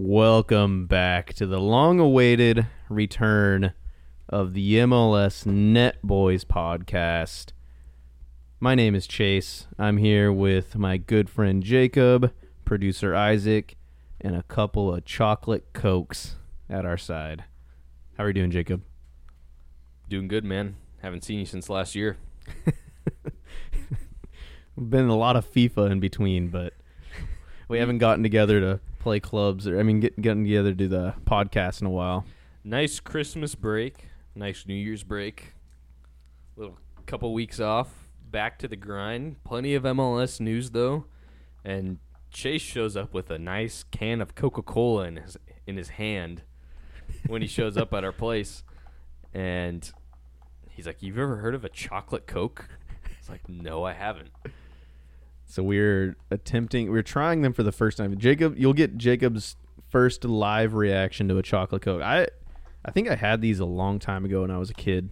Welcome back to the long awaited return of the MLS Net Boys podcast. My name is Chase. I'm here with my good friend Jacob, producer Isaac, and a couple of chocolate cokes at our side. How are you doing, Jacob? Doing good, man. Haven't seen you since last year. Been a lot of FIFA in between, but we haven't gotten together to play clubs or I mean get, getting together to do the podcast in a while. Nice Christmas break, nice New Year's break. Little couple weeks off, back to the grind. Plenty of MLS news though, and Chase shows up with a nice can of Coca-Cola in his in his hand when he shows up at our place, and he's like, "You've ever heard of a chocolate Coke?" It's like, "No, I haven't." So we're attempting we're trying them for the first time. Jacob, you'll get Jacob's first live reaction to a chocolate coke. I I think I had these a long time ago when I was a kid.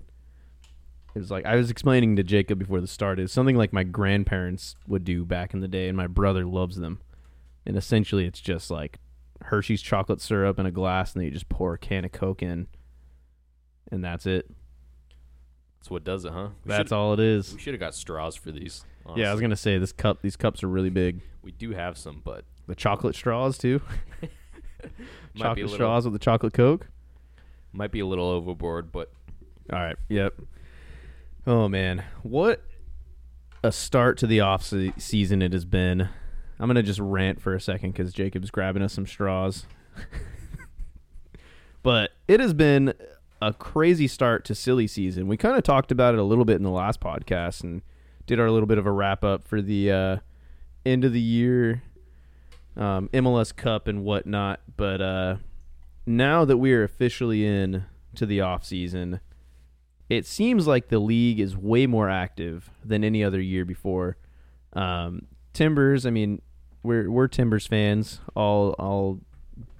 It was like I was explaining to Jacob before the start. It's something like my grandparents would do back in the day, and my brother loves them. And essentially, it's just like Hershey's chocolate syrup in a glass, and then you just pour a can of Coke in, and that's it. That's what does it, huh? We That's all it is. We should have got straws for these. Yeah, I was gonna say this cup. These cups are really big. We do have some, but The chocolate straws too. chocolate little, straws with the chocolate Coke. might be a little overboard, but All right. Yep. Oh man, what a start to the off se- season it has been. I'm gonna just rant for a second because Jacob's grabbing us some straws. but it has been a crazy start to silly season. We kind of talked about it a little bit in the last podcast and did our little bit of a wrap up for the uh, end of the year um, MLS Cup and whatnot. But uh, now that we are officially in to the off season, it seems like the league is way more active than any other year before. Um, Timbers, I mean, we're we're Timbers fans. I'll I'll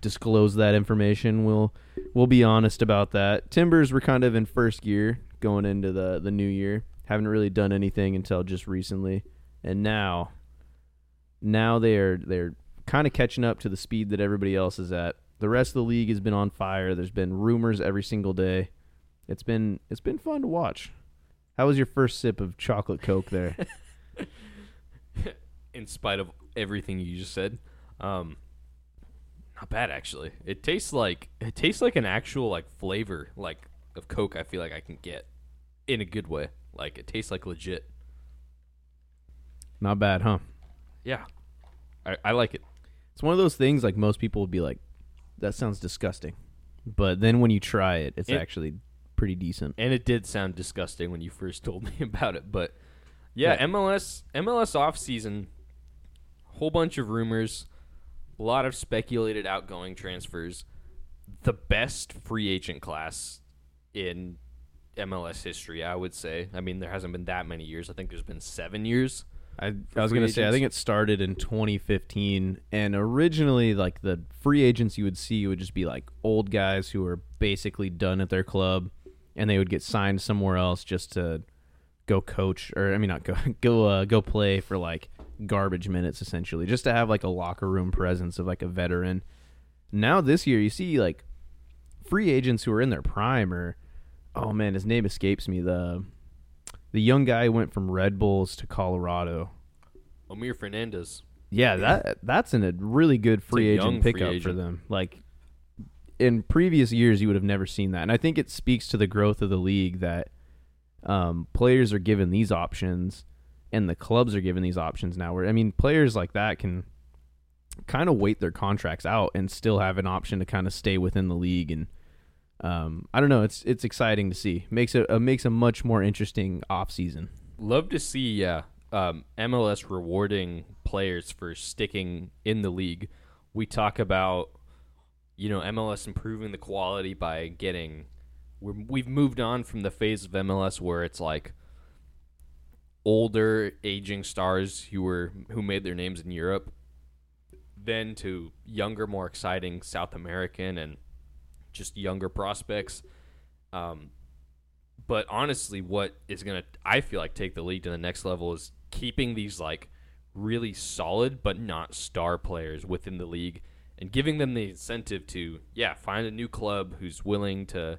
disclose that information. We'll we'll be honest about that. Timbers were kind of in first gear going into the the new year. Haven't really done anything until just recently, and now now they are they're kind of catching up to the speed that everybody else is at. The rest of the league has been on fire. There's been rumors every single day. It's been it's been fun to watch. How was your first sip of chocolate coke there? in spite of everything you just said, um, not bad actually. It tastes like it tastes like an actual like flavor like of Coke. I feel like I can get in a good way. Like it tastes like legit. Not bad, huh? Yeah, I, I like it. It's one of those things like most people would be like, "That sounds disgusting," but then when you try it, it's It- actually pretty decent. And it did sound disgusting when you first told me about it, but yeah, Yeah. MLS MLS off season, whole bunch of rumors, a lot of speculated outgoing transfers, the best free agent class in MLS history, I would say. I mean, there hasn't been that many years. I think there's been seven years. I, I was gonna say I think it started in 2015, and originally like the free agents you would see would just be like old guys who were basically done at their club, and they would get signed somewhere else just to go coach or I mean not go go uh, go play for like garbage minutes essentially, just to have like a locker room presence of like a veteran. Now this year you see like free agents who are in their prime or oh man his name escapes me the the young guy went from Red Bulls to Colorado. Omir Fernandez. Yeah, that that's an, a really good free agent young free pickup for them. Like in previous years, you would have never seen that, and I think it speaks to the growth of the league that um, players are given these options, and the clubs are given these options now. Where I mean, players like that can kind of wait their contracts out and still have an option to kind of stay within the league and. Um, I don't know. It's it's exciting to see. Makes it uh, makes a much more interesting off season. Love to see, yeah, um, MLS rewarding players for sticking in the league. We talk about, you know, MLS improving the quality by getting. We're, we've moved on from the phase of MLS where it's like older, aging stars who were who made their names in Europe, then to younger, more exciting South American and just younger prospects. Um, but honestly, what is gonna I feel like take the league to the next level is keeping these like really solid but not star players within the league and giving them the incentive to yeah find a new club who's willing to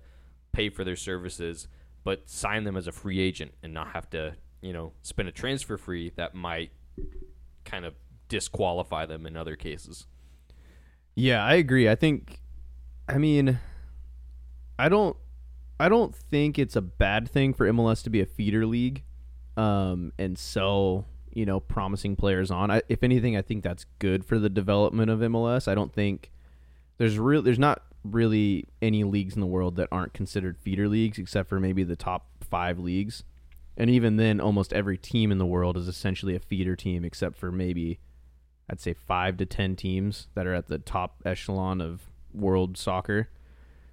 pay for their services, but sign them as a free agent and not have to you know spend a transfer fee that might kind of disqualify them in other cases. Yeah, I agree. I think I mean I don't I don't think it's a bad thing for MLS to be a feeder league um and sell, you know, promising players on. I, if anything, I think that's good for the development of MLS. I don't think there's real there's not really any leagues in the world that aren't considered feeder leagues except for maybe the top 5 leagues. And even then almost every team in the world is essentially a feeder team except for maybe I'd say 5 to 10 teams that are at the top echelon of world soccer.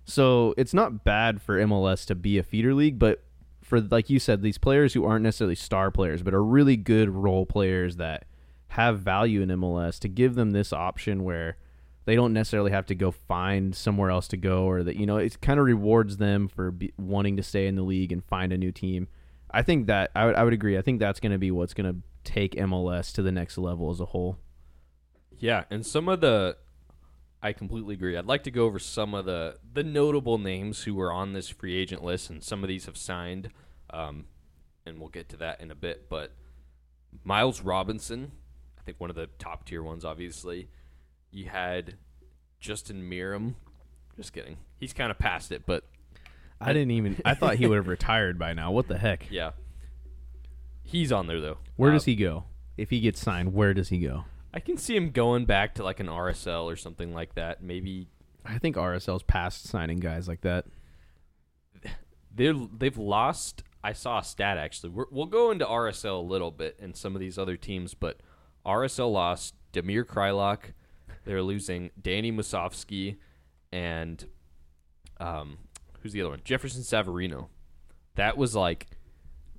So it's not bad for MLS to be a feeder league, but for like you said, these players who aren't necessarily star players, but are really good role players that have value in MLS, to give them this option where they don't necessarily have to go find somewhere else to go, or that you know it kind of rewards them for be, wanting to stay in the league and find a new team. I think that I would I would agree. I think that's going to be what's going to take MLS to the next level as a whole. Yeah, and some of the I completely agree. I'd like to go over some of the the notable names who were on this free agent list, and some of these have signed, um, and we'll get to that in a bit. But Miles Robinson, I think one of the top tier ones, obviously. You had Justin Meram. Just kidding. He's kind of past it, but I didn't even. I thought he would have retired by now. What the heck? yeah, he's on there though. Where Uh, does he go? If he gets signed, where does he go? I can see him going back to like an RSL or something like that. Maybe I think RSL's past signing guys like that. they they've lost. I saw a stat actually. We're, we'll go into RSL a little bit and some of these other teams, but RSL lost Damir Kreilach. They're losing Danny Musovski and um, who's the other one? Jefferson Savarino. That was like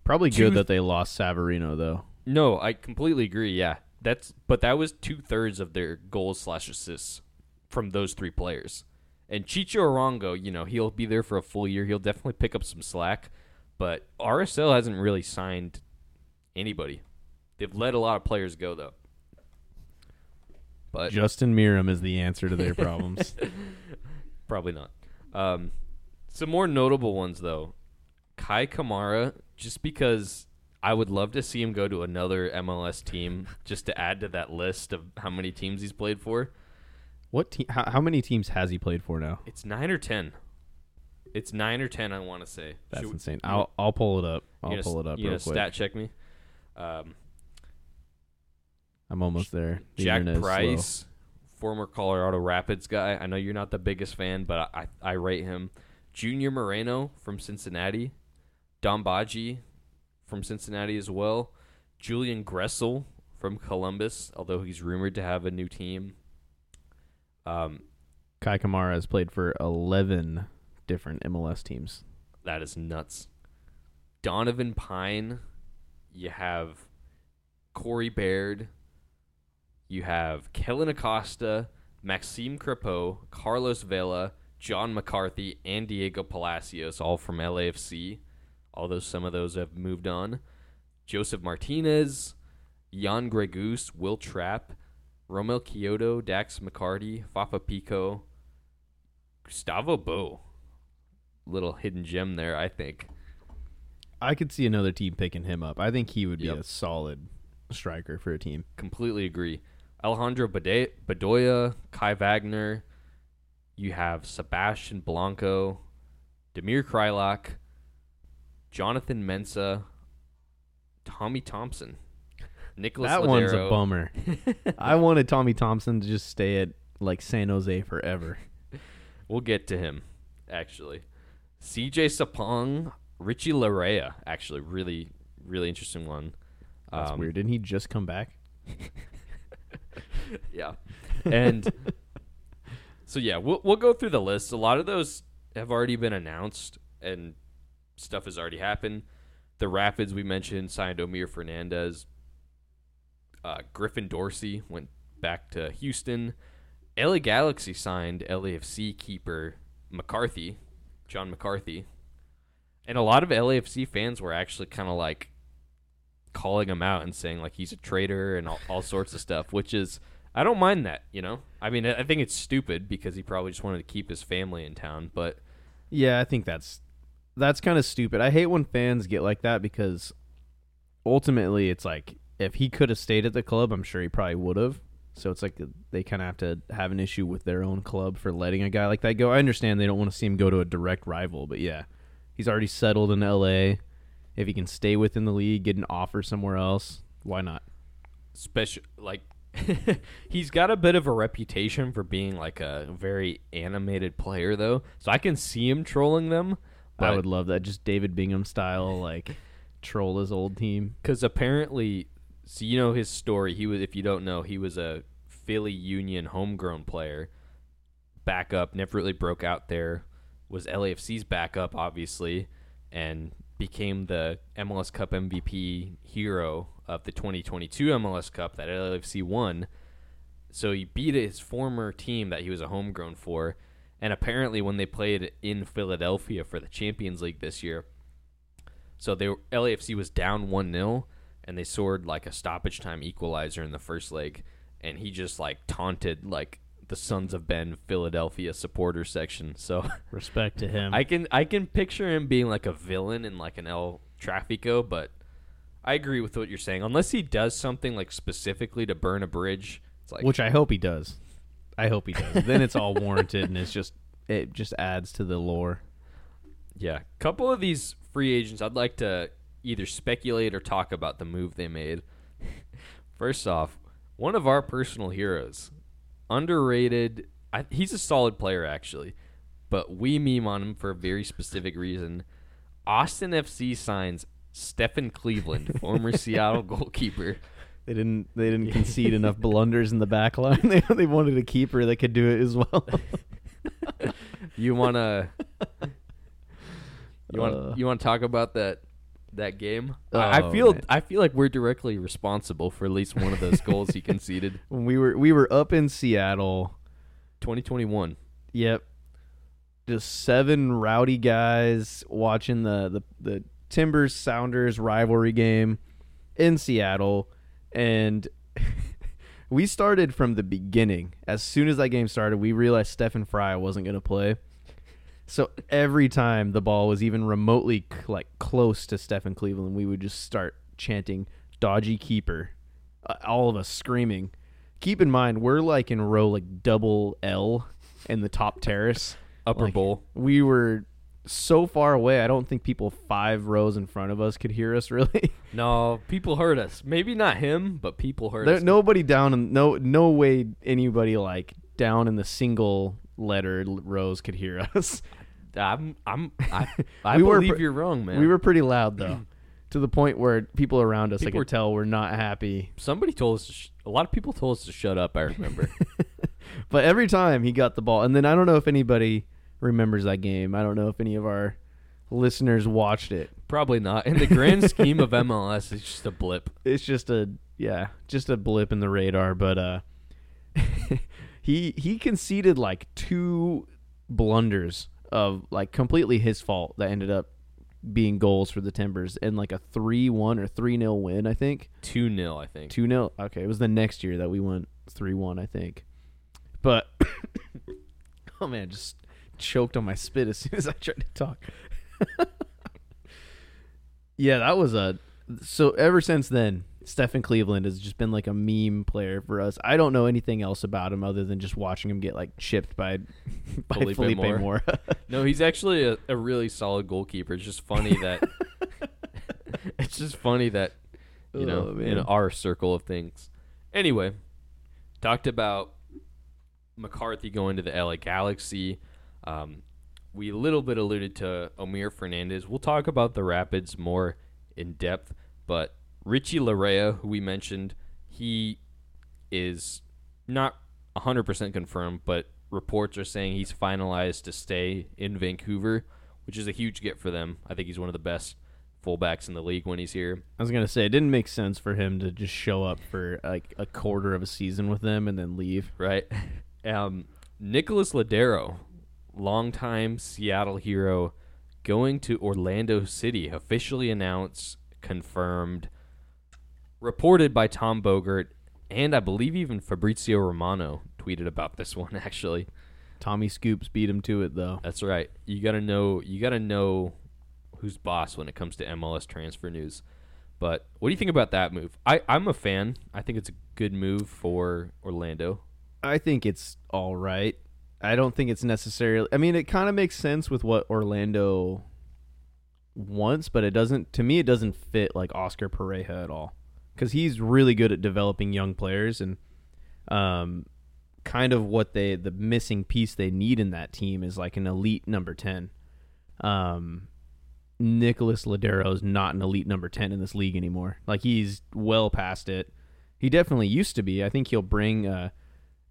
Probably Two- good that they lost Savarino though. no, I completely agree. Yeah, that's but that was two thirds of their goals slash assists from those three players. And Chicho Arango, you know, he'll be there for a full year. He'll definitely pick up some slack. But RSL hasn't really signed anybody. They've let a lot of players go though. But Justin Meram is the answer to their problems. Probably not. Um, some more notable ones though. Kai Kamara, just because I would love to see him go to another MLS team, just to add to that list of how many teams he's played for. what te- how, how many teams has he played for now? It's nine or ten. It's nine or ten. I want to say. That's Should- insane. you I'll I'll pull it up. I'll gonna- pull it up You real quick. stat check me. Um, I'm almost there. The Jack. Price, former Colorado Rapids guy. I know you're not the biggest fan, but I, I rate him. Junior Moreno from Cincinnati. Dom Badji from Cincinnati as well. Julian Gressel from Columbus, although he's rumored to have a new team. Um, Kai Kamara has played for 11 different MLS teams. that is nuts. Donovan Pine. You have Corey Baird. You have Kellyn Acosta, Maxime Crepeau, Carlos Vela, John McCarthy, and Diego Palacios, all from LAFC. Although some of those have moved on. Joseph Martinez, Jan Gregus, Will Trapp, Romell Quioto, Dax McCarty, Fafà Picault, Gustavo Bou. Little hidden gem there, I think. I could see another team picking him up. I think he would be Yep. a solid striker for a team. completely agree. Alejandro Bedoya, Kai Wagner. You have Sebastian Blanco, Damir Kreilach, Jonathan Mensah, Tommy Thompson, Nicholas that one's a bummer. I wanted Tommy Thompson to just stay at like San Jose forever. We'll get to him, actually. CJ Sapong, Richie Laryea, actually, really, really interesting one. That's Um, weird. Didn't he just come back? Yeah. And so yeah, we'll we'll go through the list. A lot of those have already been announced and stuff has already happened. The Rapids we mentioned signed Omir Fernandez. Uh, Griffin Dorsey went back to Houston. LA Galaxy signed LAFC keeper McCarthy, John McCarthy. And a lot of LAFC fans were actually kind of like calling him out and saying like he's a traitor and all, all sorts of stuff, which is I don't mind that, you know. I mean, I I think it's stupid because he probably just wanted to keep his family in town. But Yeah, I think that's that's kind of stupid. I hate when fans get like that because ultimately it's like if he could have stayed at the club, I'm sure he probably would have. So it's like they kind of have to have an issue with their own club for letting a guy like that go. I understand they don't want to see him go to a direct rival, but yeah, he's already settled in LA. If he can stay within the league, get an offer somewhere else, why not? special like he's got a bit of a reputation for being like a very animated player though so i can see him trolling them I would love that, just David Bingham style, like troll his old team. because apparently so you know his story he was if you don't know he was a philly union homegrown player backup never really broke out there was lafc's backup obviously and became the mls cup mvp hero of the 2022 mls cup that lafc won so he beat his former team that he was a homegrown for and apparently when they played in philadelphia for the champions league this year so they were, LAFC was down one 0 and they scored like a stoppage time equalizer in the first leg, and he just like taunted like the Sons of Ben Philadelphia supporter section. So Respect to him. I can I can picture him being like a villain in like an El Trafico, but I agree with what you're saying. Unless he does something like specifically to burn a bridge, it's like which I hope he does. I hope he does. then it's all warranted, and it's just it just adds to the lore. Yeah, couple of these free agents, I'd like to either speculate or talk about the move they made. First off, one of our personal heroes, underrated. I, he's a solid player actually, but we meme on him for a very specific reason. Austin FC signs Stefan Cleveland, former Seattle goalkeeper. They didn't they didn't concede enough blunders in the back line. They they wanted a keeper that could do it as well. You wanna you want Uh. you want to talk about that that game? I, I Oh, feel man. I feel like we're directly responsible for at least one of those goals he conceded. when we were we were up in Seattle. 2021. Yep. Just seven rowdy guys watching the, the, the Timbers Sounders rivalry game in Seattle. And we started from the beginning. As soon as that game started, we realized Stefan Frei wasn't going to play. So every time the ball was even remotely like close to Stefan Cleveland, we would just start chanting "dodgy keeper," uh, all of us screaming. Keep in mind, we're like in row like double L in the top terrace. Upper Like, bowl. We were so far away. I don't think people five rows in front of us could hear us really. No, people heard us. Maybe not him, but people heard there, us. nobody down in no no way anybody like down in the single letter rows could hear us. I'm I'm I, I We believe pr- you're wrong, man. We were pretty loud though, to the point where people around us I People were- could tell were not happy. Somebody told us to sh- a lot of people told us to shut up, I remember. But every time he got the ball, and then I don't know if anybody remembers that game. I don't know if any of our listeners watched it. Probably not. In the grand scheme of MLS, it's just a blip. It's just a yeah, just a blip in the radar. But uh, he he conceded like two blunders of like completely his fault that ended up being goals for the Timbers and like a three one or three 0 win. I think 2 0, I think. two 0 Okay, it was the next year that we went three one. I think, but oh man, just choked on my spit as soon as I tried to talk. yeah, that was a. So ever since then, Stefan Cleveland has just been like a meme player for us. I don't know anything else about him other than just watching him get like chipped by by Felipe Felipe, Mora. Mora. No, he's actually a, a really solid goalkeeper. It's just funny that it's just funny that you oh, know Oh, in our circle of things. Anyway, talked about McCarthy going to the LA Galaxy. Um, we a little bit alluded to Omir Fernandez. We'll talk about the Rapids more in depth, but Richie Laryea, who we mentioned, he is not 100% confirmed, but reports are saying he's finalized to stay in Vancouver, which is a huge get for them. I think he's one of the best fullbacks in the league when he's here. I was gonna say it didn't make sense for him to just show up for like a quarter of a season with them and then leave. right? Um, Nicholas Ladero, longtime Seattle hero, going to Orlando City, officially announced, confirmed, reported by Tom Bogert, and I believe even Fabrizio Romano tweeted about this one actually. Tommy Scoops beat him to it though. That's right. You gotta know. You gotta know who's boss when it comes to MLS transfer news. But what do you think about that move? I I'm a fan. I think it's a good move for Orlando. I think it's all right. I don't think it's necessarily. I mean, it kind of makes sense with what Orlando wants, but it doesn't. To me, it doesn't fit like Oscar Pareja at all because he's really good at developing young players and um, kind of what they the missing piece they need in that team is like an elite number ten. Um, Nicholas Lodeiro is not an elite number ten in this league anymore. Like he's well past it. He definitely used to be. I think he'll bring. Uh,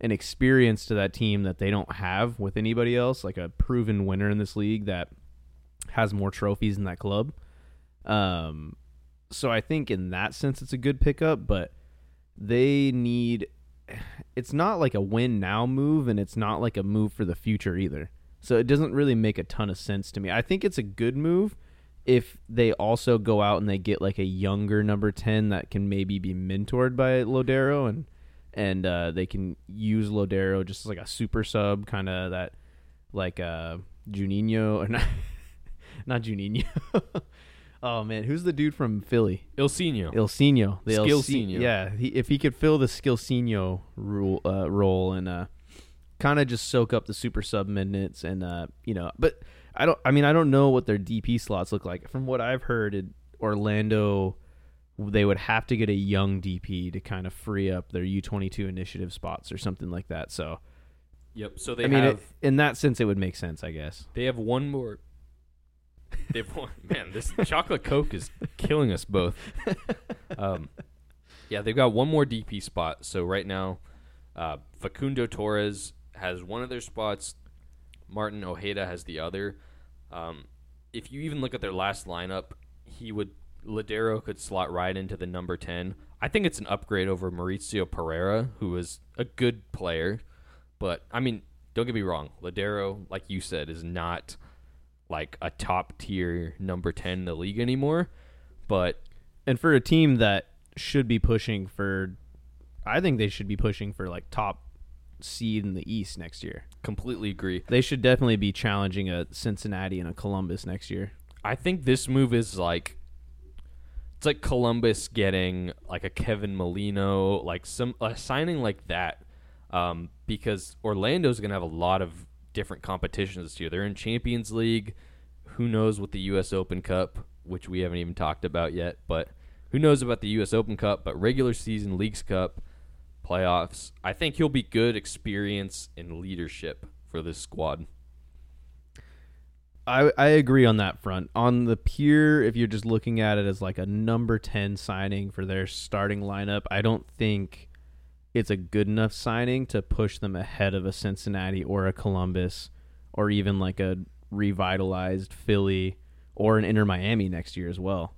an experience to that team that they don't have with anybody else, like a proven winner in this league that has more trophies in that club. Um, so I think in that sense it's a good pickup, but they need. It's not like a win now move, and it's not like a move for the future either. So it doesn't really make a ton of sense to me. I think it's a good move if they also go out and they get like a younger number 10 that can maybe be mentored by Lodeiro and and uh, they can use Lodeiro just as like a super sub, kind of that like uh, Juninho or not, not Juninho. oh man, who's the dude from Philly? Ilsinho. Ilsinho. The Skillsinho. yeah, he, if he could fill the Skillsinho rule uh, role and uh, kind of just soak up the super sub minutes and uh, you know, but I don't. I mean, I don't know what their DP slots look like. From what I've heard, it, Orlando they would have to get a young DP to kind of free up their U22 initiative spots or something like that. So, Yep. So they I mean, have it, in that sense, it would make sense, I guess. they have one more. They have one. Man, this chocolate coke is killing us both. Um, yeah, they've got one more DP spot. So right now, uh, Facundo Torres has one of their spots. Martin Ojeda has the other. Um, if you even look at their last lineup, he would Lodeiro could slot right into the number ten. I think it's an upgrade over Mauricio Pereira, who is a good player. But I mean, don't get me wrong, Lodeiro, like you said, is not like a top tier number ten in the league anymore. But And for a team that should be pushing for, I think they should be pushing for like top seed in the East next year. completely agree. They should definitely be challenging a Cincinnati and a Columbus next year. I think this move is like it's like Columbus getting like a Kevin Molino, like some a signing like that, um, because Orlando's gonna have a lot of different competitions this year. They're in Champions League. Who knows what the U.S. Open Cup, which we haven't even talked about yet, but who knows about the U.S. Open Cup? But regular season, Leagues Cup, playoffs. I think he'll be good experience and leadership for this squad. I I agree on that front. On the pure, if you're just looking at it as like a number ten signing for their starting lineup, I don't think it's a good enough signing to push them ahead of a Cincinnati or a Columbus or even like a revitalized Philly or an Inter Miami next year as well.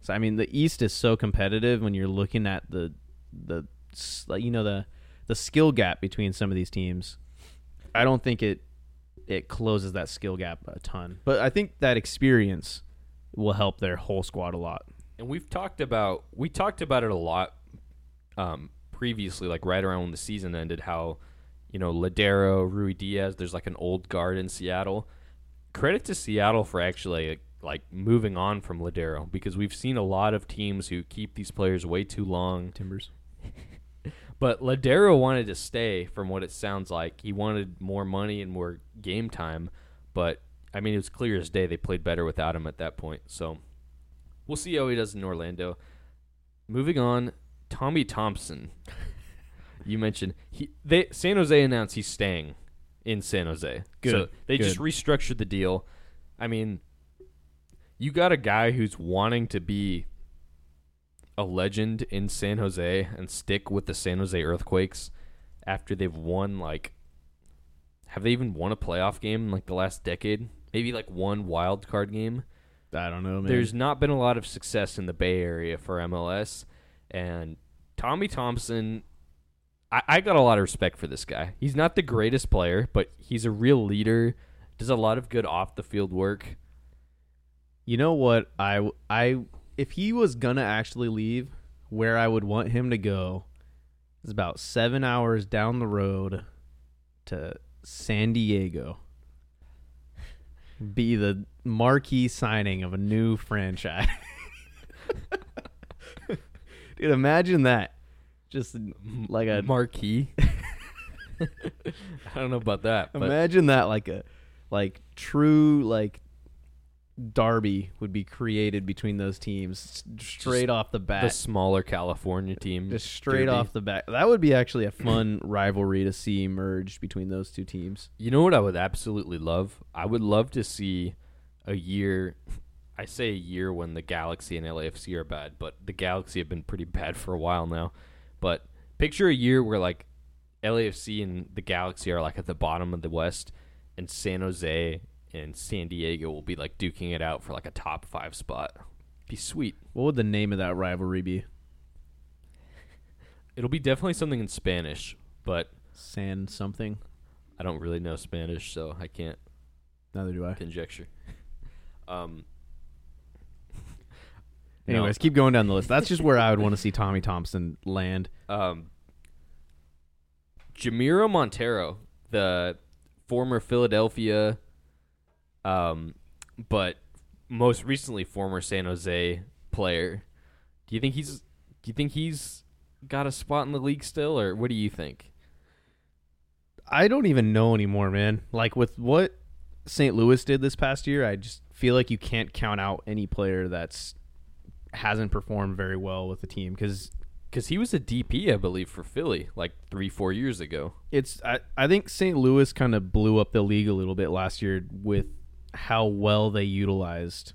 So I mean, the East is so competitive when you're looking at the the you know the the skill gap between some of these teams. I don't think it it closes that skill gap a ton. But I think that experience will help their whole squad a lot. and we've talked about we talked about it a lot um, previously, like right around when the season ended, how you know Lodeiro, Rui Diaz, there's like an old guard in Seattle. Credit to Seattle for actually like moving on from Lodeiro because we've seen a lot of teams who keep these players way too long. Timbers. But Lodeiro wanted to stay, from what it sounds like. He wanted more money and more game time. But I mean, it was clear as day they played better without him at that point. So we'll see how he does in Orlando. Moving on, Tommy Thompson. you mentioned he they San Jose announced he's staying in San Jose. Good, So they just restructured the deal. I mean, you got a guy who's wanting to be a legend in San Jose and stick with the San Jose Earthquakes after they've won like have they even won a playoff game in like the last decade? Maybe like one wild card game. I don't know, man. There's not been a lot of success in the Bay Area for MLS, and Tommy Thompson. I, I got a lot of respect for this guy. He's not the greatest player, but he's a real leader. Does a lot of good off the field work. you know what? I I if he was gonna actually leave, where I would want him to go is about seven hours down the road to San Diego. Be the marquee signing of a new franchise. Dude, imagine that. Just like a marquee. I don't know about that, but imagine that like a like true like derby would be created between those teams straight Just off the bat. the smaller California team. just straight derby. off the bat. That would be actually a fun rivalry to see merged between those two teams. You know what I would absolutely love? I would love to see a year. I say a year when the Galaxy and LAFC are bad, but the Galaxy have been pretty bad for a while now. But picture a year where like LAFC and the Galaxy are like at the bottom of the West, and San Jose and San Diego will be like duking it out for like a top five spot. Be sweet. What would the name of that rivalry be? It'll be definitely something in Spanish, but San something? I don't really know Spanish, so I can't Neither do I. conjecture. Um. Anyways, keep going down the list. That's just where I would want to see Tommy Thompson land. um, Jamiro Monteiro, the former Philadelphia, um, but most recently former San Jose player. Do you think he's? Do you think he's got a spot in the league still, or what do you think? I don't even know anymore, man. Like with what St. Louis did this past year, I just feel like you can't count out any player that's hasn't performed very well with the team because Because he was a DP, I believe, for Philly like three, four years ago. it's I, I think St. Louis kind of blew up the league a little bit last year with how well they utilized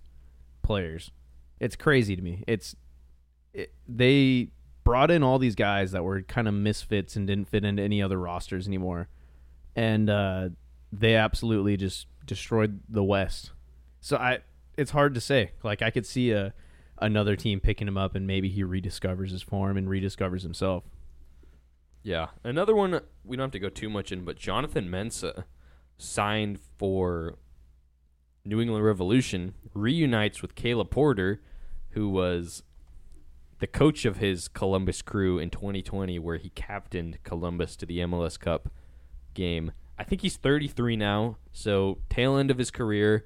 players. It's crazy to me. It's it, they brought in all these guys that were kind of misfits and didn't fit into any other rosters anymore, and uh, they absolutely just destroyed the West. So I, it's hard to say. Like I could see a another team picking him up, and maybe he rediscovers his form and rediscovers himself. Yeah. Another one we don't have to go too much in, but Jonathan Mensah signed for New England Revolution, reunites with Caleb Porter, who was the coach of his Columbus crew in 2020, where he captained Columbus to the MLS Cup game. I think he's 33 now, so tail end of his career.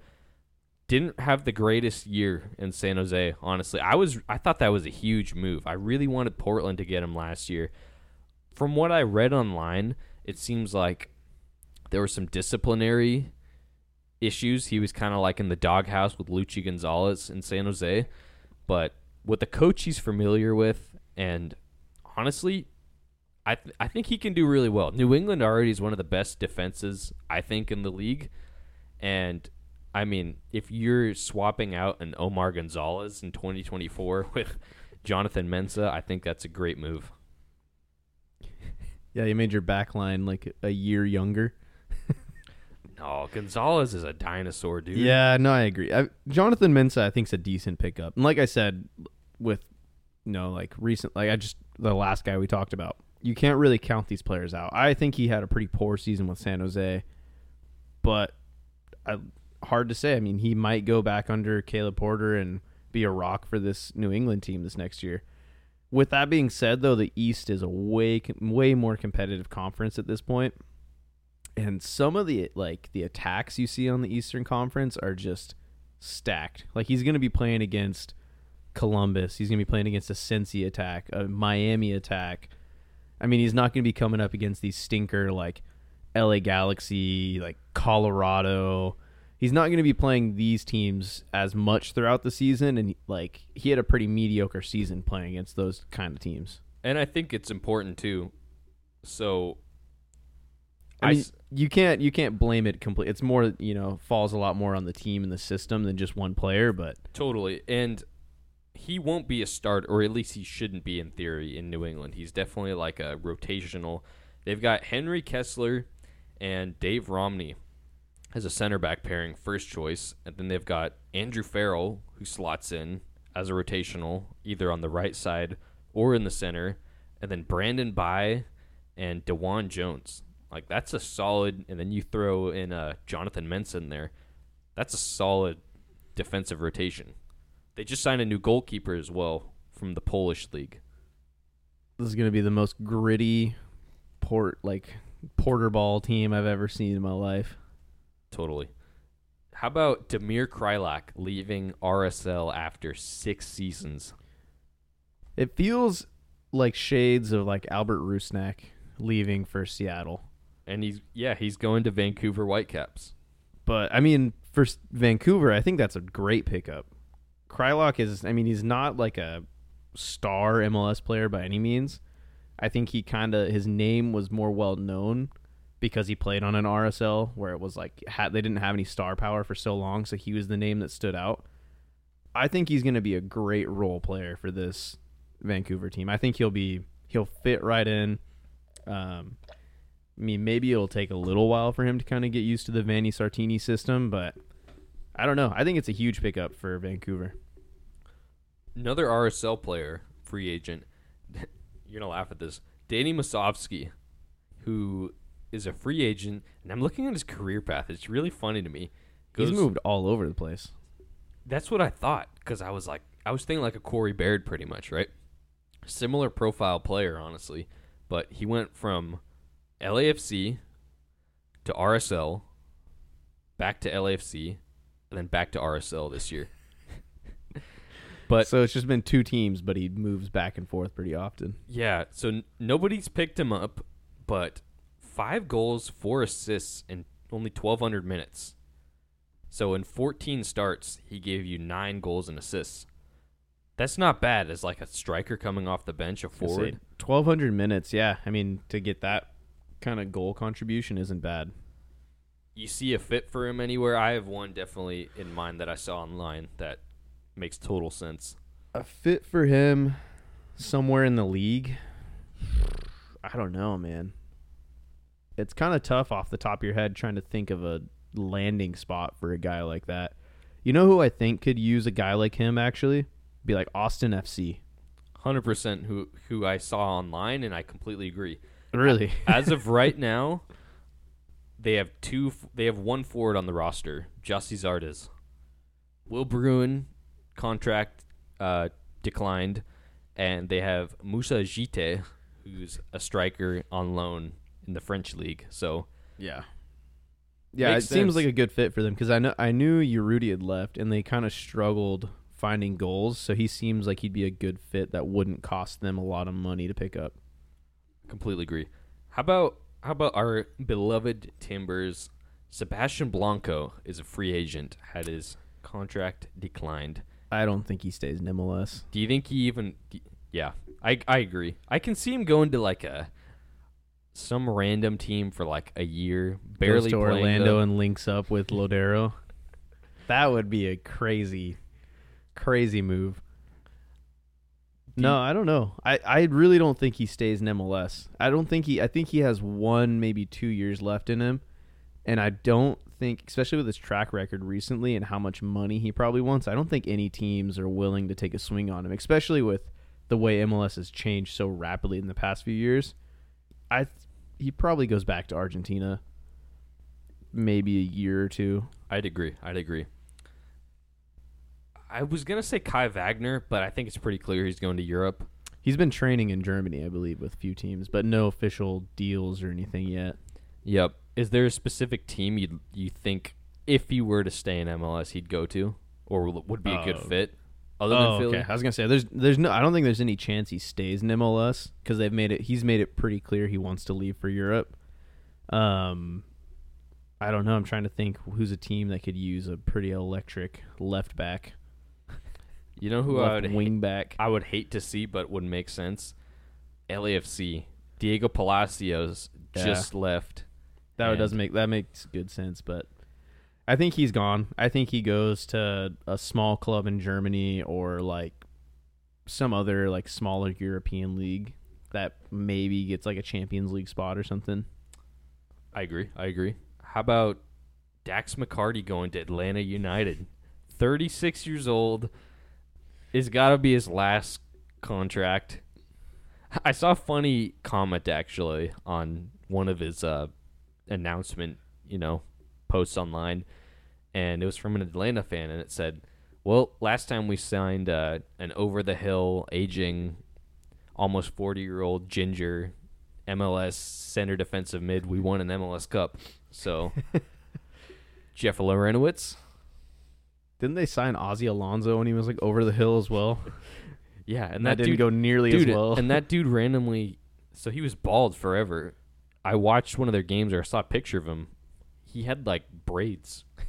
Didn't have the greatest year in San Jose, honestly. I was I thought that was a huge move. I really wanted Portland to get him last year from what I read online, it seems like there were some disciplinary issues. He was kind of like in the doghouse with Luchi Gonzalez in San Jose. But with the coach he's familiar with, and honestly, I th- I think he can do really well. New England already is one of the best defenses I think in the league, and I mean if you're swapping out an Omar Gonzalez in 2024 with Jonathan Mensah, I think that's a great move. Yeah, you made your back line like a year younger. No, Gonzalez is a dinosaur, dude. Yeah, no, I agree. I, Jonathan Mensah, I think, is a decent pickup. And like I said, with you know, like recent, like I just the last guy we talked about, you can't really count these players out. I think he had a pretty poor season with San Jose, but I, hard to say. I mean, he might go back under Caleb Porter and be a rock for this New England team this next year. With that being said, though, the East is a way way more competitive conference at this point and some of the like the attacks you see on the Eastern Conference are just stacked. Like he's going to be playing against Columbus. He's going to be playing against a Cincy attack, a Miami attack. I mean, he's not going to be coming up against these stinker like LA Galaxy, like Colorado. He's not going to be playing these teams as much throughout the season and like he had a pretty mediocre season playing against those kind of teams. And I think it's important too. So I mean, s- you can't you can't blame it completely. It's more you know falls a lot more on the team and the system than just one player. But totally. And he won't be a start, or at least he shouldn't be in theory in New England. He's definitely like a rotational. They've got Henry Kessler and Dave Romney as a center back pairing, first choice, and then they've got Andrew Farrell who slots in as a rotational, either on the right side or in the center, and then Brandon Bye and DeJuan Jones. Like that's a solid, and then you throw in uh, Jonathan Mensah in there. That's a solid defensive rotation. They just signed a new goalkeeper as well from the Polish league. this is going to be the most gritty port like porter ball team I've ever seen in my life. Totally. How about Damir Kreilach leaving RSL after six seasons? It feels like shades of like Albert Rusnak leaving for Seattle. And he's yeah, he's going to Vancouver Whitecaps. But I mean, for Vancouver, I think that's a great pickup. Kreilach is, I mean, he's not like a star MLS player by any means. I think he kind of his name was more well known because he played on an RSL where it was like ha- they didn't have any star power for so long, so he was the name that stood out. I think he's going to be a great role player for this Vancouver team. I think he'll be he'll fit right in. Um, I mean, maybe it'll take a little while for him to kind of get used to the Vanni Sartini system, but I don't know. I think it's a huge pickup for Vancouver. Another RSL player, free agent. You're gonna laugh at this. Danny Musovski, who is a free agent, and I'm looking at his career path. It's really funny to me. He's moved all over the place. That's what I thought because I was like, I was thinking like a Corey Baird, pretty much, right? Similar profile player, honestly, but he went from LAFC to RSL, back to LAFC, and then back to RSL this year. but so it's just been two teams, but he moves back and forth pretty often. yeah, so n- nobody's picked him up, but five goals, four assists, in only 1,200 minutes. So in 14 starts, he gave you nine goals and assists. That's not bad as like a striker coming off the bench, a forward. Twelve hundred minutes. Yeah, I mean to get that kind of goal contribution isn't bad. You see a fit for him anywhere? I have one definitely in mind that I saw online that makes total sense. A fit for him somewhere in the league. I don't know, man. It's kind of tough off the top of your head trying to think of a landing spot for a guy like that. You know who I think could use a guy like him actually? Be like Austin FC. Hundred percent who who I saw online, and I completely agree. Really? As of right now, they have two. They have one forward on the roster, Gyasi Zardes. Will Bruin contract uh, declined, and they have Moussa Djitté, who's a striker on loan in the French league. So Yeah. Yeah, Makes it seems like a good fit for them because I know I knew Urruti had left and they kind of struggled finding goals, so he seems like he'd be a good fit that wouldn't cost them a lot of money to pick up. Completely agree. How about how about our beloved Timbers? Sebastian Blanco is a free agent. Had his contract declined. I don't think he stays in MLS. Do you think he even? Yeah, I I agree. I can see him going to like a some random team for like a year, barely Goes to Orlando the- and links up with Lodeiro. That would be a crazy, crazy move. Do No, you- I don't know. I, I really don't think he stays in MLS. I don't think he. I think he has one, maybe two years left in him, and I don't think, especially with his track record recently and how much money he probably wants, I don't think any teams are willing to take a swing on him, especially with the way MLS has changed so rapidly in the past few years. I he probably goes back to Argentina, maybe a year or two. I'd agree. I'd agree. I was gonna say Kai Wagner, but I think it's pretty clear he's going to Europe. He's been training in Germany, I believe, with a few teams, but no official deals or anything yet. Yep. Is there a specific team you you think if he were to stay in MLS he'd go to, or would be a good Oh. fit, other oh, than Philly? okay. I was gonna say there's there's no I don't think there's any chance he stays in MLS because they've made it he's made it pretty clear he wants to leave for Europe. Um, I don't know. I'm trying to think who's a team that could use a pretty electric left back, You know who I would wing back. I would hate to see, but would make sense. LAFC. Diego Palacios Yeah. just left. That and- does make that makes good sense, but I think he's gone. I think he goes to a small club in Germany or like some other like smaller European league that maybe gets like a Champions League spot or something. I agree. I agree. How about Dax McCarty going to Atlanta United? 36 years old. It's got to be his last contract. I saw a funny comment actually on one of his uh, announcement, you know, posts online, and it was from an Atlanta fan, and it said, "Well, last time we signed uh, an over the hill, aging, almost forty year old ginger MLS center defensive mid. We won an MLS Cup. So Jeff Larentowicz. Didn't they sign Ozzy Alonso when he was like over the hill as well? Yeah, and that, that, didn't dude, go nearly dude, as well. and that dude randomly. So he was bald forever. I watched one of their games or I saw a picture of him. He had like braids. I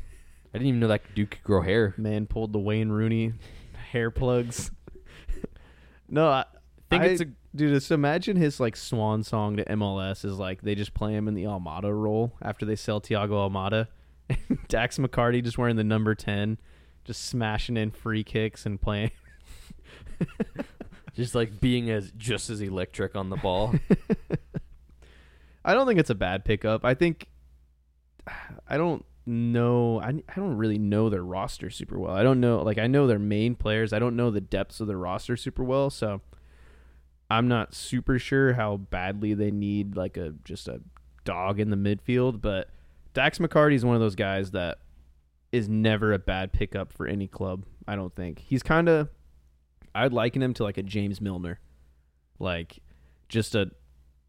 didn't even know that dude could grow hair. Man pulled the Wayne Rooney hair plugs. no, I think I- it's a dude. Just imagine his like swan song to MLS is like they just play him in the Almada role after they sell Thiago Almada. Dax McCarty just wearing the number ten, just smashing in free kicks and playing. just like being as just as electric on the ball. I don't think it's a bad pickup. I think I don't know. I, I don't really know their roster super well. I don't know. Like I know their main players. I don't know the depths of their roster super well. So I'm not super sure how badly they need like a just a dog in the midfield. But Dax McCarty is one of those guys that is never a bad pickup for any club. I don't think he's kind of. I'd liken him to like a James Milner, like just a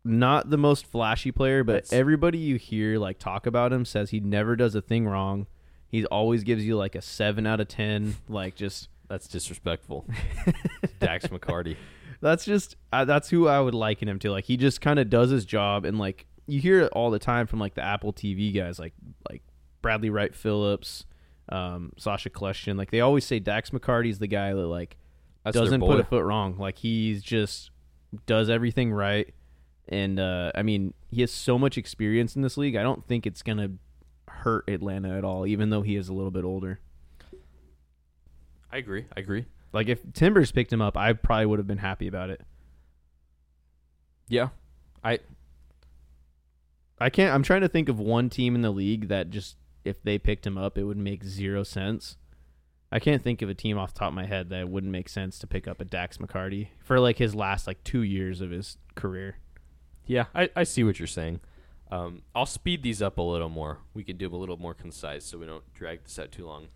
not the most flashy player, but That's- everybody you hear like talk about him says he never does a thing wrong. He always gives you like a seven out of ten. Like just That's disrespectful. Dax McCarty. that's just uh, that's who I would liken him to. Like he just kind of does his job, and like you hear it all the time from like the Apple TV guys, like like Bradley Wright Phillips, um, Sacha Kljestan. Like they always say Dax McCarty's the guy that like That's doesn't put a foot wrong. Like he's just does everything right. And uh, I mean, he has so much experience in this league. I don't think it's gonna hurt Atlanta at all, even though he is a little bit older. I agree. I agree. Like if Timbers picked him up, I probably would have been happy about it. Yeah. I I can't. I'm trying to think of one team in the league that just if they picked him up, it would make zero sense. I can't think of a team off the top of my head that wouldn't make sense to pick up a Dax McCarty for like his last like two years of his career. yeah, I, I see what you're saying. Um, I'll speed these up a little more. We can do them a little more concise so we don't drag this out too long.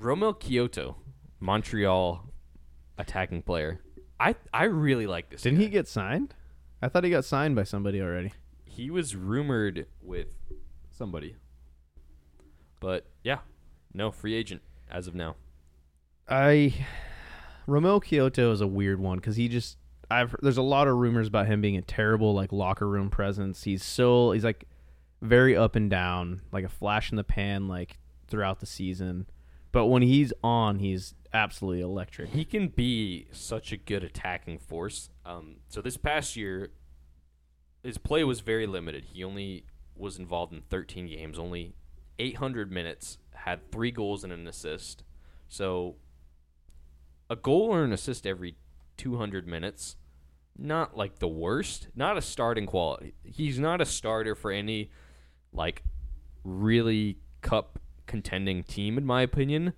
Romell Quioto, Montreal attacking player. I I really like this. Didn't guy. he get signed? I thought he got signed by somebody already. He was rumored with somebody. But yeah, no free agent as of now. I Romell Quioto is a weird one because he just I've there's a lot of rumors about him being a terrible like locker room presence. He's so he's like very up and down, like a flash in the pan, like throughout the season. But when he's on, he's absolutely electric. He can be such a good attacking force. Um, so this past year, his play was very limited. He only was involved in 13 games, only 800 minutes, had three goals and an assist. So a goal or an assist every 200 minutes, not like the worst, not a starting quality. He's not a starter for any like really cup contending team in my opinion.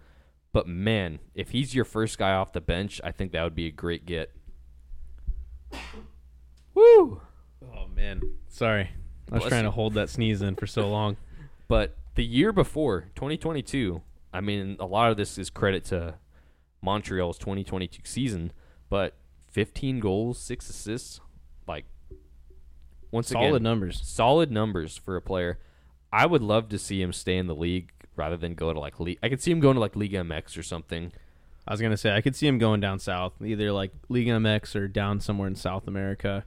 But man, if he's your first guy off the bench, I think that would be a great get. Woo! Oh man, sorry, I was Bless trying you. to hold that sneeze in for so long. But the year before, 2022, I mean, a lot of this is credit to Montreal's 2022 season, but 15 goals, 6 assists, like once again Solid again, numbers. solid numbers for a player. I would love to see him stay in the league rather than go to like league. I could see him going to like League MX or something. I was gonna say I could see him going down south, either like League MX or down somewhere in South America.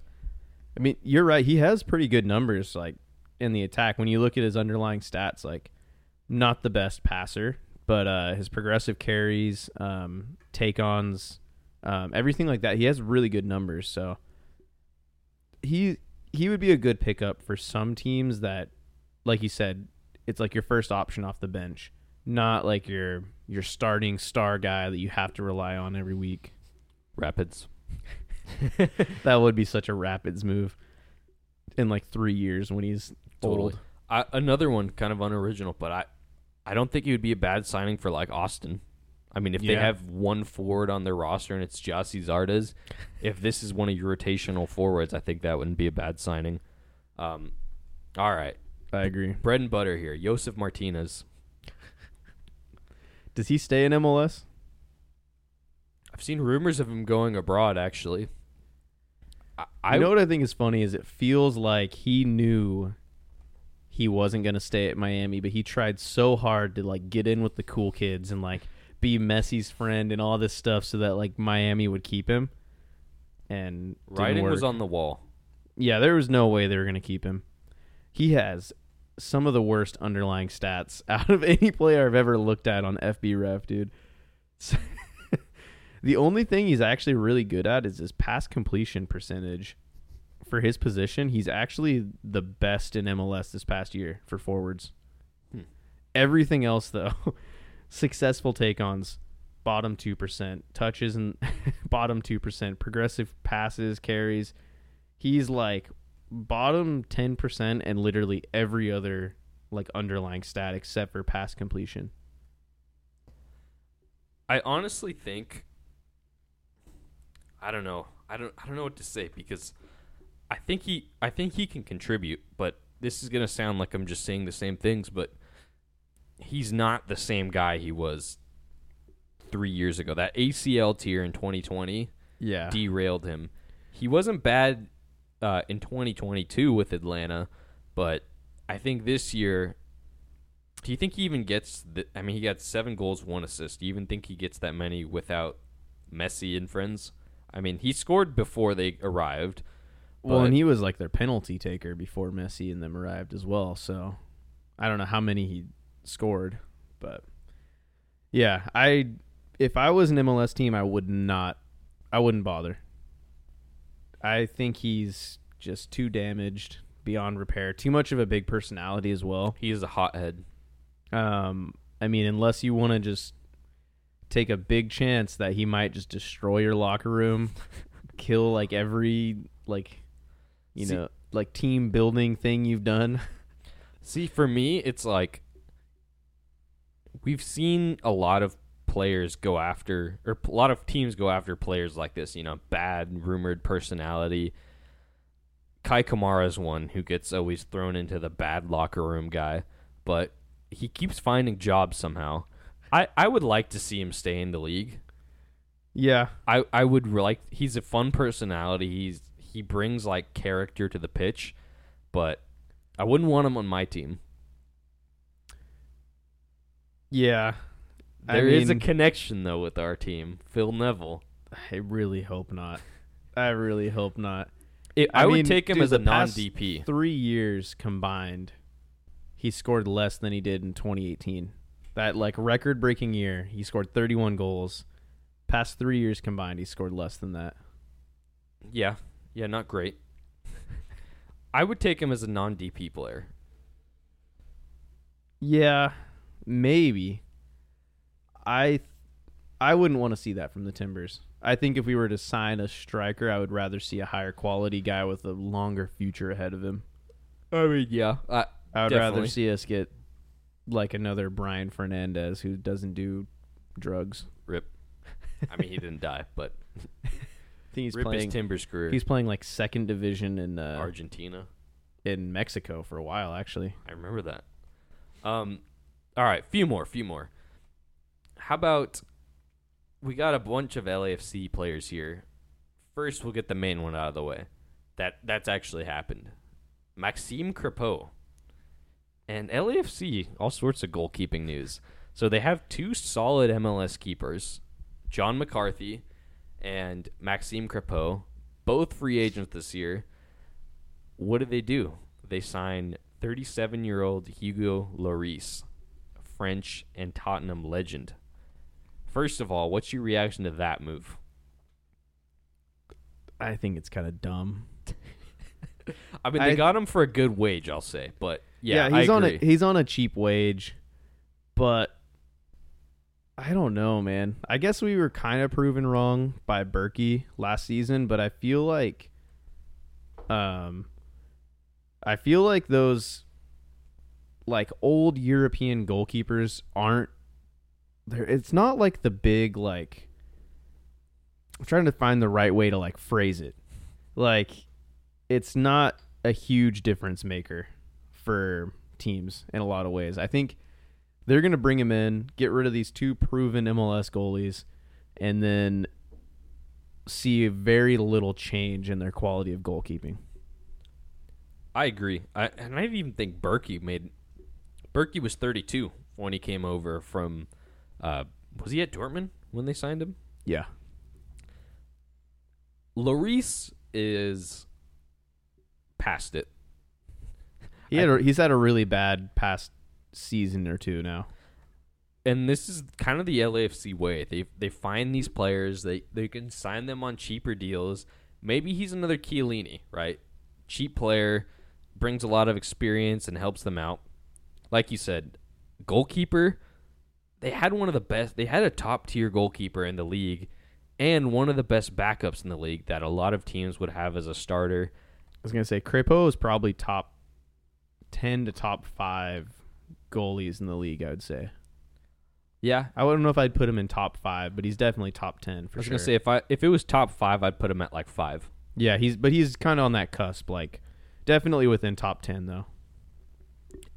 I mean, you're right. He has pretty good numbers, like in the attack. When you look at his underlying stats, like not the best passer, but uh, his progressive carries, um, take ons, um, everything like that. He has really good numbers. So he he would be a good pickup for some teams that, like you said, it's like your first option off the bench, not like your your starting star guy that you have to rely on every week. Rapids. That would be such a Rapids move in like three years when he's Totally. I, another one, kind of unoriginal, but I, I don't think it would be a bad signing for like Austin. I mean, if they have one forward on their roster and it's Gyasi Zardes, if this is one of your rotational forwards, I think that wouldn't be a bad signing. Um, all right, I agree. bread and butter here. Josef Martinez. Does he stay in MLS? I've seen rumors of him going abroad. Actually, I, I you know what I think is funny is it feels like he knew he wasn't gonna stay at Miami, but he tried so hard to like get in with the cool kids and like be Messi's friend and all this stuff so that like Miami would keep him. And writing was on the wall. Yeah, there was no way they were gonna keep him. He has some of the worst underlying stats out of any player I've ever looked at on FB Ref, dude. the only thing he's actually really good at is his pass completion percentage. For his position, he's actually the best in MLS this past year for forwards. Hmm. Everything else, though, successful take ons, bottom 2%, touches and bottom 2%, progressive passes, carries. He's like bottom 10% and literally every other like underlying stat except for pass completion. I honestly think I don't know. I don't I don't know what to say because I think he I think he can contribute, but this is going to sound like I'm just saying the same things, but he's not the same guy he was 3 years ago. That ACL tear in 2020 Yeah. derailed him. He wasn't bad uh, in 2022 with Atlanta, but I think this year. Do you think he even gets? The, I mean, he got seven goals, one assist. Do you even think he gets that many without Messi and friends? I mean, he scored before they arrived. Well, but- and he was like their penalty taker before Messi and them arrived as well. So I don't know how many he scored, but yeah, I if I was an MLS team, I would not, I wouldn't bother. I think he's just too damaged beyond repair. Too much of a big personality as well. He is a hothead. Um, I mean, unless you want to just take a big chance that he might just destroy your locker room, kill like every like, you See- know, like team building thing you've done. See, for me, it's like we've seen a lot of players go after, or a lot of teams go after players like this. You know, bad rumored personality. Kai Kamara is one who gets always thrown into the bad locker room guy, but he keeps finding jobs somehow. I, I would like to see him stay in the league. Yeah, I, I would like he's a fun personality. He's he brings like character to the pitch, but I wouldn't want him on my team. yeah. There is a connection though with our team, Phil Neville. I really hope not. I really hope not. It, I I, would mean, take him dude, as a non DP. Three years combined, he scored less than he did in 2018. That like record breaking year, he scored 31 goals. Past three years combined, he scored less than that. Yeah, yeah, not great. I would take him as a non DP player. Yeah, maybe. I I wouldn't want to see that from the Timbers. I think if we were to sign a striker, I would rather see a higher quality guy with a longer future ahead of him. I mean, yeah, I, I would Definitely. rather see us get like another Brian Fernandez who doesn't do drugs. rip. I mean, he didn't die, but I think he's rip playing. his Timbers career. He's playing like second division in uh, Argentina. in Mexico for a while, actually. I remember that. Um, all right, few more, few more. How about we got a bunch of LAFC players here. First, we'll get the main one out of the way. That that's actually happened. Maxime Crepeau and LAFC, all sorts of goalkeeping news. So they have two solid MLS keepers, John McCarthy and Maxime Crepeau, both free agents this year. What did they do? They signed 37 year old Hugo Lloris, French and Tottenham legend. First of all, what's your reaction to that move? I think it's kind of dumb. I mean, they I- got him for a good wage, I'll say, but yeah, he's I on a he's on a cheap wage, but I don't know, man. I guess we were kind of proven wrong by Bürki last season, but I feel like, um, I feel like those like old European goalkeepers aren't there. It's not like the big like. I'm trying to find the right way to like phrase it. Like, it's not a huge difference maker for teams in a lot of ways. I think they're going to bring him in, get rid of these two proven MLS goalies, and then see very little change in their quality of goalkeeping. I agree. I and I even think Bürki made Bürki was 32 when he came over from uh, was he at Dortmund when they signed him? Yeah. Lloris is past it. He had a, he's had a really bad past season or two now. And this is kind of the LAFC way. They they find these players, they they can sign them on cheaper deals. Maybe he's another Chiellini, right? Cheap player, brings a lot of experience and helps them out. Like you said, goalkeeper, they had one of the best. They had a top tier goalkeeper in the league and one of the best backups in the league that a lot of teams would have as a starter. I was gonna say Crepeau is probably top ten to top five goalies in the league. I would say. Yeah, I wouldn't know if I'd put him in top five, but he's definitely top ten for sure. I was sure. gonna say if I if it was top five, I'd put him at like five. yeah, he's but he's kind of on that cusp, like definitely within top ten though.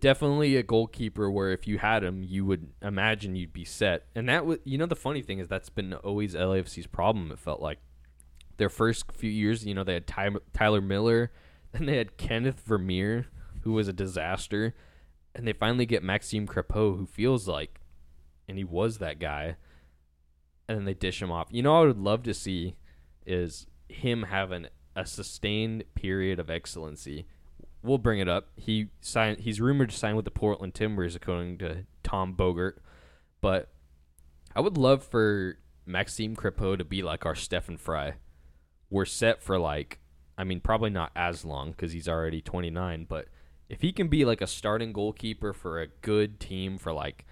Definitely a goalkeeper where if you had him, you would imagine you'd be set. And that was, you know, the funny thing is that's been always LAFC's problem. It felt like their first few years, you know, they had Ty- Tyler Miller, then they had Kenneth Vermeer, who was a disaster, and they finally get Maxime Crepeau, who feels like, and he was that guy, and then they dish him off. You know, I would love to see is him having a sustained period of excellency we'll bring it up. He signed. He's rumored to sign with the Portland Timbers, according to Tom Bogert. But I would love for Maxime Crepeau to be like our Stefan Frei. We're set for like, I mean, probably not as long because he's already 29. But if he can be like a starting goalkeeper for a good team for like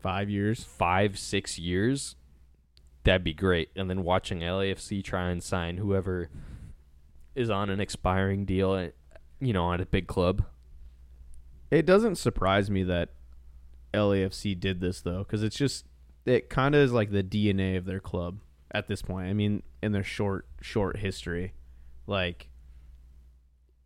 Five years. five, six years, that'd be great. And then watching LAFC try and sign whoever is on an expiring deal, eh, you know, at a big club. It doesn't surprise me that LAFC did this though, because it's just it kind of is like the DNA of their club at this point. I mean, in their short short history, like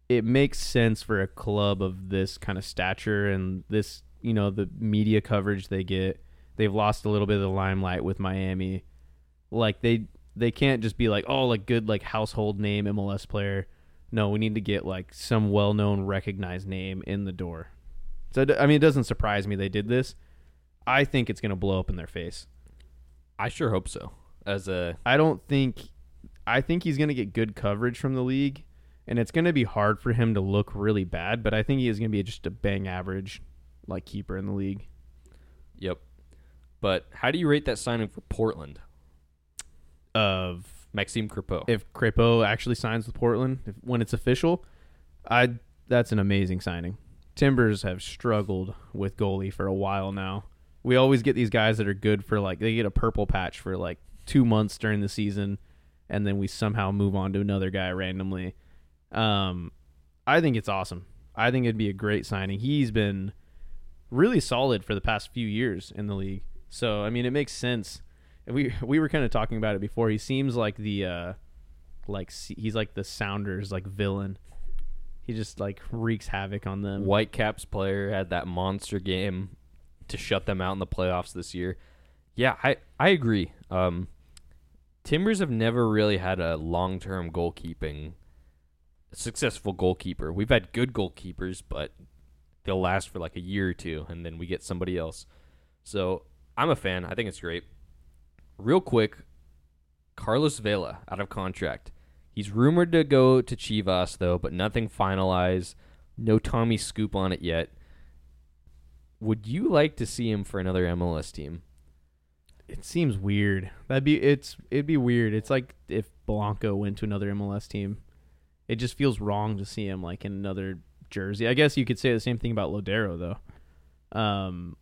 it makes sense for a club of this kind of stature and this, you know, the media coverage they get. They've lost a little bit of the limelight with Miami. Like they they can't just be like, oh, like good like household name MLS player. No, we need to get like some well-known recognized name in the door. So I mean, it doesn't surprise me they did this. I think it's going to blow up in their face. I sure hope so. As a I don't think I think he's going to get good coverage from the league and it's going to be hard for him to look really bad, but I think he is going to be just a bang average like keeper in the league. yep. But how do you rate that signing for Portland, Of Maxime Crepeau? if Crepeau actually signs with Portland if, when it's official, I that's an amazing signing. Timbers have struggled with goalie for a while now. We always get these guys that are good for like they get a purple patch for like 2 months during the season and then we somehow move on to another guy randomly. Um I think it's awesome. I think it'd be a great signing. He's been really solid for the past few years in the league. So, I mean, it makes sense. We we were kind of talking about it before. He seems like the uh like he's like the Sounders like villain. He just like wreaks havoc on them. Whitecaps player had that monster game to shut them out in the playoffs this year. Yeah, I I agree. Um, Timbers have never really had a long term goalkeeping successful goalkeeper. We've had good goalkeepers, but they'll last for like a year or two, and then we get somebody else. So I'm a fan. I think it's great. Real quick, Carlos Vela out of contract. He's rumored to go to Chivas though, but nothing finalized. No Tommy scoop on it yet. Would you like to see him for another MLS team? It seems weird. That'd be it's it'd be weird. It's like if Blanco went to another MLS team. It just feels wrong to see him like in another jersey. I guess you could say the same thing about Lodeiro though. Um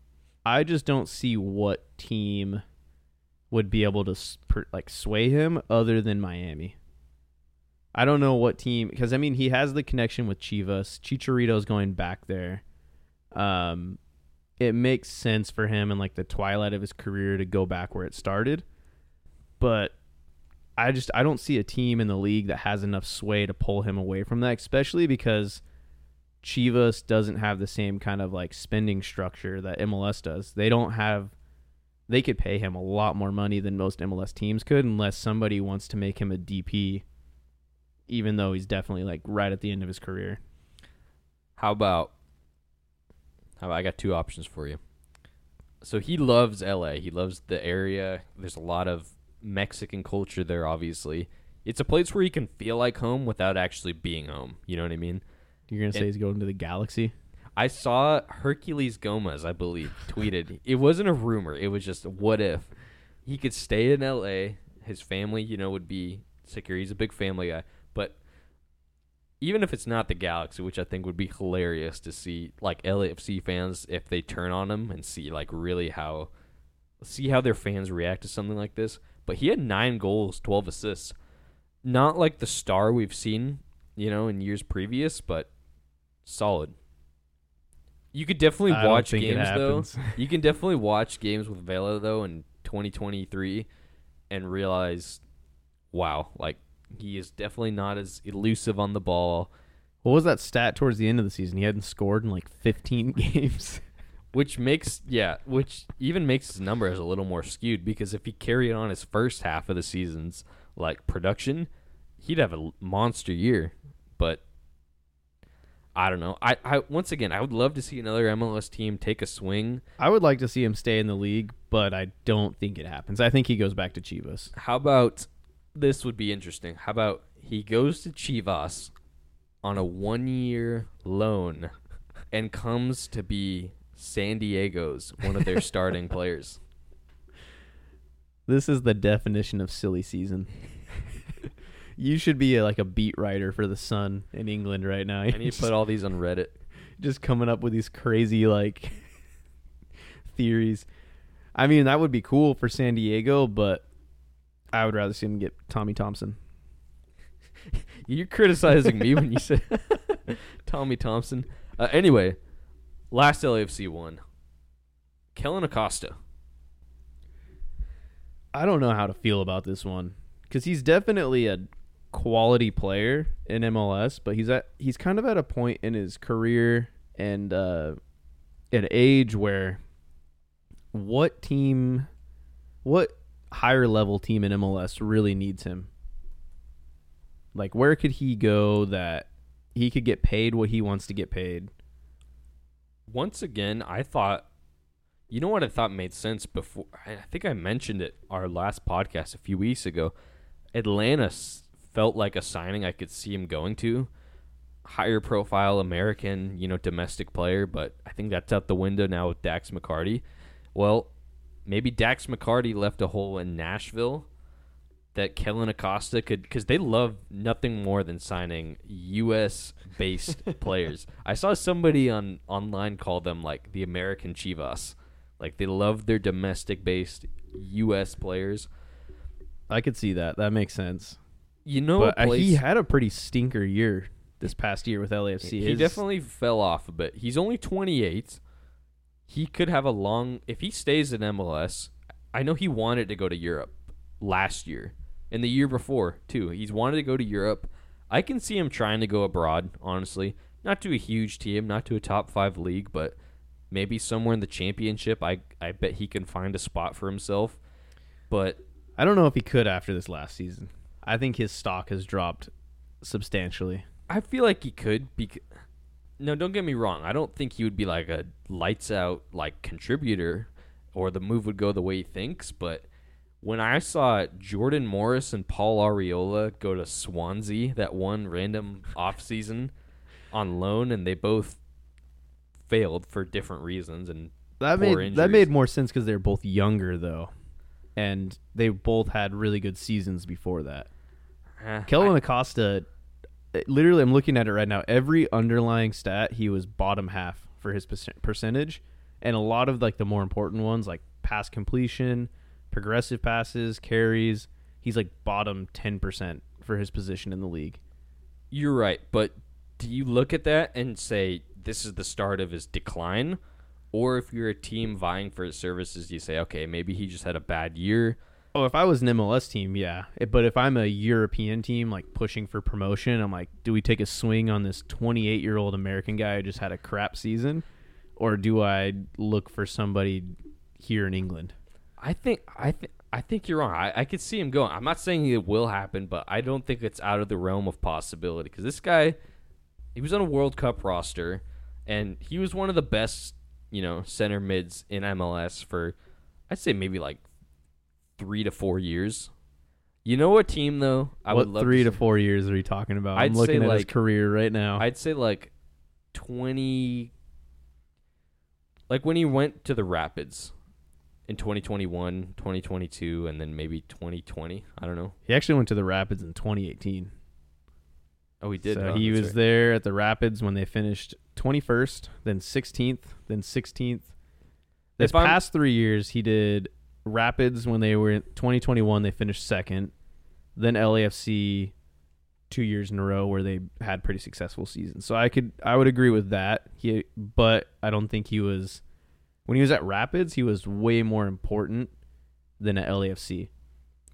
I just don't see what team would be able to like sway him other than Miami. I don't know what team because I mean he has the connection with Chivas. Chicharito's going back there. Um, it makes sense for him in like the twilight of his career to go back where it started, but I just I don't see a team in the league that has enough sway to pull him away from that, especially because Chivas doesn't have the same kind of like spending structure that MLS does. They don't have they could pay him a lot more money than most MLS teams could unless somebody wants to make him a DP even though he's definitely like right at the end of his career. How about how about I got two options for you. So he loves LA. He loves the area. There's a lot of Mexican culture there obviously. It's a place where he can feel like home without actually being home. You know what I mean? You're gonna say It- he's going to the galaxy? I saw Herculez Gomez, I believe, tweeted. It wasn't a rumor. It was just what if he could stay in L.A. His family, you know, would be secure. He's a big family guy, but even if it's not the Galaxy, which I think would be hilarious to see, like LAFC fans, if they turn on him and see like really how see how their fans react to something like this. But he had nine goals, twelve assists. Not like the star we've seen, you know, in years previous, but solid. You could definitely I watch games though. You can definitely watch games with Vela though in 2023 and realize, wow, like he is definitely not as elusive on the ball, What was that stat towards the end of the season? He hadn't scored in like 15 games. Which makes yeah, which even makes his numbers a little more skewed because if he carried on his first half of the season's like production, he'd have a monster year. But I don't know. I, I once again, I would love to see another MLS team take a swing. I would like to see him stay in the league, but I don't think it happens. I think he goes back to Chivas. How about this would be interesting. How about he goes to Chivas on a one year loan and comes to be San Diego's one of their starting players. This is the definition of silly season. you should be a, like a beat writer for the Sun in England right now. I need to put all these on Reddit. just coming up with these crazy like theories. I mean, that would be cool for San Diego, but I would rather see him get Tommy Thompson. You're criticizing me when you say Tommy Thompson. Uh, anyway, last LAFC one. Kellyn Acosta. I don't know how to feel about this one because he's definitely a quality player in MLS, but he's at he's kind of at a point in his career and uh, an age where what team, what higher level team in MLS really needs him? Like, where could he go that he could get paid what he wants to get paid? Once again, I thought, you know what I thought made sense before? I think I mentioned it our last podcast a few weeks ago. Atlanta felt like a signing I could see him going to. Higher profile American, you know, domestic player, but I think that's out the window now with Dax McCarty. Well, maybe Dax McCarty left a hole in Nashville that Kellyn Acosta could because they love nothing more than signing U.S. based players. I saw somebody on online call them like the American Chivas. Like they love their domestic based U.S. players. I could see that. That makes sense. You know, but uh, place, he had a pretty stinker year this past year with LAFC. he His- definitely fell off a bit. He's only 28. He could have a long if he stays in MLS. I know he wanted to go to Europe last year and the year before too. He's wanted to go to Europe. I can see him trying to go abroad, honestly. Not to a huge team, not to a top 5 league, but maybe somewhere in the championship. I I bet he can find a spot for himself. But I don't know if he could after this last season. I think his stock has dropped substantially. I feel like he could because no, don't get me wrong. I don't think he would be like a lights out like contributor or the move would go the way he thinks, but when I saw Jordan Morris and Paul Arriola go to Swansea that one random off season on loan and they both failed for different reasons and That made that made more sense because they're both younger though, and they both had really good seasons before that. eh, Kellyn Acosta, uh, literally, I'm looking at it right now. Every underlying stat, he was bottom half for his percentage, and a lot of like the more important ones, like pass completion, progressive passes, carries, he's like bottom ten percent for his position in the league. You're right, but do you look at that and say this is the start of his decline? Or if you're a team vying for his services, you say, okay, maybe he just had a bad year. Oh, if I was an MLS team, yeah. But if I'm a European team, like pushing for promotion, I'm like, do we take a swing on this 28 year old American guy who just had a crap season, or do I look for somebody here in England? I think I think I think you're wrong. I, I could see him going. I'm not saying it will happen, but I don't think it's out of the realm of possibility because this guy, he was on a World Cup roster, and he was one of the best, you know, center mids in MLS for, I'd say maybe like three to four years. You know what team though? I what would love three to see- four years are you talking about? I'd I'm looking at his career right now. I'd say like twenty, like when he went to the Rapids in 2021, 2022, and then maybe 2020. I don't know. he actually went to the Rapids in 2018. Oh, he did. So Oh, he was right. there at the Rapids when they finished 21st, then 16th, then 16th. This If I'm- past three years, he did Rapids when they were in 2021. They finished second. Then LAFC two years in a row where they had pretty successful seasons. So I could I would agree with that. He but I don't think he was when he was at Rapids, he was way more important than at LAFC.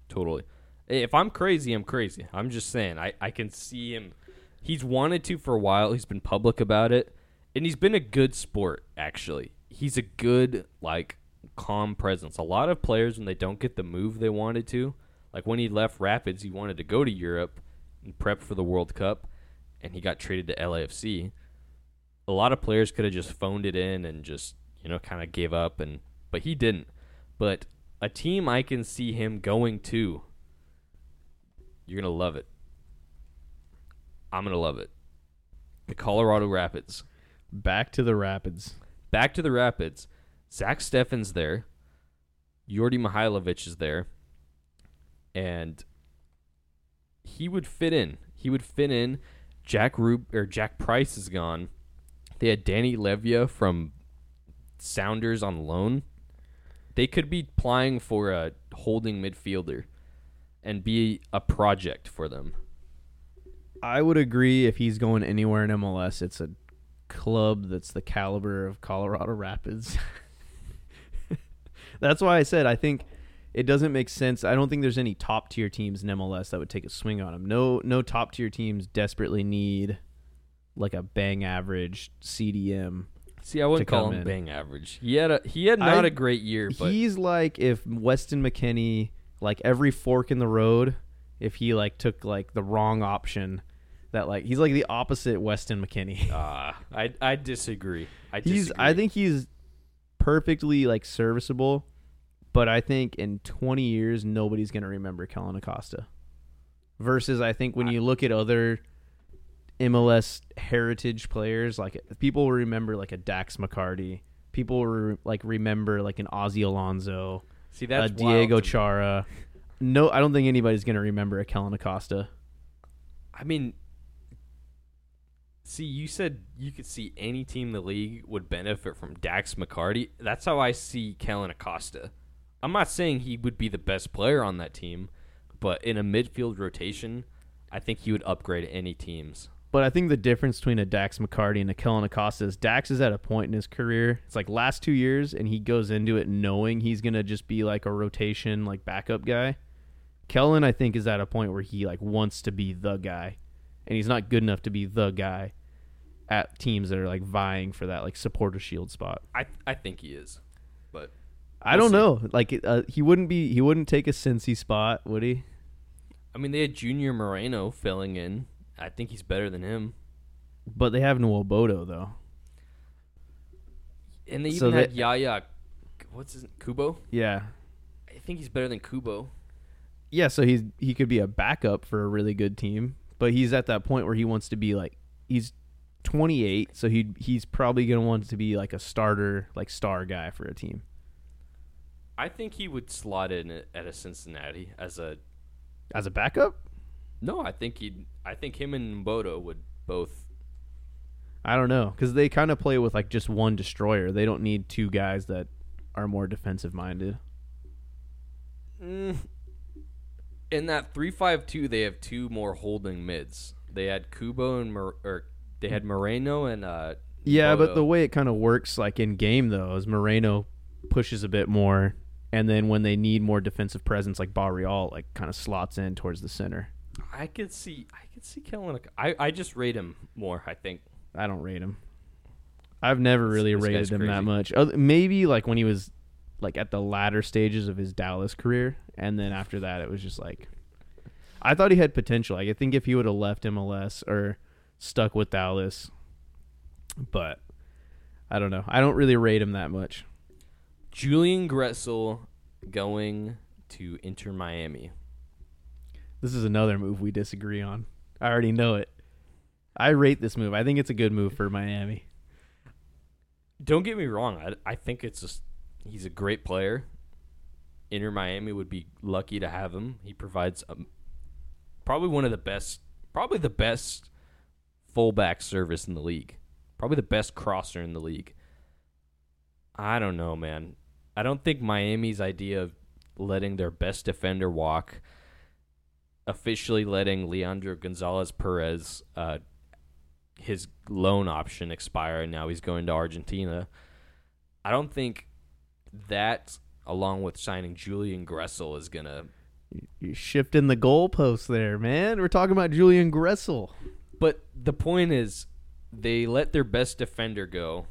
Totally. If I'm crazy, I'm crazy. I'm just saying. I, I can see him. He's wanted to for a while. He's been public about it. And he's been a good sport, actually. He's a good, like, calm presence. A lot of players, when they don't get the move they wanted to, like when he left Rapids, he wanted to go to Europe and prep for the World Cup, and he got traded to LAFC. A lot of players could have just phoned it in and just, you know, kind of gave up, and but he didn't. But a team I can see him going to, you're gonna love it. I'm gonna love it. The Colorado Rapids. Back to the Rapids. Back to the Rapids. Zach Steffen's there. Yordi Mihailovic is there. And he would fit in. He would fit in. Jack Rub or Jack Price is gone. They had Danny Leyva from Sounders on loan. They could be plying for a holding midfielder and be a project for them. I would agree if he's going anywhere in MLS, it's a club that's the caliber of Colorado Rapids. that's why I said I think it doesn't make sense. I don't think there's any top tier teams in MLS that would take a swing on him. No, no top tier teams desperately need like a bang average CDM. See, I wouldn't call him in. bang average. He had a he had not I- a great year, but He's like if Weston McKennie, like every fork in the road, if he like took like the wrong option, that like he's like the opposite Weston McKennie. Ah, I I disagree. I he's. I think he's perfectly like serviceable, but I think in 20 years nobody's going to remember Kellyn Acosta. Versus I think when I- you look at other MLS heritage players, like people remember like a Dax McCarty. People re- like remember like an Ozzy Alonso, see that's Uh, Diego. Chara. No, I don't think anybody's going to remember a Kellyn Acosta. I mean, see, you said you could see any team in the league would benefit from Dax McCarty. That's how I see Kellyn Acosta. I'm not saying he would be the best player on that team, but in a midfield rotation, I think he would upgrade any teams. But I think the difference between a Dax McCarty and a Kellyn Acosta is Dax is at a point in his career. It's like last two years, and he goes into it knowing he's gonna just be like a rotation, like backup guy. Kellyn, I think, is at a point where he like wants to be the guy, and he's not good enough to be the guy at teams that are like vying for that like supporter shield spot. I I think he is, but I don't see. know. Like uh, he wouldn't be, he wouldn't take a Cincy spot, would he? I mean they had Junior Moreno filling in. I think he's better than him, But they have Nwobodo though. and they even So had they- Yaya. What's his Kubo? Yeah, I think he's better than Kubo. yeah, so he's he could be a backup for a really good team, but he's at that point where he wants to be like he's 28, so he he's probably gonna want to be like a starter, like star guy for a team I think he would slot in at a Cincinnati as a as a backup. No. I think he. I think him and Nwobodo would both. I don't know because they kind of play with like just one destroyer. They don't need two guys that are more defensive minded. Mm, in that three-five-two, they have two more holding mids. They had Kubo and Mor- or they had Moreno and uh. Yeah, but the way it kind of works, like in game though, is Moreno pushes a bit more, and then when they need more defensive presence, like Barreal, like kind of slots in towards the center. I could see. I could see Kellyn. I I just rate him more. I think. I don't rate him. I've never really this rated guy's him that much. Oth- Maybe like when he was like at the latter stages of his Dallas career, and then after that, it was just like I thought he had potential. Like, I think if he would have left MLS or stuck with Dallas, but I don't know. I don't really rate him that much. Julian Gressel going to Inter Miami. This is another move we disagree on. I already know it. I rate this move. I think it's a good move for Miami. Don't get me wrong. I, I think it's just he's a great player. Inter Miami would be lucky to have him. He provides probably one of the best, probably the best fullback service in the league. Probably the best crosser in the league. I don't know, man. I don't think Miami's idea of letting their best defender walk, officially letting Leandro Gonzalez Pírez uh, his loan option expire, and now he's going to Argentina. I don't think that, along with signing Julian Gressel, is gonna. You're shifting the goalposts there, man. We're talking about Julian Gressel. But the point is, they let their best defender go,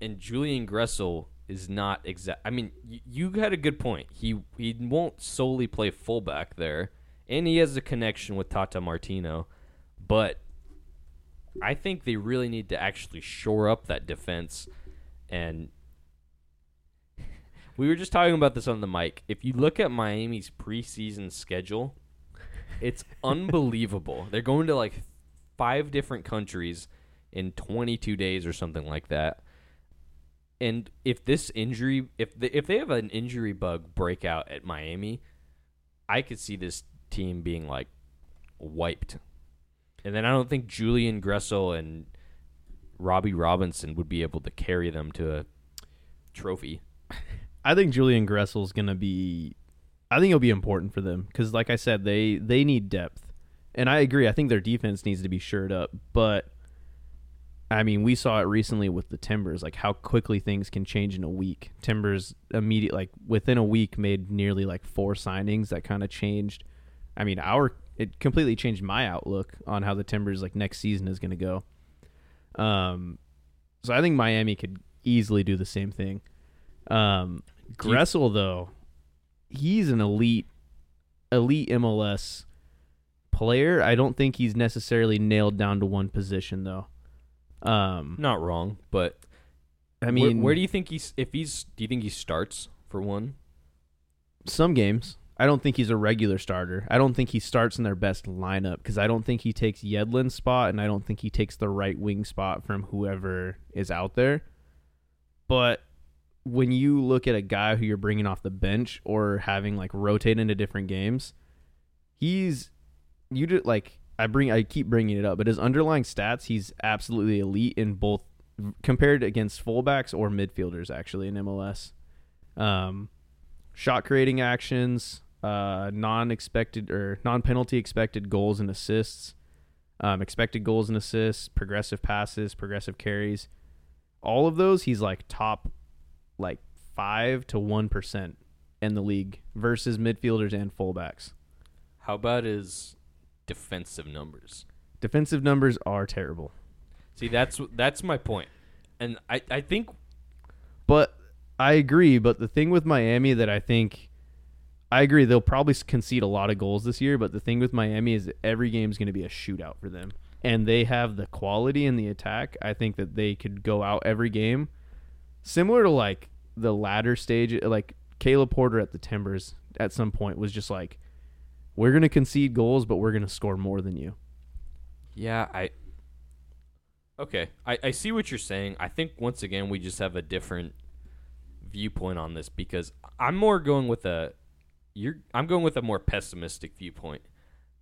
and Julian Gressel is not exact. I mean, y- you had a good point. He he won't solely play fullback there, and he has a connection with Tata Martino, but I think they really need to actually shore up that defense. And we were just talking about this on the mic. If you look at Miami's preseason schedule, it's unbelievable. They're going to like five different countries in 22 days or something like that. And if this injury, if they, if they have an injury bug breakout at Miami, I could see this team being like wiped. And then I don't think Julian Gressel and Robbie Robinson would be able to carry them to a trophy. I think Julian Gressel's going to be I think it'll be important for them cuz like I said they they need depth. And I agree. I think their defense needs to be shored up, but I mean, we saw it recently with the Timbers, like how quickly things can change in a week. Timbers immediate like within a week made nearly like four signings that kind of changed. I mean, our it completely changed my outlook on how the Timbers like next season is going to go. Um, so I think Miami could easily do the same thing. Um, Gressel though, he's an elite, elite MLS player. I don't think he's necessarily nailed down to one position though. Um, Not wrong, but I where- mean, where, do you think he's if he's do you think he starts for one? some games. I don't think he's a regular starter. I don't think he starts in their best lineup because I don't think he takes Yedlin's spot, and I don't think he takes the right wing spot from whoever is out there. But when you look at a guy who you're bringing off the bench or having like rotate into different games, he's you do like I bring I keep bringing it up, but his underlying stats, he's absolutely elite in both compared against fullbacks or midfielders actually in MLS. Um, shot creating actions, uh, non expected or non penalty expected goals and assists, um, expected goals and assists, progressive passes, progressive carries. All of those, he's like top like five to one percent in the league versus midfielders and fullbacks. How about his defensive numbers? Defensive numbers are terrible, See, that's that's my. And I, I think but I agree. But the thing with Miami that I think I agree they'll probably concede a lot of goals this year. But the thing with Miami is every game is going to be a shootout for them, and they have the quality in the attack. I think that they could go out every game, similar to like the latter stage. Like Caleb Porter at the Timbers at some point was just like, we're going to concede goals, but we're going to score more than you. Yeah, I. Okay, I, I see what you're saying. I think once again we just have a different viewpoint on this because I'm more going with a you're I'm going with a more pessimistic viewpoint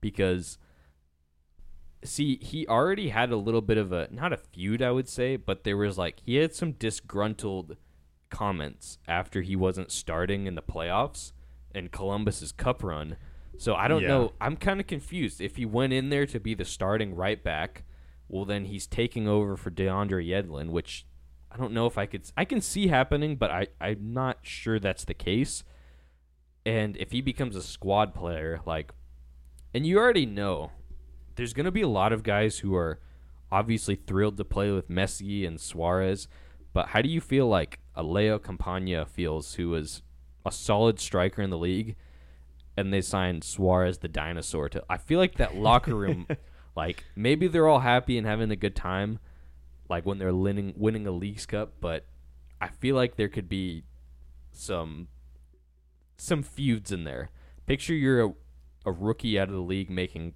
because see he already had a little bit of a not a feud I would say but there was like he had some disgruntled comments after he wasn't starting in the playoffs and Columbus's cup run. So I don't Yeah. know. I'm kind of confused. If he went in there to be the starting right back, well then he's taking over for DeAndre Yedlin, which I don't know if I could I can see happening, but I I'm not sure that's the case. And if he becomes a squad player, like and you already know there's going to be a lot of guys who are obviously thrilled to play with Messi and Suarez, But how do you feel like a Leo Campana feels, who was a solid striker in the league, and they signed Suarez the dinosaur to? I feel like that locker room, like maybe they're all happy and having a good time, like when they're winning winning a League's Cup, but I feel like there could be some some feuds in there. Picture you're a, a rookie out of the league making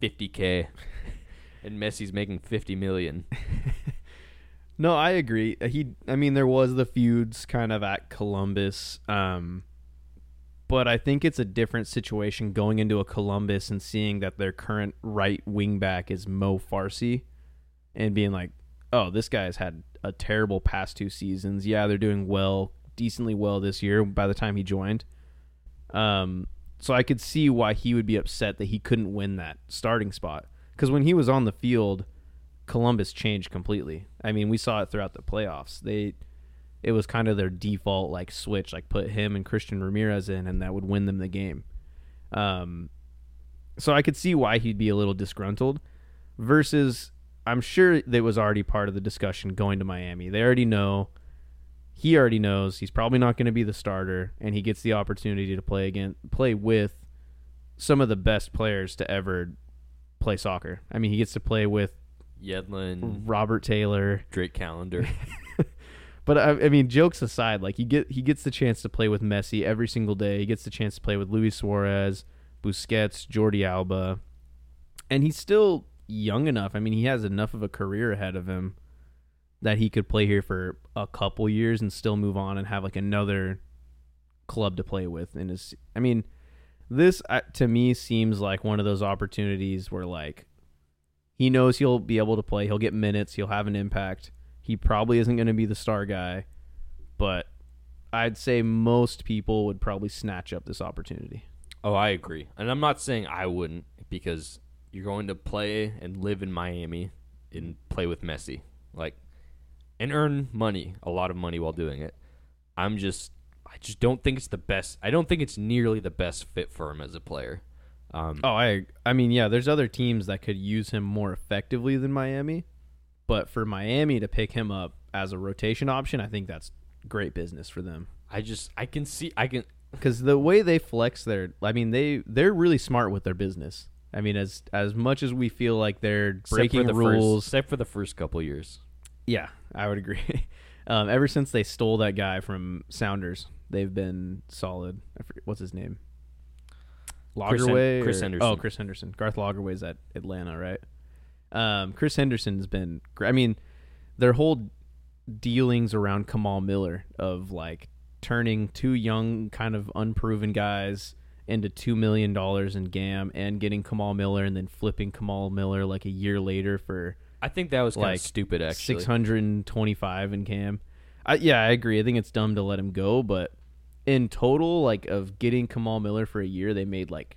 50k and Messi's making 50 million. No, I agree. Uh, He, I mean, there was the feuds kind of at Columbus, um, but I think it's a different situation going into a Columbus and seeing that their current right wing back is Mo Farsi, and being like, "Oh, this guy's had a terrible past two seasons. Yeah, they're doing well, decently well this year. By the time he joined, um, so I could see why he would be upset that he couldn't win that starting spot because when he was on the field." Columbus changed completely. I mean, we saw it throughout the playoffs. They it was kind of their default like switch, like put him and Christian Ramirez in and that would win them the game. Um so I could see why he'd be a little disgruntled versus I'm sure that was already part of the discussion going to Miami. They already know he already knows he's probably not going to be the starter and he gets the opportunity to play again play with some of the best players to ever play soccer. I mean, he gets to play with Yedlin, Robert Taylor. Drake Callender. But I, I mean, jokes aside, like he get he gets the chance to play with Messi every single day. He gets the chance to play with Luis Suarez, Busquets, Jordi Alba, and he's still young enough. I mean, he has enough of a career ahead of him that he could play here for a couple years and still move on and have like another club to play with. In his, I mean, this uh, to me seems like one of those opportunities where like he knows he'll be able to play. He'll get minutes. He'll have an impact. He probably isn't going to be the star guy, but I'd say most people would probably snatch up this opportunity. Oh, I agree. And I'm not saying I wouldn't because you're going to play and live in Miami and play with Messi. Like and earn money, a lot of money while doing it. I'm just I just don't think it's the best. I don't think it's nearly the best fit for him as a player. Um, Oh, I I mean, yeah, there's other teams that could use him more effectively than Miami, but for Miami to pick him up as a rotation option, I think that's great business for them. I just I can see I can Cuz the way they flex their I mean, they they're really smart with their business. I mean, as as much as we feel like they're except breaking the rules, first, except for the first couple years. Yeah, I would agree. um, ever since they stole that guy from Sounders, they've been solid. I forget, what's his name? Chris Hen- Chris or- Henderson. Oh, Chris Henderson. Garth Lagerwey's at Atlanta, right? Um, Chris Henderson's been. I mean, their whole dealings around Kamal Miller of like turning two young, kind of unproven guys into two million dollars in GAM and getting Kamal Miller and then flipping Kamal Miller like a year later for I think that was kind Like, of stupid actually. six hundred and twenty-five in GAM. I, yeah, I agree. I think it's dumb to let him go, but in total, like of getting Kamal Miller for a year, they made like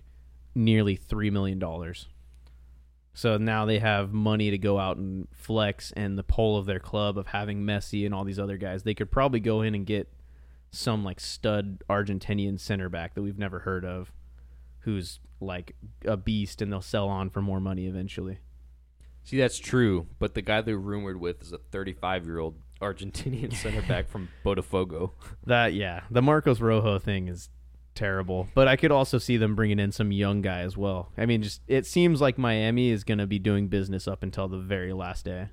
nearly three million dollars. So now they have money to go out and flex, and the pull of their club of having Messi and all these other guys, they could probably go in and get some like stud Argentinian center back that we've never heard of, who's like a beast, and they'll sell on for more money eventually. See, that's true, but the guy they're rumored with is a 35 year old Argentinian center back from Botafogo. That yeah, the Marcos Rojo thing is terrible. But I could also see them bringing in some young guy as well. I mean, just it seems like Miami is going to be doing business up until the very last day.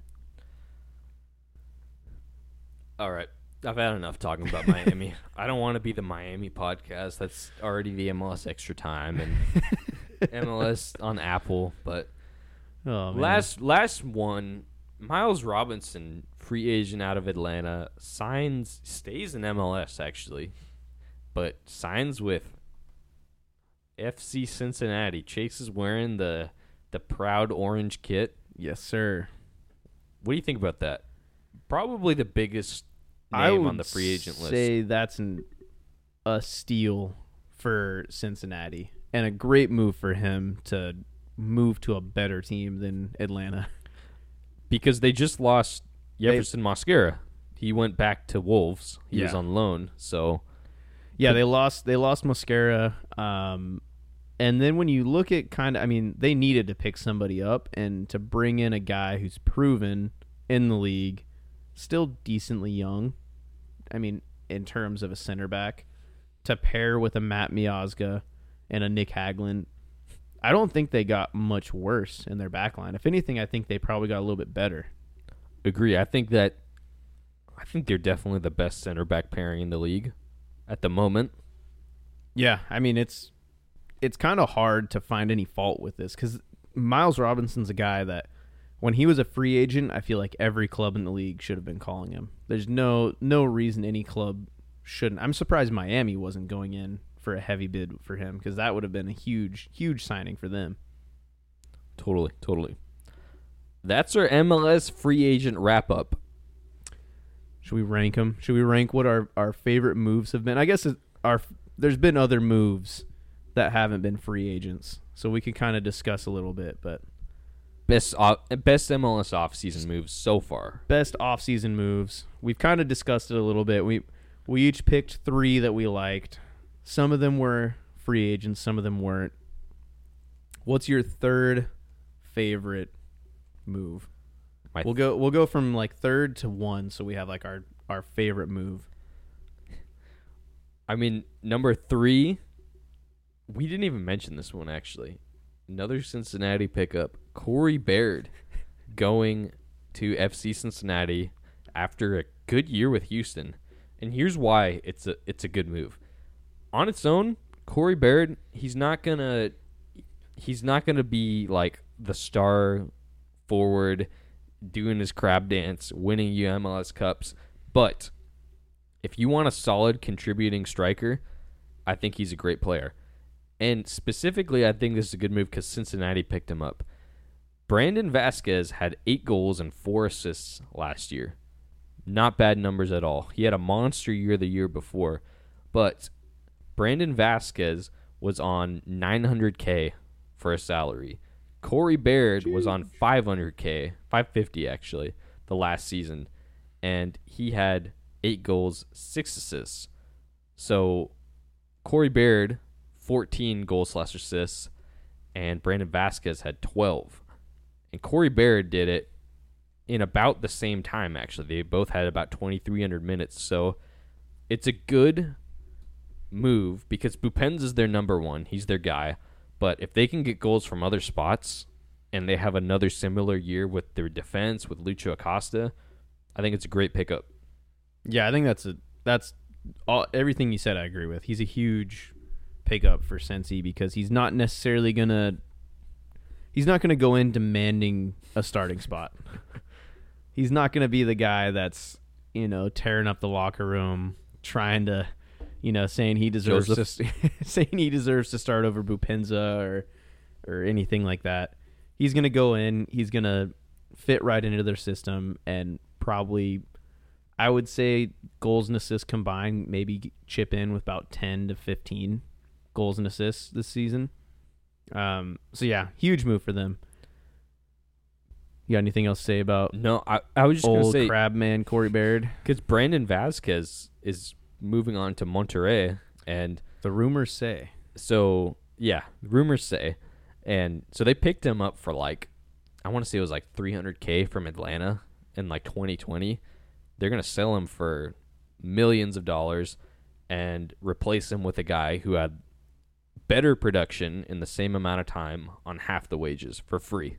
All right. I've had enough talking about Miami. I don't want to be the Miami podcast. That's already the MLS extra time and MLS on Apple. But Oh, man. last last one, Miles Robinson, free agent out of Atlanta, signs stays in MLS actually, but signs with FC Cincinnati. Chase is wearing the the proud orange kit. yes, sir. What do you think about that? Probably the biggest name on the free agent list. Say that's an a steal for Cincinnati and a great move for him to move to a better team than Atlanta. because they just lost Jefferson Mosquera. He went back to Wolves. He was on loan, so Yeah, they lost. They lost Mosquera. Um, and then when you look at kind of, I mean, they needed to pick somebody up and to bring in a guy who's proven in the league, still decently young. I mean, in terms of a center back, to pair with a Matt Miazga and a Nick Haglund, I don't think they got much worse in their back line. If anything, I think they probably got a little bit better. Agree. I think that I think they're definitely the best center back pairing in the league at the moment. Yeah, I mean it's it's kind of hard to find any fault with this because Miles Robinson's a guy that when he was a free agent, I feel like every club in the league should have been calling him. There's no no reason any club shouldn't. I'm surprised Miami wasn't going in for a heavy bid for him because that would have been a huge huge signing for them. Totally, totally. That's our MLS free agent wrap up. Should we rank them? Should we rank what our, our favorite moves have been? I guess our there's been other moves that haven't been free agents, so we can kind of discuss a little bit. But Best off, best MLS offseason moves so far. best off-season moves, we've kind of discussed it a little bit. We we each picked three that we liked. Some of them were free agents, some of them weren't. What's your third favorite move? My We'll go we'll go from like third to one, so we have like our our favorite move. I mean, number three, we didn't even mention this one actually. Another Cincinnati pickup, Corey Baird, going to FC Cincinnati after a good year with Houston. And here's why it's a it's a good move. On its own, Corey Baird, he's not gonna he's not gonna be like the star forward doing his crab dance, winning you MLS cups. But if you want a solid contributing striker, I think he's a great player. And specifically, I think this is a good move because Cincinnati picked him up. Brandon Vazquez had eight goals and four assists last year. Not bad numbers at all. He had a monster year the year before, but Brandon Vazquez was on 900k for a salary. Corey Baird was on 500k, 550 actually, the last season, and he had eight goals, six assists. So Corey Baird, 14 goals slash assists, and Brandon Vazquez had 12. And Corey Baird did it in about the same time, actually. They both had about 2,300 minutes. So it's a good move because Boupendza is their number one. He's their guy. But if they can get goals from other spots and they have another similar year with their defense, with Lucho Acosta, I think it's a great pickup. Yeah, I think that's a that's all everything you said. I agree with. He's a huge pickup for Cincy because he's not necessarily gonna he's not gonna go in demanding a starting spot. he's not gonna be the guy that's you know tearing up the locker room, trying to you know saying he deserves to saying he deserves to start over Boupendza or or anything like that. He's gonna go in. He's gonna fit right into their system and probably I would say goals and assists combined, maybe chip in with about 10 to 15 goals and assists this season. Um, so yeah, huge move for them. You got anything else to say about No, I, I was just going to say crab man Corey Baird? because Brandon Vazquez is moving on to Monterrey, and The rumors say. so yeah, rumors say, and so they picked him up for like, I want to say it was like 300k from Atlanta in like 2020. They're gonna sell him for millions of dollars and replace him with a guy who had better production in the same amount of time on half the wages for free.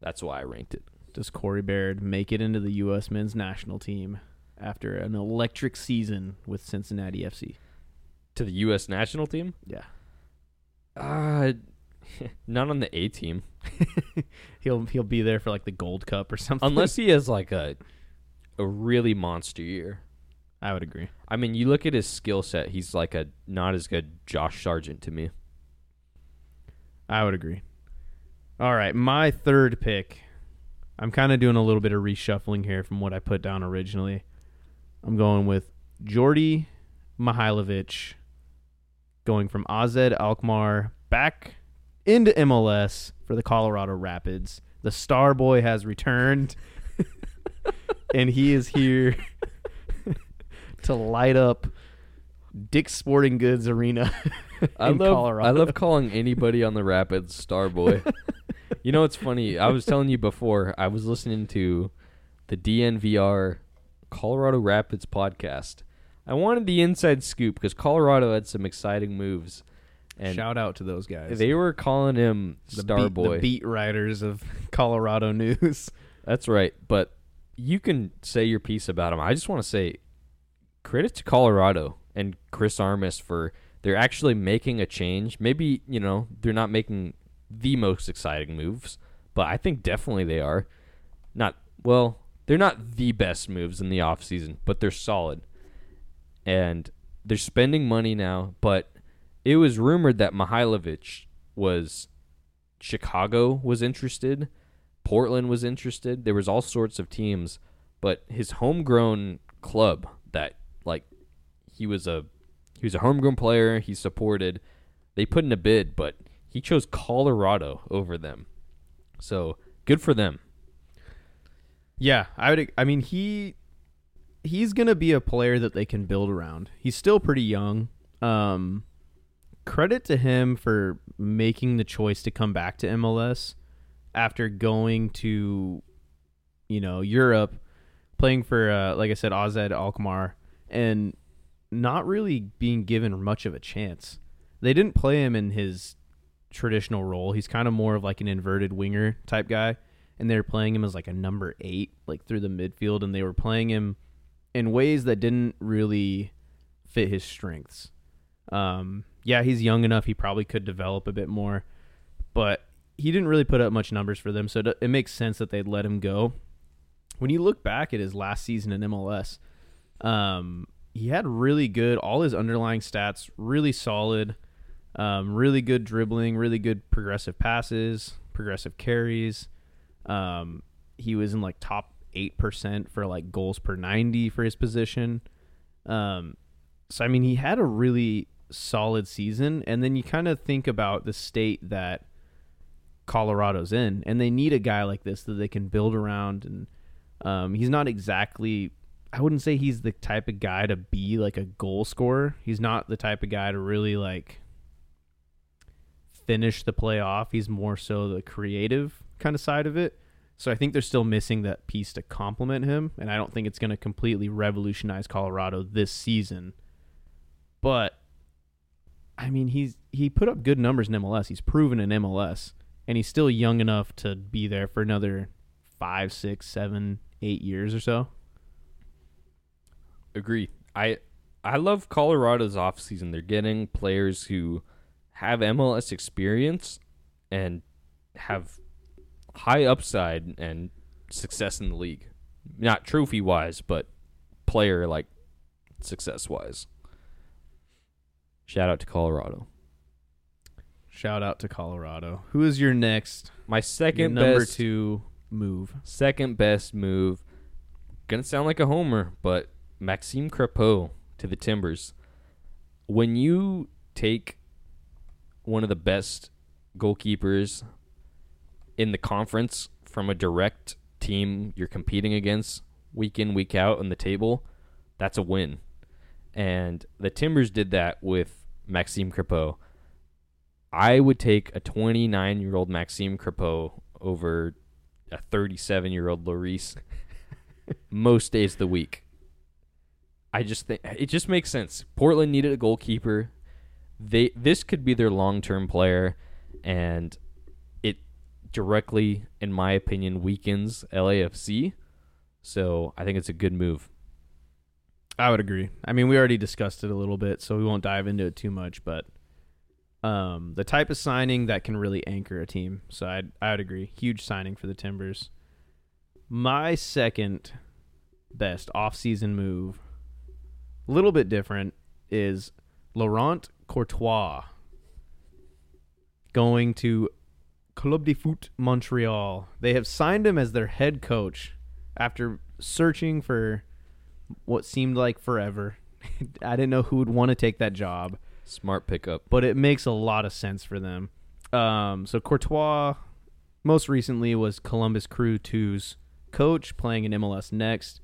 That's why I ranked it. Does Corey Baird make it into the U.S. men's national team after an electric season with Cincinnati FC? To the U.S. national team? Yeah. Uh, not on the A team. He'll he'll be there for like the Gold Cup or something. Unless he has like a a really monster year. I would agree. I mean, you look at his skill set, he's like a not as good Josh Sargent to me. I would agree. All right, my third pick. I'm kind of doing a little bit of reshuffling here from what I put down originally. I'm going with Djordje Mihailovic going from AZ Alkmaar back into MLS for the Colorado Rapids. The Star Boy has returned and he is here to light up Dick's Sporting Goods Arena I in love Colorado. I love calling anybody on the Rapids star boy. you know what's funny? I was telling you before. I was listening to the DNVR Colorado Rapids podcast. I wanted the inside scoop because Colorado had some exciting moves, and Shout out to those guys. they were calling him the Star beat, Boy. the beat writers of Colorado news. That's right. But you can say your piece about him. I just want to say credit to Colorado and Chris Armas for they're actually making a change. Maybe, you know, they're not making the most exciting moves, but I think definitely they are. Not well, they're not the best moves in the offseason, but they're solid. And they're spending money now, but it was rumored that Mihailovic was Chicago was interested. Portland was interested. There was all sorts of teams, but his homegrown club that like he was a he was a homegrown player, he supported. They put in a bid, but he chose Colorado over them. So, good for them. Yeah, I would. I mean, he he's gonna be a player that they can build around. He's still pretty young. Um, credit to him for making the choice to come back to MLS after going to, you know, Europe, playing for, uh, like I said, AZ Alkmaar, and not really being given much of a chance. They didn't play him in his traditional role. He's kind of more of like an inverted winger type guy and they were playing him as like a number eight, like through the midfield, and they were playing him in ways that didn't really fit his strengths. Um, yeah, he's young enough; he probably could develop a bit more, but he didn't really put up much numbers for them, so it makes sense that they'd let him go. When you look back at his last season in MLS, um, he had really good, all his underlying stats really solid, um, really good dribbling, really good progressive passes, progressive carries. Um, he was in like top eight percent for like goals per ninety for his position. Um, so I mean, he had a really solid season, and then you kind of think about the state that Colorado's in, and they need a guy like this that they can build around. And um, he's not exactly. I wouldn't say he's the type of guy to be like a goal scorer. He's not the type of guy to really like finish the play off. He's more so the creative kind of side of it. So I think they're still missing that piece to complement him, and I don't think it's going to completely revolutionize Colorado this season. But I mean, he's he put up good numbers in MLS. He's proven in MLS, and he's still young enough to be there for another five, six, seven, eight years or so. Agree. I I love Colorado's offseason. They're getting players who have MLS experience and have high upside and success in the league. Not trophy wise, but player like success wise. Shout out to Colorado. Shout out to Colorado. Who is your next My your second number best two move? second best move. Gonna sound like a homer, but Maxime Crepeau to the Timbers. When you take one of the best goalkeepers in the conference from a direct team you're competing against week in week out on the table, that's a win. And the Timbers did that with Maxime Crepeau. I would take a 29 year old Maxime Crepeau over a 37 year old Lloris most days of the week. I just think it just makes sense. Portland needed a goalkeeper. They this could be their long term player, and directly, in my opinion, weakens LAFC. So I think it's a good move. I would agree. I mean, we already discussed it a little bit, so we won't dive into it too much. But um, the type of signing that can really anchor a team. So I I would agree. Huge signing for the Timbers. My second best offseason move, a little bit different, is Laurent Courtois going to Club de Foot Montreal. They have signed him as their head coach after searching for what seemed like forever. I didn't know who would want to take that job, Smart pickup. but it makes a lot of sense for them. Um, so Courtois, most recently, was Columbus Crew 2's coach, playing in MLS Next.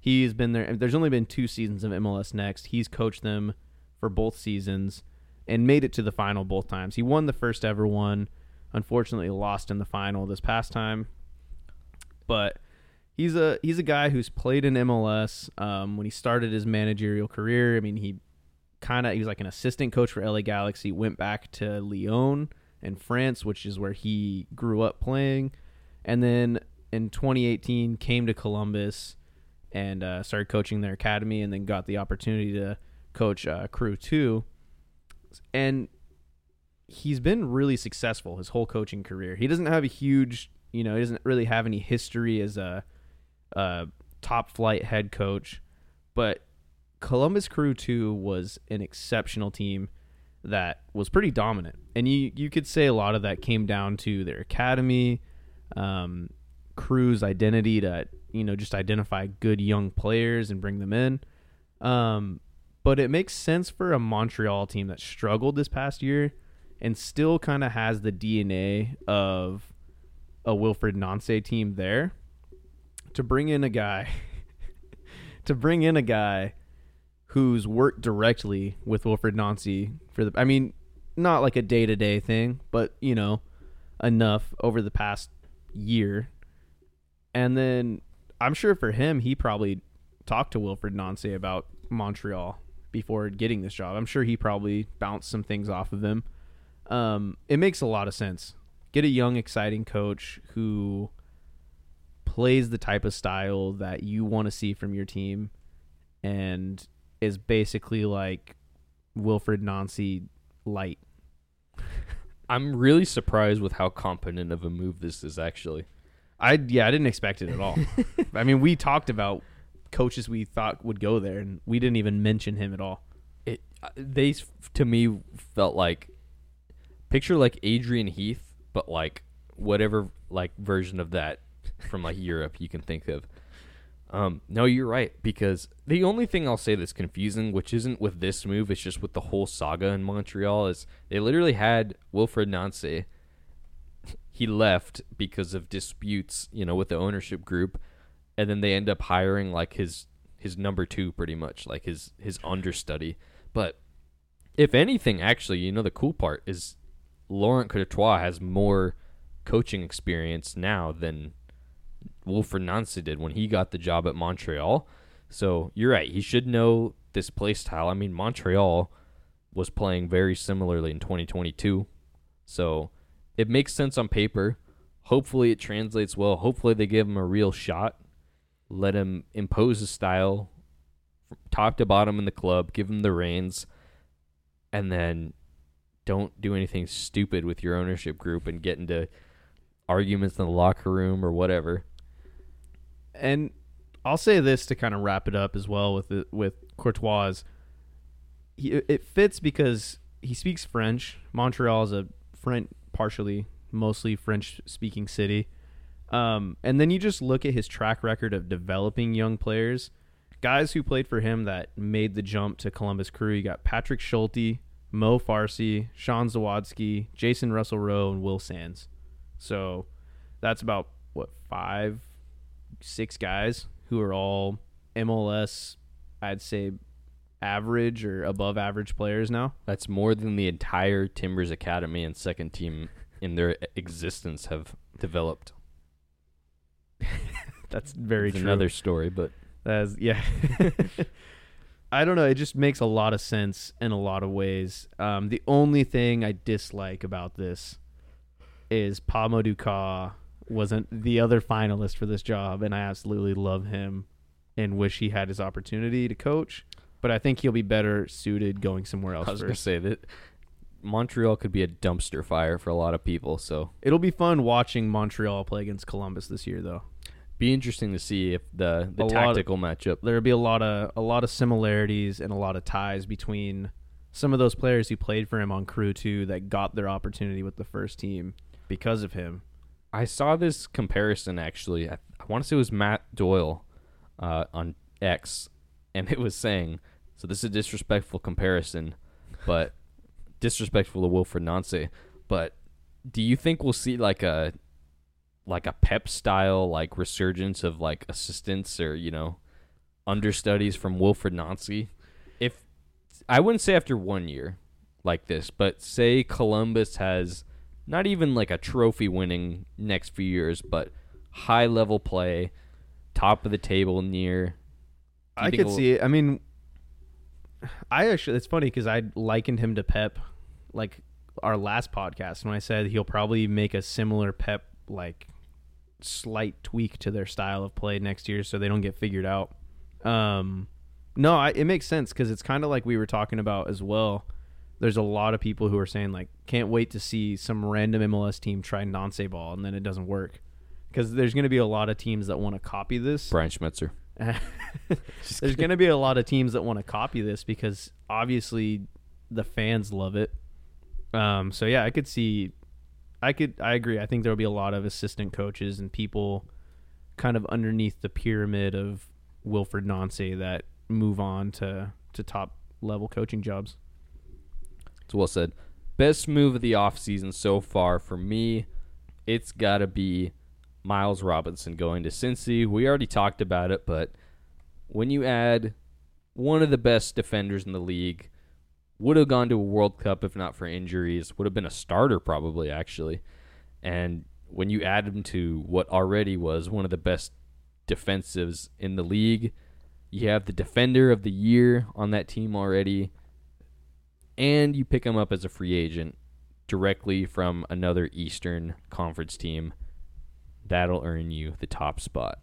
He's been there. There's only been two seasons of MLS Next. He's coached them for both seasons and made it to the final both times. He won the first ever one. Unfortunately, lost in the final this past time. But he's a he's a guy who's played in MLS. Um, when he started his managerial career, I mean, he kind of he was like an assistant coach for LA Galaxy. Went back to Lyon in France, which is where he grew up playing, and then in 2018 came to Columbus and uh, started coaching their academy, and then got the opportunity to coach uh, Crew Two, and he's been really successful his whole coaching career. He doesn't have a huge, you know, he doesn't really have any history as a, a top flight head coach, but Columbus Crew 2 was an exceptional team that was pretty dominant. And you you could say a lot of that came down to their academy, um, Crew's identity to, you know, just identify good young players and bring them in. Um, but it makes sense for a Montreal team that struggled this past year and still kind of has the DNA of a Wilfried Nancy team there to bring in a guy to bring in a guy who's worked directly with Wilfried Nancy for the I mean not like a day-to-day thing but you know enough over the past year. And then I'm sure for him he probably talked to Wilfried Nancy about Montreal before getting this job. I'm sure he probably bounced some things off of him um, it makes a lot of sense. Get a young, exciting coach who plays the type of style that you want to see from your team and is basically like Wilfried Nancy light. I'm really surprised with how competent of a move this is actually. I yeah, I didn't expect it at all. I mean, we talked about coaches we thought would go there and we didn't even mention him at all. It uh, they to me felt like picture like Adrian Heath, but like whatever like version of that from like Europe you can think of. Um, no, you're right because the only thing I'll say that's confusing, which isn't with this move, it's just with the whole saga in Montreal, is they literally had Wilfried Nancy. He left because of disputes, you know, with the ownership group, and then they end up hiring like his his number two, pretty much like his his understudy. But if anything, actually, you know, the cool part is Laurent Courtois has more coaching experience now than Wilfried Nancy did when he got the job at Montreal. So you're right. He should know this play style. I mean, Montreal was playing very similarly in 2022. So it makes sense on paper. Hopefully it translates well. Hopefully they give him a real shot. Let him impose his style from top to bottom in the club. Give him the reins. And then don't do anything stupid with your ownership group and get into arguments in the locker room or whatever. And I'll say this to kind of wrap it up as well with the, with Courtois. He, it fits because he speaks French. Montreal is a French, partially, mostly French-speaking city. Um, and then you just look at his track record of developing young players, guys who played for him that made the jump to Columbus Crew. You got Patrick Schulte, Mo Farsi, Sean Zawadzki, Jason Russell Rowe, and Will Sands. So that's about what five, six guys who are all MLS. I'd say average or above average players now. That's more than the entire Timbers Academy and second team in their existence have developed. That's very another story, but That's yeah. I don't know. It just makes a lot of sense in a lot of ways. Um, the only thing I dislike about this is Pa Modou Kah wasn't the other finalist for this job, and I absolutely love him and wish he had his opportunity to coach. But I think he'll be better suited going somewhere else I was going to say that Montreal could be a dumpster fire for a lot of people. So It'll be fun watching Montreal play against Columbus this year, though. Be interesting to see if the the A lot of- tactical matchup. there'll be a lot of a lot of similarities and a lot of ties between some of those players who played for him on Crew Two that got their opportunity with the first team because of him. I saw this comparison actually. I, I want to say it was Matt Doyle uh, on X, and it was saying, so this is a disrespectful comparison, but disrespectful to Wilfried Nancy. But do you think we'll see like a like a Pep style like resurgence of like assistants or you know understudies from Wilfried Nancy? If I wouldn't say after one year like this, but say Columbus has not even like a trophy winning next few years, but high level play, top of the table near. I could see it. I mean, I actually it's funny because I likened him to Pep, like our last podcast when I said he'll probably make a similar Pep like slight tweak to their style of play next year so they don't get figured out. Um, no, I, it makes sense because it's kind of like we were talking about as well. There's a lot of people who are saying like can't wait to see some random MLS team try nonce ball and then it doesn't work because there's going to be a lot of teams that want to copy this. Brian Schmetzer. There's going to be a lot of teams that want to copy this because obviously the fans love it. Um, so yeah, I could see, I could, I agree. I think there will be a lot of assistant coaches and people kind of underneath the pyramid of Wilfried Nance that move on to to top level coaching jobs. It's well said. Best move of the offseason so far for me, it's got to be Miles Robinson going to Cincy. We already talked about it, but when you add one of the best defenders in the league, would have gone to a World Cup if not for injuries, would have been a starter probably actually. And when you add him to what already was one of the best defensives in the league, you have the defender of the year on that team already and you pick him up as a free agent directly from another Eastern Conference team, that'll earn you the top spot.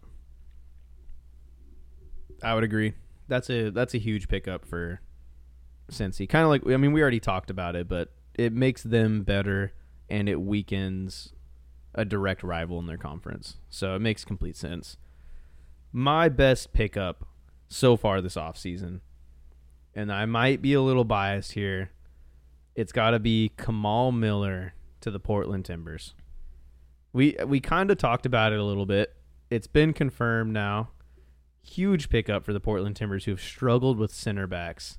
I would agree. That's a that's a huge pickup for Cincy. Kind of like I mean we already talked about it, but it makes them better and it weakens a direct rival in their conference. So it makes complete sense. My best pickup so far this offseason, and I might be a little biased here, it's got to be Kamal Miller to the Portland Timbers. We we kind of talked about it a little bit. It's been confirmed now huge pickup for the Portland Timbers who have struggled with center backs.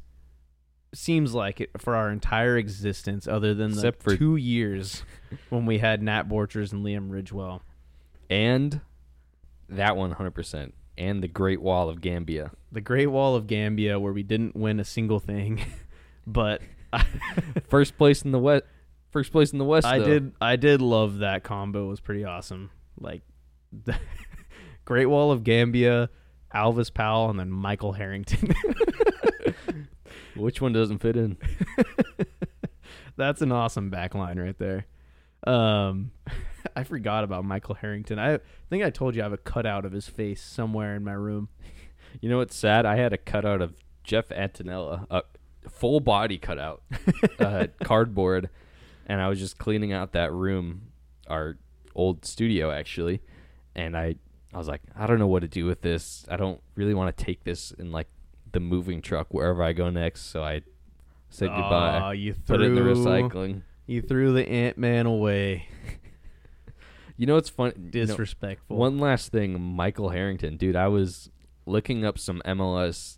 Seems like it for our entire existence, other than the Except for- two years when we had Nat Borchers and Liam Ridgewell. And that 100%. And the Great Wall of Gambia. The Great Wall of Gambia, where we didn't win a single thing, but First place in the West. First place in the West. I though. did I did love that combo. It was pretty awesome. Like the Great Wall of Gambia, Alvas Powell, and then Michael Harrington. Which one doesn't fit in? That's an awesome backline right there. Um, I forgot about Michael Harrington. I think I told you I have a cutout of his face somewhere in my room. You know what's sad? I had a cutout of Jeff Attinella, a full body cutout, uh, cardboard, and I was just cleaning out that room, our old studio actually, and I, I was like, I don't know what to do with this. I don't really want to take this in like the moving truck wherever I go next, so I said goodbye. Aw, you Put it in the threw- recycling. You threw the Ant Man away. You know what's fun? you know, Disrespectful. One last thing, Michael Harrington, dude. I was looking up some MLS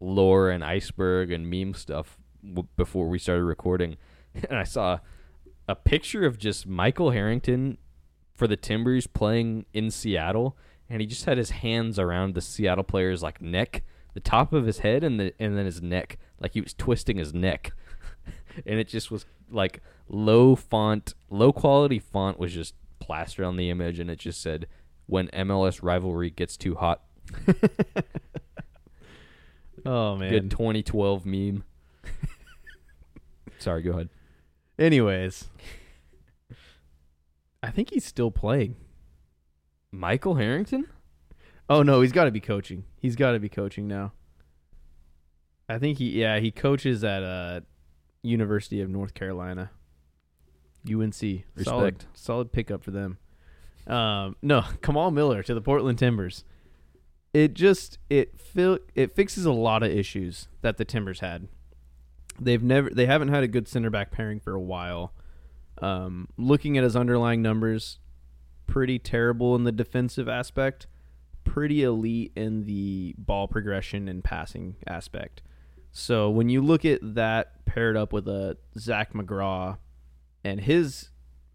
lore and iceberg and meme stuff w- before we started recording, and I saw a picture of just Michael Harrington for the Timbers playing in Seattle, and he just had his hands around the Seattle player's like neck, the top of his head, and the and then his neck, like he was twisting his neck, and it just was like low font, low quality font was just plastered on the image, and it just said, "When MLS rivalry gets too hot." oh man. Good 2012 meme. Sorry, go ahead. Anyways, I think he's still playing. Michael Harrington? Oh no, he's got to be coaching. He's got to be coaching now. I think he yeah, he coaches at uh University of North Carolina. UNC. Solid Respect. solid pickup for them. Um no, Kamal Miller to the Portland Timbers. It just it fil- it fixes a lot of issues that the Timbers had. They've never they haven't had a good center back pairing for a while. Um looking at his underlying numbers, pretty terrible in the defensive aspect pretty elite in the ball progression and passing aspect. So when you look at that paired up with a Zac McGraw and his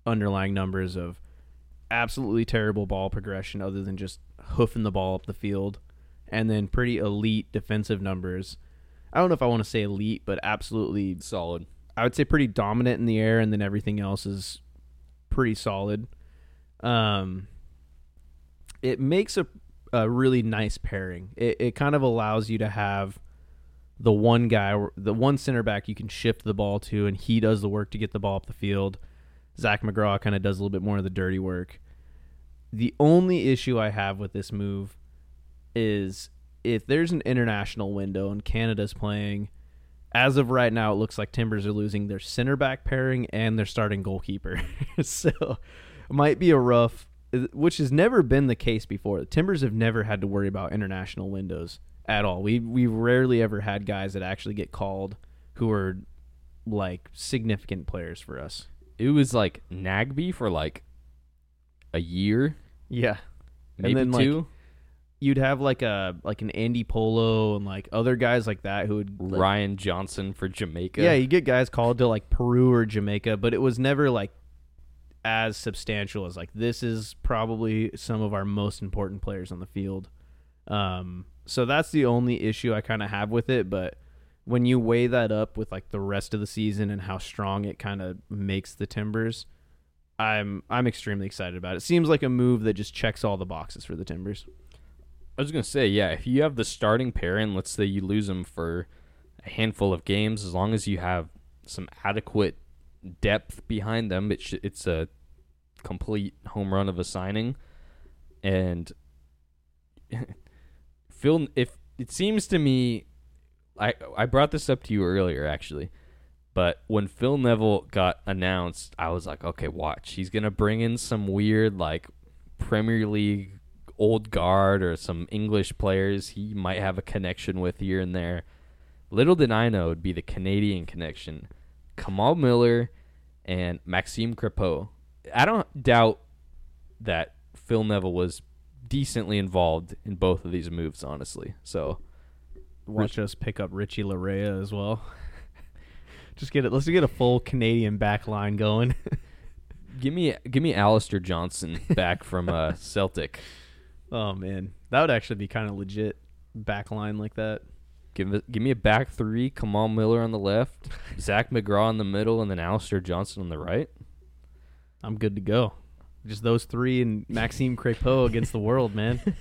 underlying numbers of absolutely terrible ball progression other than just hoofing the ball up the field and then pretty elite defensive numbers. I don't know if I want to say elite, but absolutely Solid. I would say pretty dominant in the air, and then everything else is pretty solid. Um, it makes a a really nice pairing. It it kind of allows you to have the one guy, the one center back you can shift the ball to, and he does the work to get the ball up the field. Zac McGraw kind of does a little bit more of the dirty work. The only issue I have with this move is if there's an international window and Canada's playing, as of right now, it looks like Timbers are losing their center back pairing and their starting goalkeeper. so it might be a rough, which has never been the case before. The Timbers have never had to worry about international windows at all. We we rarely ever had guys that actually get called who are like significant players for us. It was like Nagbe for like a year, Yeah. maybe then, like, two. You'd have like a like an Andy Polo and like other guys like that who would like, Ryan Johnson for Jamaica. Yeah, you get guys called to like Peru or Jamaica, but it was never like as substantial as like this is probably some of our most important players on the field. Um, so that's the only issue I kind of have with it. But when you weigh that up with like the rest of the season and how strong it kind of makes the Timbers, I'm I'm extremely excited about it. Seems like a move that just checks all the boxes for the Timbers. I was gonna say, yeah, if you have the starting pair and let's say you lose them for a handful of games, as long as you have some adequate depth behind them, it sh- it's a complete home run of a signing. And Phil, if it seems to me, I I brought this up to you earlier actually, but when Phil Neville got announced, I was like, okay, watch, he's gonna bring in some weird like Premier League old guard or some English players he might have a connection with here and there. Little did I know it'd be the Canadian connection. Kamal Miller and Maxime Crepeau. I don't doubt that Phil Neville was decently involved in both of these moves, honestly. So Watch us pick up Richie Laryea as well. just get it. Let's get a full Canadian back line going. give me give me Alistair Johnston back from uh, Celtic. Oh man, that would actually be kind of legit back line like that. Give it, give me a back three, Kamal Miller on the left, Zac McGraw in the middle, and then Alistair Johnston on the right. I'm good to go. Just those three and Maxime Crepeau against the world, man.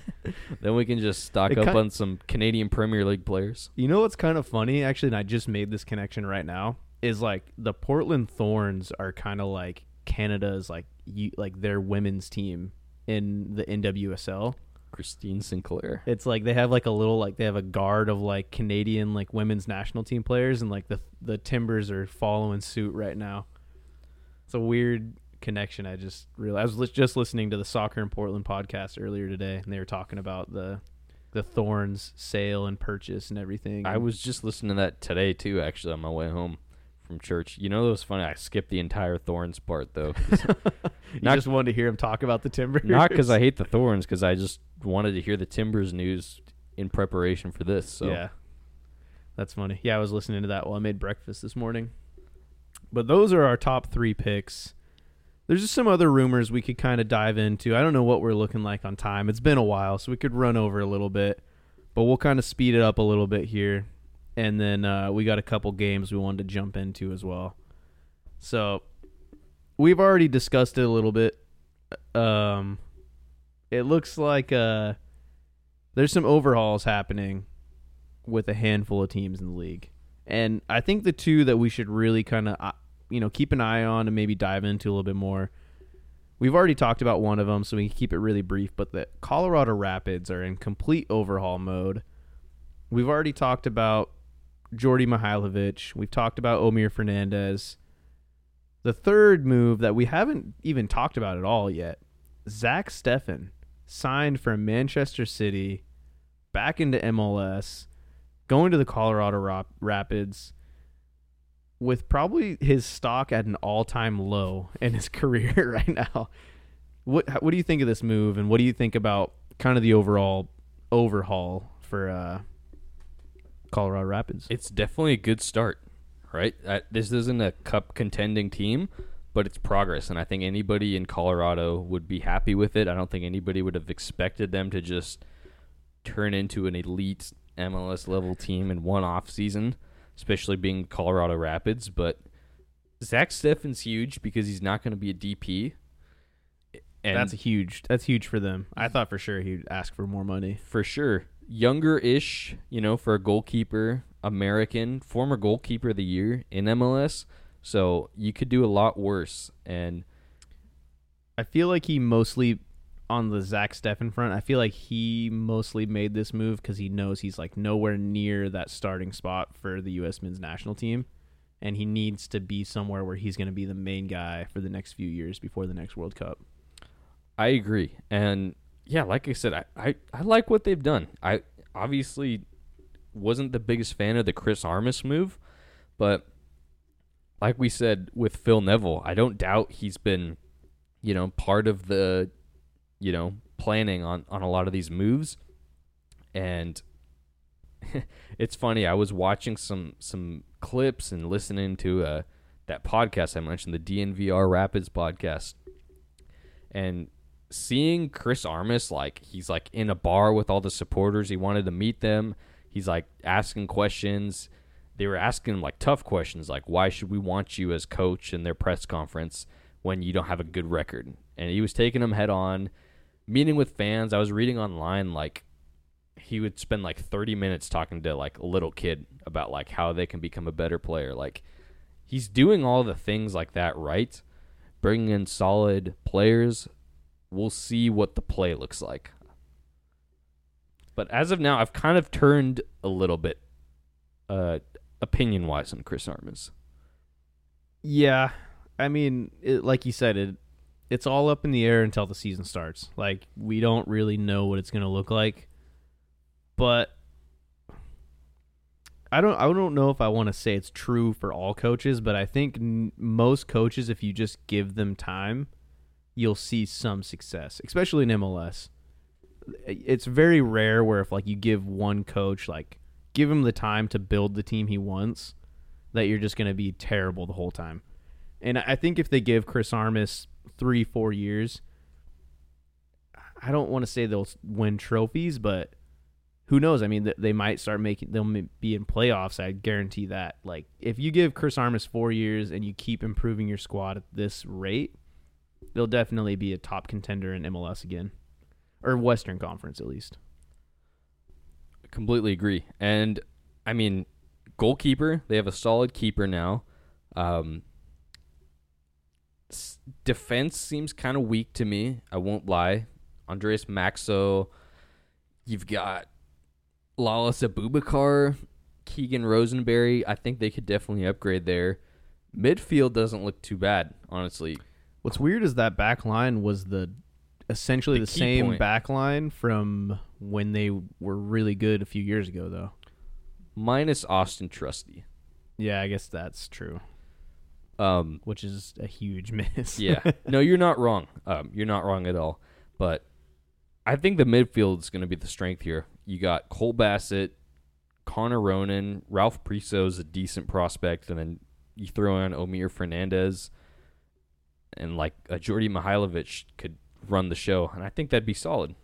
Then we can just stock It up kin- on some Canadian Premier League players. You know what's kind of funny, actually, and I just made this connection right now, is like the Portland Thorns are kind of like Canada's like you like their women's team in the NWSL. Christine Sinclair. It's like they have like a little like they have a guard of like Canadian like women's national team players, and like the the Timbers are following suit right now. It's a weird connection. I just realized I was just listening to the Soccer in Portland podcast earlier today, and they were talking about the the Thorns sale and purchase and everything. I was just listening to that today too, actually, on my way home from church. You know, it was funny. I skipped the entire Thorns part though. you not- just wanted to hear him talk about the Timbers, not because I hate the Thorns, because I just wanted to hear the Timbers news in preparation for this. So Yeah. That's funny. Yeah, I was listening to that while I made breakfast this morning. But those are our top three picks. There's just some other rumors we could kind of dive into. I don't know what we're looking like on time. It's been a while, so we could run over a little bit. But we'll kind of speed it up a little bit here. And then uh, we got a couple games we wanted to jump into as well. So we've already discussed it a little bit. Um, it looks like uh, there's some overhauls happening with a handful of teams in the league. And I think the two that we should really kind of, uh, you know, keep an eye on and maybe dive into a little bit more. We've already talked about one of them, so we can keep it really brief. But the Colorado Rapids are in complete overhaul mode. We've already talked about Djordje Mihailovic. We've talked about Omir Fernandez. The third move that we haven't even talked about at all yet Zack Steffen signed from Manchester City back into MLS, going to the Colorado Rap- Rapids with probably his stock at an all-time low in his career right now. What what do you think of this move and what do you think about kind of the overall overhaul for uh, Colorado Rapids? it's definitely a good start, right? Uh, this isn't a cup contending team, but it's progress, and I think anybody in Colorado would be happy with it. I don't think anybody would have expected them to just turn into an elite MLS level team in one off season, especially being Colorado Rapids. But Zack Steffen's huge because he's not going to be a DP. And that's a huge. That's huge for them. I thought for sure he'd ask for more money. for sure. Younger ish, you know, for a goalkeeper, American, former goalkeeper of the year in MLS. So you could do a lot worse. And I feel like he mostly on the Zack Steffen front. I feel like he mostly made this move because he knows he's like nowhere near that starting spot for the U.S. men's national team, and he needs to be somewhere where he's going to be the main guy for the next few years before the next World Cup. I agree. And yeah, like I said, I, I, I like what they've done. I obviously wasn't the biggest fan of the Chris Armas move, but like we said with Phil Neville, I don't doubt he's been, you know, part of the, you know, planning on, on a lot of these moves. And it's funny, I was watching some some clips and listening to uh that podcast I mentioned, the DNVR Rapids podcast. And seeing Chris Armas like he's like in a bar with all the supporters. He wanted to meet them. He's like asking questions. They were asking him like tough questions like why should we want you as coach in their press conference when you don't have a good record? And he was taking them head on, meeting with fans. I was reading online like he would spend like 30 minutes talking to like a little kid about like how they can become a better player. Like he's doing all the things like that right, bringing in solid players, we'll see what the play looks like. But as of now, I've kind of turned a little bit, uh, opinion wise on Chris Armas. Yeah, I mean, it, like you said, it it's all up in the air until the season starts. Like we don't really know what it's going to look like, but I don't I don't know if I want to say it's true for all coaches, but I think n- most coaches, if you just give them time, you'll see some success, especially in MLS. It's very rare where if like you give one coach like give him the time to build the team he wants, that you're just going to be terrible the whole time. And I think if they give Chris Armas three, four years, I don't want to say they'll win trophies, but who knows? I mean, they might start making. They'll be in playoffs. I guarantee that. Like, if you give Chris Armas four years and you keep improving your squad at this rate, they'll definitely be a top contender in MLS again, or Western Conference at least. Completely agree. And I mean, goalkeeper, they have a solid keeper now. Um, s- defense seems kind of weak to me. I won't lie. Andreas Maxsø, you've got Lalas Abubakar, Keegan Rosenberry. I think they could definitely upgrade there. Midfield doesn't look too bad, honestly. What's weird is that back line was the essentially The the, same point. back line from when they were really good a few years ago, though. Minus Austin Trusty. Yeah, I guess that's true. Um, Which is a huge miss. yeah. No, you're not wrong. Um, you're not wrong at all. But I think the midfield is going to be the strength here. You got Cole Bassett, Connor Ronan, Ralph Priso is a decent prospect, and then you throw in Omir Fernandez, and like a Djordje Mihailovic could run the show, and I think that'd be solid.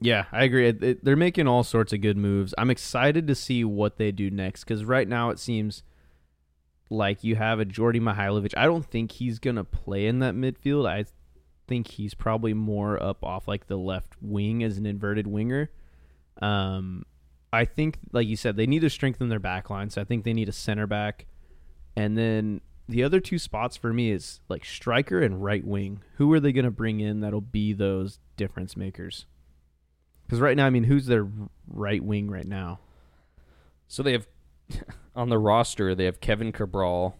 Yeah, I agree. It, it- they're making all sorts of good moves. I'm excited to see what they do next because right now it seems like you have a Djordje Mihailovic. I don't think he's gonna play in that midfield. I think he's probably more up off like the left wing as an inverted winger. Um, I think, like you said, they need to strengthen their back line. So I think they need a center back, and then the other two spots for me is like striker and right wing. Who are they gonna bring in that'll be those difference makers? Because right now, I mean, who's their right wing right now? So they have on the roster they have Kevin Cabral,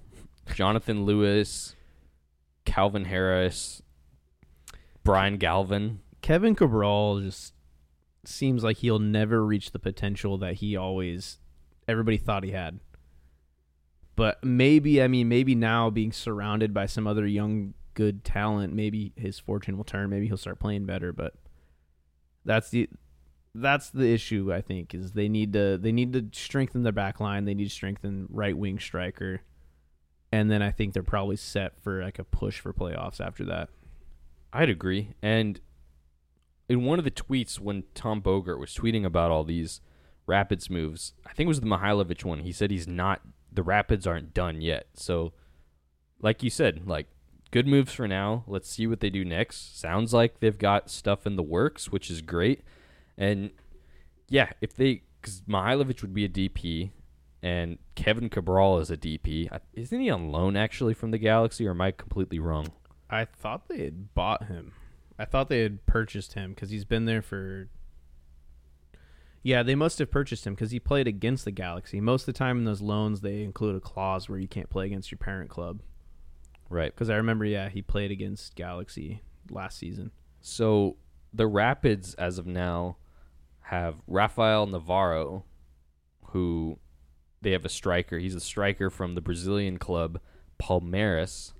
Jonathan Lewis, Calvin Harris, Brian Galvin. Kevin Cabral just seems like he'll never reach the potential that he always everybody thought he had. But maybe, I mean, maybe now being surrounded by some other young, good talent, maybe his fortune will turn. Maybe he'll start playing better. But that's the that's the issue. I think is they need to they need to strengthen their back line. They need to strengthen right wing striker, and then I think they're probably set for like a push for playoffs after that. I'd agree. And in one of the tweets when Tom Bogert was tweeting about all these Rapids moves, I think it was the Mihailovic one. He said he's not the Rapids aren't done yet. So like you said, like good moves for now. Let's see what they do next. Sounds like they've got stuff in the works, which is great. And yeah, if they because Mihailovic would be a DP, and Kevin Cabral is a DP. Isn't he on loan actually from the Galaxy, or am I completely wrong? I thought they had bought him. I thought they had purchased him because he's been there for. Yeah, they must have purchased him because he played against the Galaxy. Most of the time in those loans, they include a clause where you can't play against your parent club. Right. Because I remember, yeah, he played against Galaxy last season. So the Rapids, as of now, have Rafael Navarro, who they have a striker. He's a striker from the Brazilian club Palmeiras.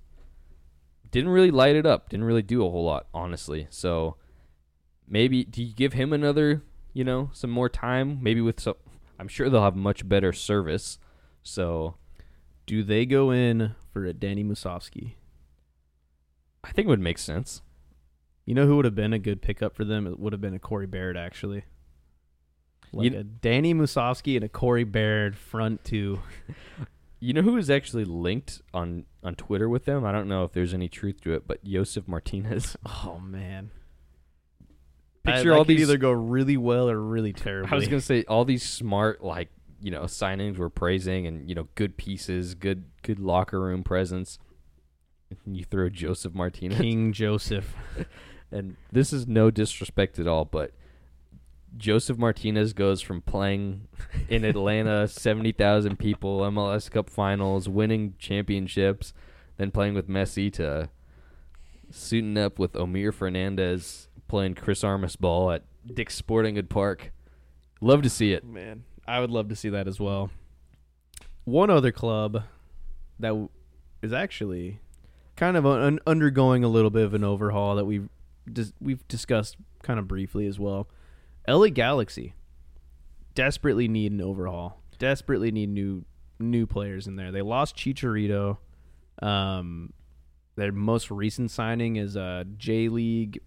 Didn't really light it up. Didn't really do a whole lot, honestly. So maybe do you give him another, you know, some more time? Maybe with some. I'm sure they'll have much better service. So Do they go in for a Danny Musovski? I think it would make sense. You know who would have been a good pickup for them? It would have been a Corey Baird, actually. Like You- a Danny Musovski and a Corey Baird front two. You know who is actually linked on on Twitter with them? I don't know if there's any truth to it, but Josef Martinez. Oh man! Picture I, all these- either go really well or really terribly. I was gonna say all these smart like you know signings we're praising and you know good pieces, good good locker room presence. And you throw Josef Martinez, King Joseph. and this is no disrespect at all, but Josef Martinez goes from playing in Atlanta, seventy thousand people, MLS Cup Finals, winning championships, then playing with Messi to suiting up with Omir Fernandez playing Chris Armas ball at Dick's Sporting Good Park. Love to see it. Man, I would love to see that as well. One other club that w- is actually kind of un- undergoing a little bit of an overhaul that we've dis- we've discussed kind of briefly as well. LA Galaxy desperately need an overhaul. Desperately need new new players in there. They lost Chicharito. Um, their most recent signing is a J League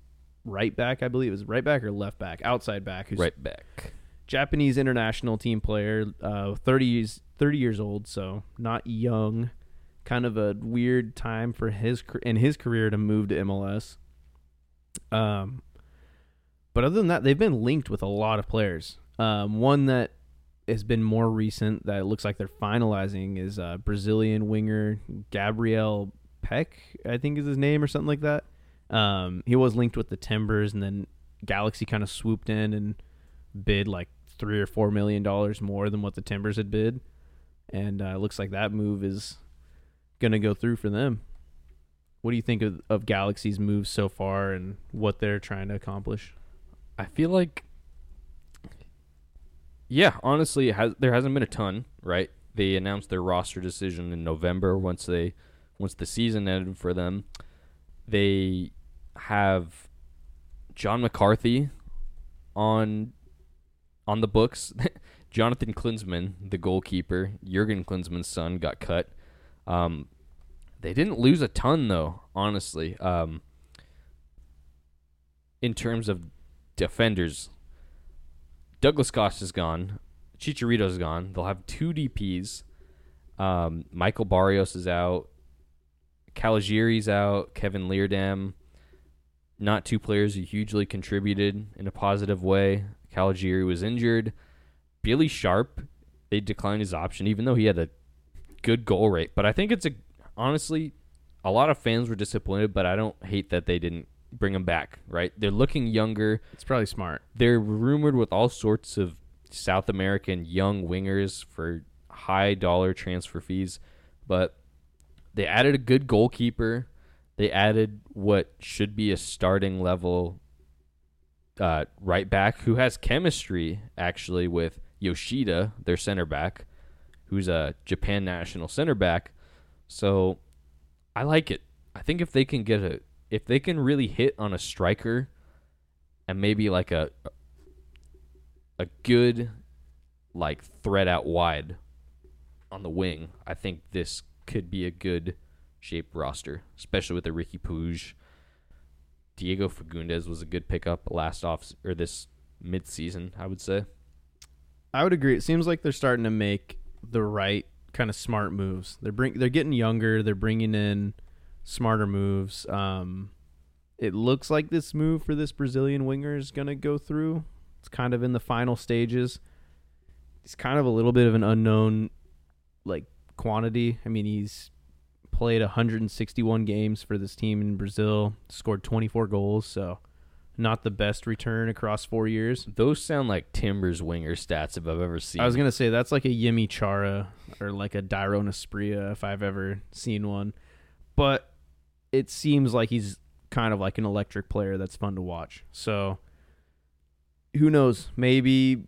right back, I believe. It was right back or left back, outside back, who's Right back. Japanese international team player, uh, 30 years, 30 years old, so not young. Kind of a weird time for his in his career to move to MLS. Um, but other than that, they've been linked with a lot of players. Um, one that has been more recent that it looks like they're finalizing is uh, Brazilian winger Gabriel Pec, I think is his name or something like that. Um, he was linked with the Timbers, and then Galaxy kind of swooped in and bid like three or four million dollars more than what the Timbers had bid, and uh, it looks like that move is gonna go through for them. What do you think of, of Galaxy's moves so far and what they're trying to accomplish? I feel like, yeah, honestly, has, there hasn't been a ton, right? They announced their roster decision in November once they once the season ended for them. They have John McCarthy on on the books. Jonathan Klinsmann, the goalkeeper, Jürgen Klinsmann's son, got cut. Um, they didn't lose a ton though, honestly. Um, in terms of defenders, Douglas Costa is gone. Chicharito's gone. They'll have two DPs. Um, Michael Barrios is out. Calegari's out. Kevin Leerdam. Not two players who hugely contributed in a positive way. Calegari was injured. Billy Sharp, they declined his option, even though he had a good goal rate. But I think it's a honestly, a lot of fans were disappointed, but I don't hate that they didn't bring him back. Right? They're looking younger It's probably smart. they're rumored with all sorts of South American young wingers for high dollar transfer fees, but they added a good goalkeeper. They added what should be a starting level uh, right back who has chemistry actually with Yoshida, their center back, who's a Japan national center back. So I like it. I think if they can get a if they can really hit on a striker and maybe like a a good like thread out wide on the wing, I think this could be a good shaped roster, especially with the Riqui Puig. Diego Fagundes was a good pickup last off or this mid season, I would say. I would agree. It seems like they're starting to make the right kind of smart moves. They're bring they're getting younger. They're bringing in smarter moves. Um, it looks like this move for this Brazilian winger is going to go through. It's kind of in the final stages. He's kind of a little bit of an unknown like quantity. I mean, he's played 161 games for this team in Brazil, scored 24 goals, so not the best return across 4 years. Those sound like Timbers winger stats if I've ever seen. I was going to say that's like a Yimi Chara or like a Dairon Asprilla if I've ever seen one. But it seems like he's kind of like an electric player that's fun to watch. So who knows? Maybe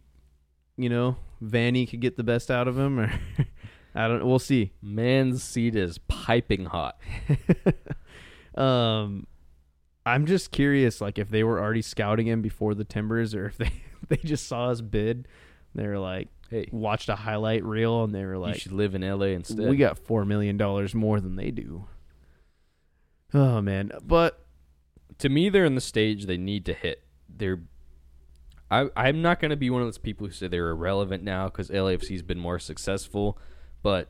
you know Vanney could get the best out of him, or I don't. We'll see. Man's seat is piping hot. um, I'm just curious, like if they were already scouting him before the Timbers, or if they they just saw his bid, they were like, Hey, watched a highlight reel, and they were like, you should live in LA instead. we got four million dollars more than they do. Oh man, but to me, they're in the stage they need to hit. They're. I, I'm not going to be one of those people who say they're irrelevant now because LAFC's been more successful. But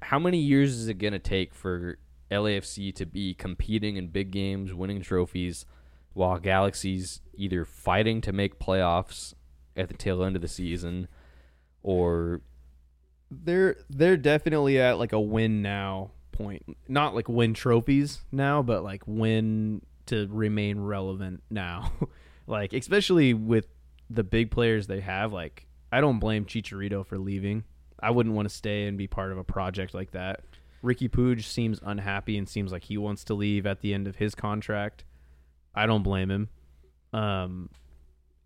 how many years is it going to take for LAFC to be competing in big games, winning trophies, while Galaxy's either fighting to make playoffs at the tail end of the season or they're they're definitely at like a win now point. Not like win trophies now, but like win to remain relevant now. like especially with the big players they have, like I don't blame Chicharito for leaving. I wouldn't want to stay and be part of a project like that. Riqui Puig seems unhappy and seems like he wants to leave at the end of his contract. I don't blame him. Um,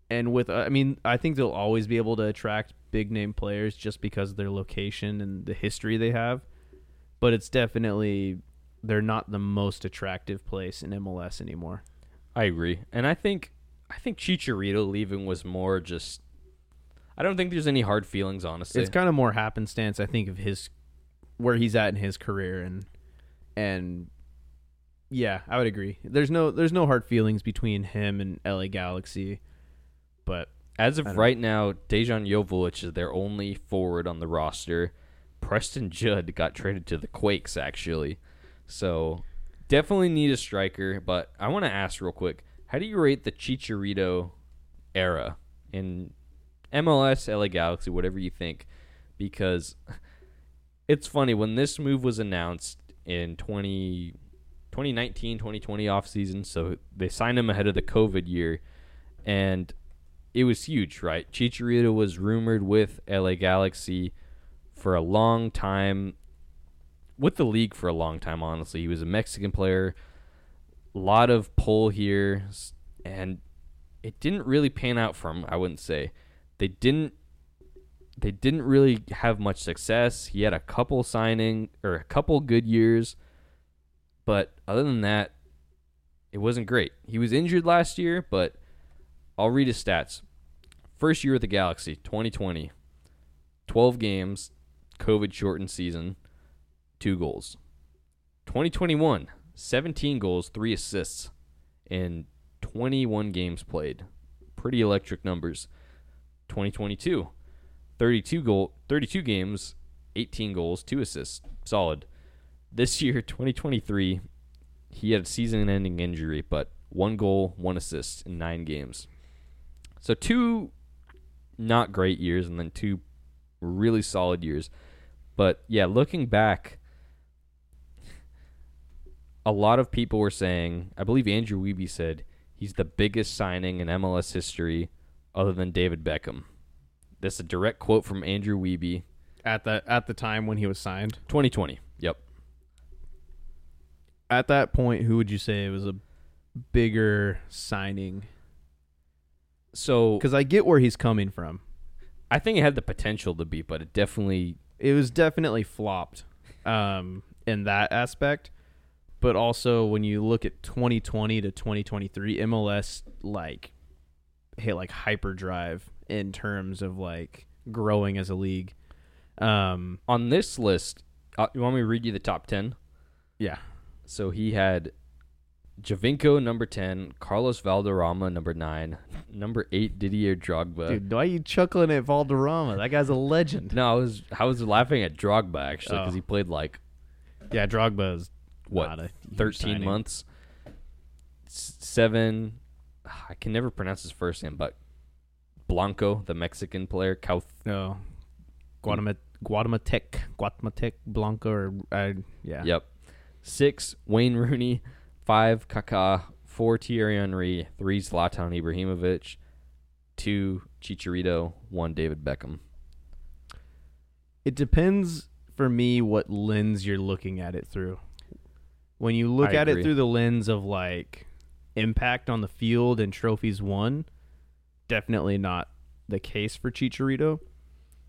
and with, uh, I mean, I think they'll always be able to attract big name players just because of their location and the history they have. But it's definitely they're not the most attractive place in MLS anymore. I agree. And I think I think Chicharito leaving was more just I don't think there's any hard feelings honestly. It's kind of more happenstance, I think, of his where he's at in his career and and yeah, I would agree. There's no there's no hard feelings between him and LA Galaxy, but As of right now, Dejan Joveljić is their only forward on the roster. Preston Judd got traded to the Quakes actually. So definitely need a striker, but I want to ask real quick, how do you rate the Chicharito era in MLS, LA Galaxy, whatever you think? Because it's funny when this move was announced in 20 2019 2020 offseason so they signed him ahead of the covid year and it was huge right chicharito was rumored with la galaxy for a long time with the league for a long time honestly he was a mexican player a lot of pull here and it didn't really pan out for him i wouldn't say they didn't they didn't really have much success. He had a couple signing or a couple good years, but other than that, it wasn't great. He was injured last year, but I'll read his stats. First year with the Galaxy, 2020, 12 games, COVID shortened season, two goals. 2021, 17 goals, three assists in 21 games played. Pretty electric numbers. 2022, 32 goal 32 games 18 goals 2 assists. Solid. This year 2023 he had a season ending injury but one goal one assist in 9 games. So two not great years and then two really solid years. But yeah looking back a lot of people were saying i believe andrew Wiebe said he's the biggest signing in mls history other than david beckham this is a direct quote from Andrew Wiebe, at the at the time when he was signed, 2020. Yep. at that point, who would you say was a bigger signing? So Because I get where he's coming from. I think it had the potential to be, but it definitely It was definitely flopped um, in that aspect. But also, when you look at 2020 to 2023, MLS like hit like hyperdrive in terms of like growing as a league. Um, on this list. Uh, you want me to read you the top 10? yeah, So he had Giovinco number 10, Carlos Valderrama number 9, number 8 Didier Drogba. dude, why are you chuckling at Valderrama? That guy's a legend. No, I was I was laughing at Drogba actually Oh. because he played like Yeah, Drogba's. what Not a huge 13 signing. months. Seven. I can never pronounce his first name, but Blanco, the Mexican player, Cauth. No, Guatemala, Guatemaltec, Guatemaltec Blanco, or uh, yeah, Yep. Six, Wayne Rooney. Five, Kaká. Four, Thierry Henry. Three, Zlatan Ibrahimovic. Two, Chicharito. One, David Beckham. It depends for me what lens you're looking at it through. When you look I at agree. it through the lens of like impact on the field and trophies won, definitely not the case for Chicharito.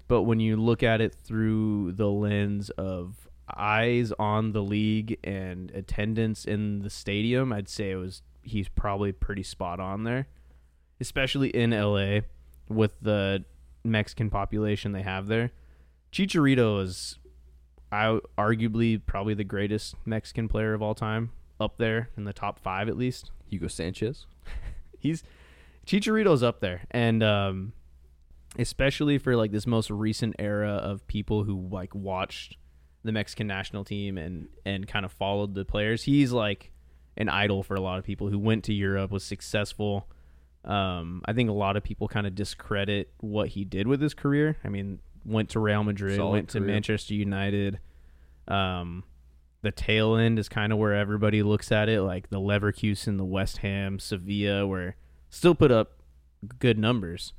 But when you look at it through the lens of eyes on the league and attendance in the stadium, I'd say it was he's probably pretty spot on there. Especially in LA with the Mexican population they have there. Chicharito is I arguably probably the greatest Mexican player of all time, up there in the top 5 at least Hugo Sanchez. he's Chicharito's up there, and um, especially for like this most recent era of people who like watched the Mexican national team and and kind of followed the players. He's like an idol for a lot of people who went to Europe, was successful. Um, I think a lot of people kind of discredit what he did with his career. I mean, went to Real Madrid, Solid went to. Manchester United. Um, the tail end is kind of where everybody looks at it, like the Leverkusen, the West Ham, Sevilla, where still put up good numbers.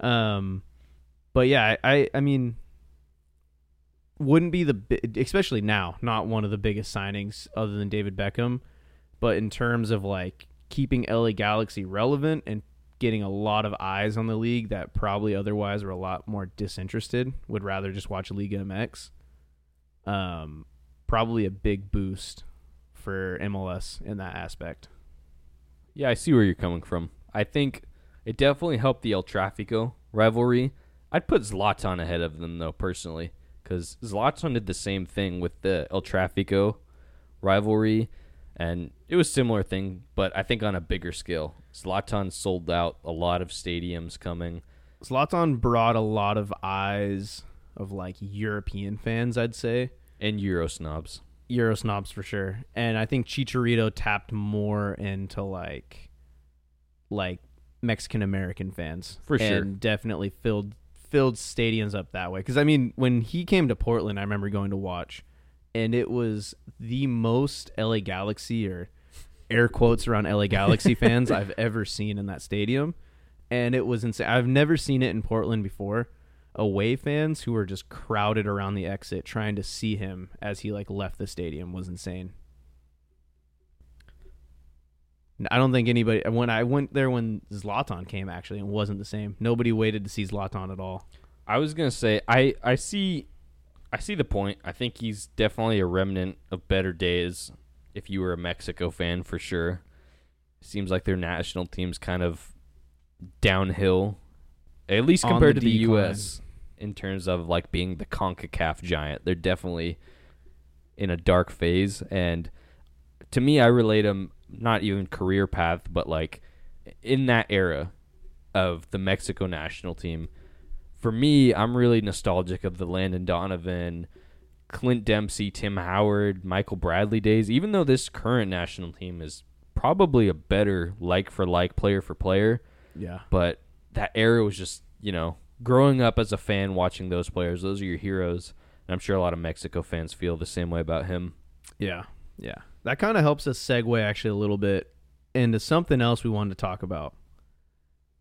Um, but yeah, I, I, I mean, wouldn't be the especially now not one of the biggest signings other than David Beckham, but in terms of like keeping LA Galaxy relevant and getting a lot of eyes on the league that probably otherwise are a lot more disinterested, would rather just watch Liga MX. Um, probably a big boost for MLS in that aspect. Yeah, I see where you're coming from. I think it definitely helped the El Tráfico rivalry. I'd put Zlatan ahead of them though, personally, because Zlatan did the same thing with the El Tráfico rivalry, and it was a similar thing, but I think on a bigger scale. Zlatan sold out a lot of stadiums coming. Zlatan brought a lot of eyes of like European fans, I'd say. And Euro snobs. Euro snobs for sure. And I think Chicharito tapped more into like like Mexican American fans. For sure. And definitely filled filled stadiums up that way. Cuz I mean, when he came to Portland, I remember going to watch and it was the most LA Galaxy or air quotes around LA Galaxy fans I've ever seen in that stadium. And it was insane. I've never seen it in Portland before. Away fans who were just crowded around the exit trying to see him as he like left the stadium was insane. I don't think anybody when I went there when Zlatan came actually it wasn't the same. Nobody waited to see Zlatan at all. I was gonna say I I see I see the point. I think he's definitely a remnant of better days. If you were a Mexico fan, for sure. Seems like their national team's kind of downhill, at least compared the to the decline. U.S. in terms of like being the Concacaf giant. They're definitely in a dark phase, and to me, I relate them not even career path, but like in that era of the Mexico national team for me, I'm really nostalgic of the Landon Donovan, Clint Dempsey, Tim Howard, Michael Bradley days. Even though this current national team is probably a better like for like, player for player, Yeah. but that era was just you know growing up as a fan watching those players. Those are your heroes, and I'm sure a lot of Mexico fans feel the same way about him. Yeah. Yeah. That kind of helps us segue actually a little bit into something else we wanted to talk about.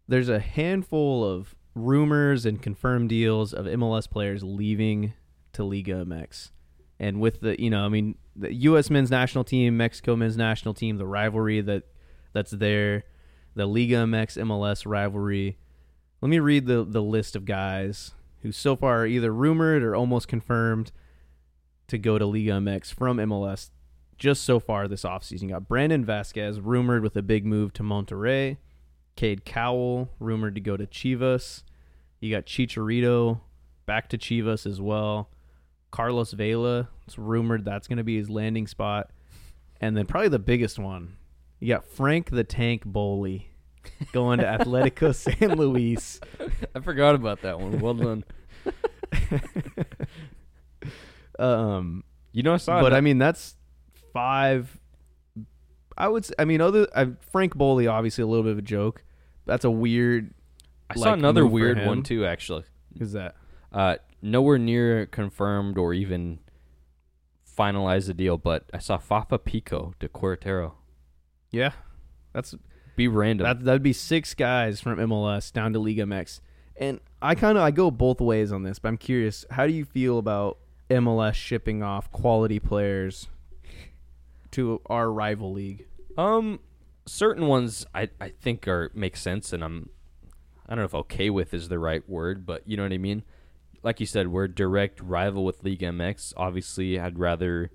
There's a handful of rumors and confirmed deals of MLS players leaving to Liga MX. And with the, you know, I mean, the US men's national team, Mexico men's national team, the rivalry that that's there, the Liga MX MLS rivalry. Let me read the the list of guys who so far are either rumored or almost confirmed to go to Liga MX from MLS just so far this offseason. You got Brandon Vazquez rumored with a big move to Monterrey. Cade Cowell rumored to go to Chivas. You got Chicharito back to Chivas as well. Carlos Vela, it's rumored that's going to be his landing spot. And then probably the biggest one, you got Frank the Tank Boli going to Atletico San Luis. I forgot about that one. Well done. Um, You know, I saw but that. I mean that's five. I would. I mean, other Frank Boli, obviously a little bit of a joke. That's a weird. I saw another weird one too, actually. Is that? Uh, nowhere near confirmed or even finalized the deal, but I saw Fafà Picault de Querétaro. Yeah, that's Be random. that. That'd be six guys from MLS down to Liga MX, and I kind of I go both ways on this. But I'm curious, how do you feel about MLS shipping off quality players to our rival league? Um, certain ones I I think are make sense, and I'm I don't know if okay with is the right word, but you know what I mean. Like you said, we're direct rival with League MX. Obviously, I'd rather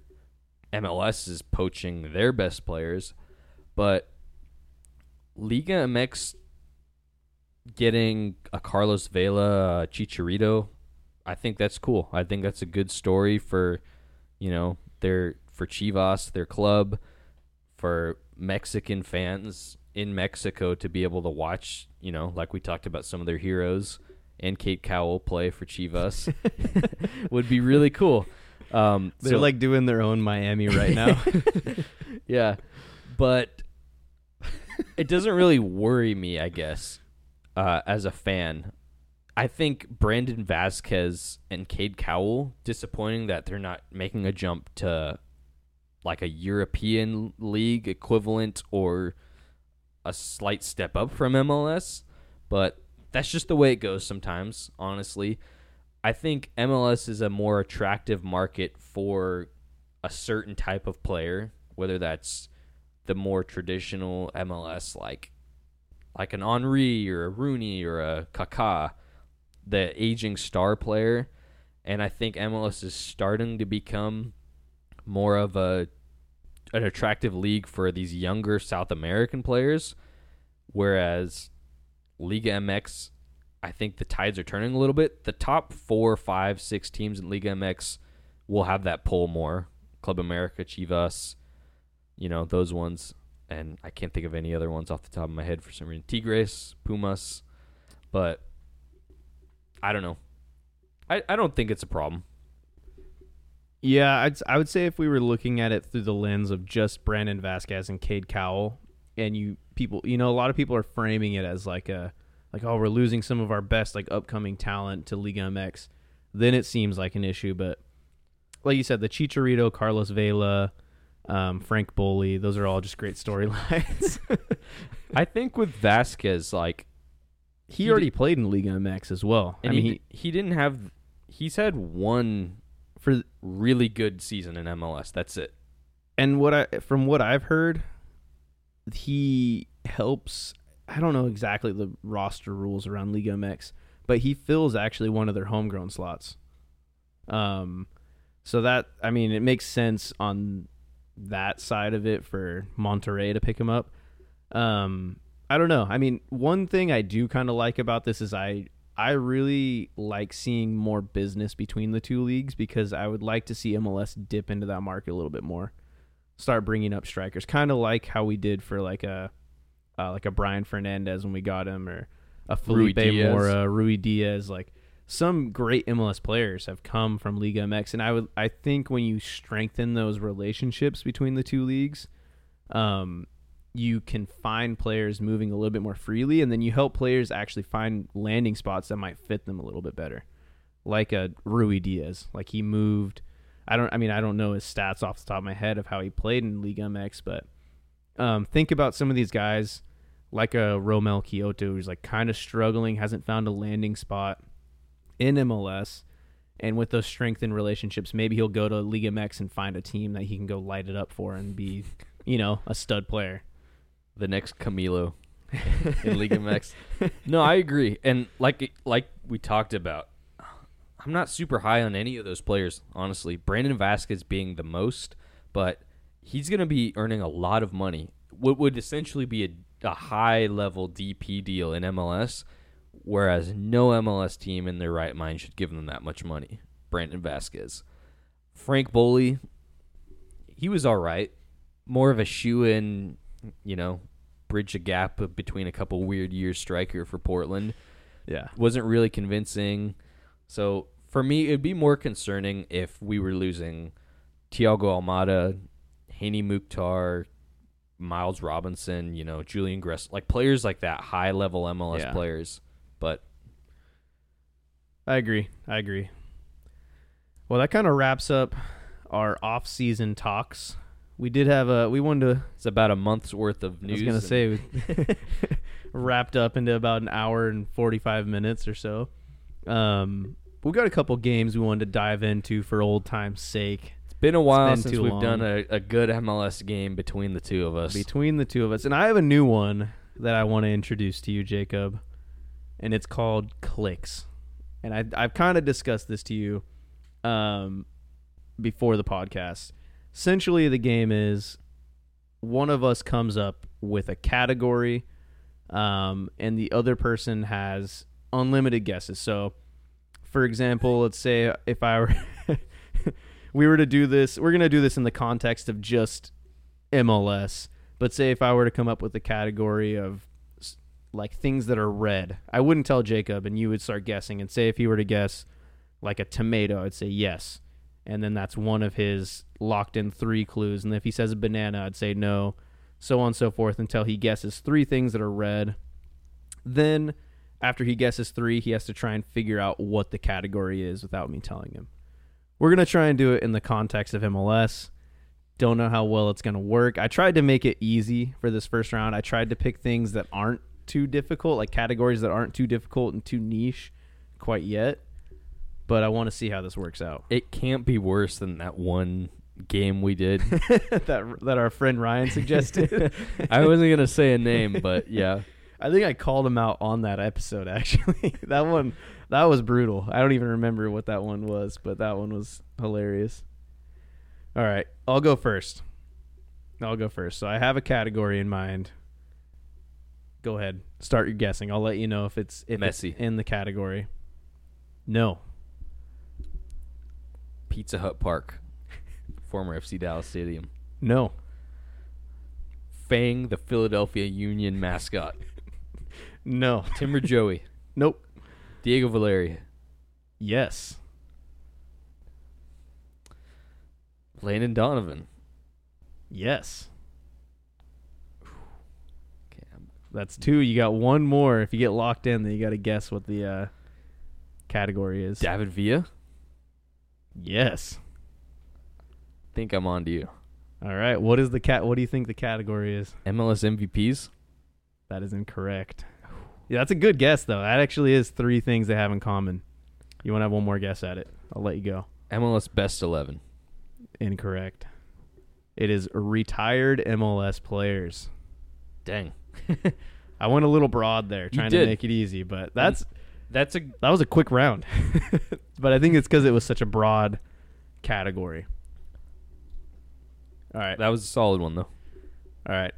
MLS is poaching their best players, but Liga MX getting a Carlos Vela, a Chicharito, I think that's cool. I think that's a good story for, you know, their for Chivas, their club, for Mexican fans in Mexico to be able to watch, you know, like we talked about some of their heroes and Cade Cowell play for Chivas would be really cool. Um, They're so- like doing their own Miami right now. yeah, but it doesn't really worry me, I guess, uh, as a fan. I think Brandon Vazquez and Cade Cowell disappointing that they're not making a jump to like a European league equivalent or a slight step up from MLS, but that's just the way it goes sometimes, honestly. I think MLS is a more attractive market for a certain type of player, whether that's the more traditional MLS like like an Henri or a Rooney or a Kaká, the aging star player, and I think MLS is starting to become more of a an attractive league for these younger South American players, whereas Liga MX, I think the tides are turning a little bit. The top four, five, six teams in Liga MX will have that pull more. Club America, Chivas, you know, those ones. And I can't think of any other ones off the top of my head for some reason. Tigres, Pumas. But I don't know. I, I don't think it's a problem. Yeah, I'd, I would say if we were looking at it through the lens of just Brandon Vazquez and Cade Cowell, and you people, you know, a lot of people are framing it as like a, like oh, we're losing some of our best like upcoming talent to Liga MX. Then it seems like an issue, but like you said, the Chicharito, Carlos Vela, um, Frank Boli, those are all just great storylines. I think with Vazquez, like he, He already played in Liga MX as well. I mean, he, he, he didn't have he's had one for really good season in MLS. That's it. and what I from what I've heard, he helps. I don't know exactly the roster rules around Liga MX, but he fills actually one of their homegrown slots. Um, so that I mean, it makes sense on that side of it for Monterrey to pick him up. Um, I don't know. I mean, one thing I do kind of like about this is I I really like seeing more business between the two leagues because I would like to see MLS dip into that market a little bit more. Start bringing up strikers, kind of like how we did for like a uh, like a Brian Fernandez when we got him, or a Felipe Diaz. Mora, Ruidíaz. Like some great MLS players have come from Liga MX, and I would I think when you strengthen those relationships between the two leagues, um, you can find players moving a little bit more freely, and then you help players actually find landing spots that might fit them a little bit better. Like a Ruidíaz, like he moved. I don't. I mean, I don't know his stats off the top of my head of how he played in Liga MX, but um, think about some of these guys, like a Romell Quioto, who's like kind of struggling, hasn't found a landing spot in MLS, and with those strengthened relationships, maybe he'll go to Liga MX and find a team that he can go light it up for and be, you know, a stud player. The next Camilo in Liga MX. No, I agree. And like like we talked about, I'm not super high on any of those players, honestly. Brandon Vazquez being the most, but he's going to be earning a lot of money. What would essentially be a, a high level DP deal in MLS, whereas no MLS team in their right mind should give them that much money. Brandon Vazquez. Frank Boli, he was all right. More of a shoe in, you know, bridge a gap between a couple weird years striker for Portland. Yeah. Wasn't really convincing. So for me, it'd be more concerning if we were losing Thiago Almada, Hany Mukhtar, Miles Robinson, you know, Julian Gress, like players like that, high level MLS Yeah. players. But I agree. I agree. Well, that kind of wraps up our off-season talks. We did have a. We wanted to. it's about a month's worth of news. I was gonna and- say wrapped up into about an hour and forty-five minutes or so. Um, we got a couple games we wanted to dive into for old times' sake. it's been a while been since we've done a, a good MLS game between the two of us. between the two of us. And I have a new one that I want to introduce to you, Jacob, and it's called Clicks. And I, I've kind of discussed this to you um, before the podcast. Essentially, the game is one of us comes up with a category, um, and the other person has unlimited guesses. So, for example, let's say if I were. we were to do this, we're to do this in the context of just MLS. But say if I were to come up with a category of like things that are red, I wouldn't tell Jacob, and you would start guessing. And say if he were to guess like a tomato, I'd say yes, and then that's one of his locked in three clues. And if he says a banana, I'd say no, so on and so forth until he guesses three things that are red. Then after he guesses three, he has to try and figure out what the category is without me telling him. We're gonna try and do it in the context of MLS don't know how well it's going to work. I tried to make it easy for this first round. I tried to pick things that aren't too difficult, like categories that aren't too difficult and too niche quite yet. But I want to see how this works out. it can't be worse than that one game we did. that that our friend Ryan suggested. I wasn't gonna say a name, but yeah. I think I called him out on that episode actually. that one that was brutal. I don't even remember what that one was, but that one was hilarious. All right, I'll go first. I'll go first. So I have a category in mind. Go ahead. Start your guessing. I'll let you know if it's if it's in the category. No. Pizza Hut Park, former FC Dallas Stadium. No. Fang, the Philadelphia Union mascot. No. Timber Joey. Nope. Diego Valeri. Yes. Landon Donovan. Yes. Okay, I'm- That's two. You got one more. If you get locked in, then you got to guess what the uh, category is. David Villa. Yes. Think I'm on to you. All right. What is the cat? What do you think the category is? MLS MVPs. That is incorrect. Yeah, that's a good guess though. That actually is three things they have in common. You want to have one more guess at it? I'll let you go. MLS Best 11. Incorrect. It is retired MLS players. Dang. I went a little broad there, trying to did. make it easy, but that's That's a that was a quick round. but I think it's because it was such a broad category. All right. that was a solid one though. All right.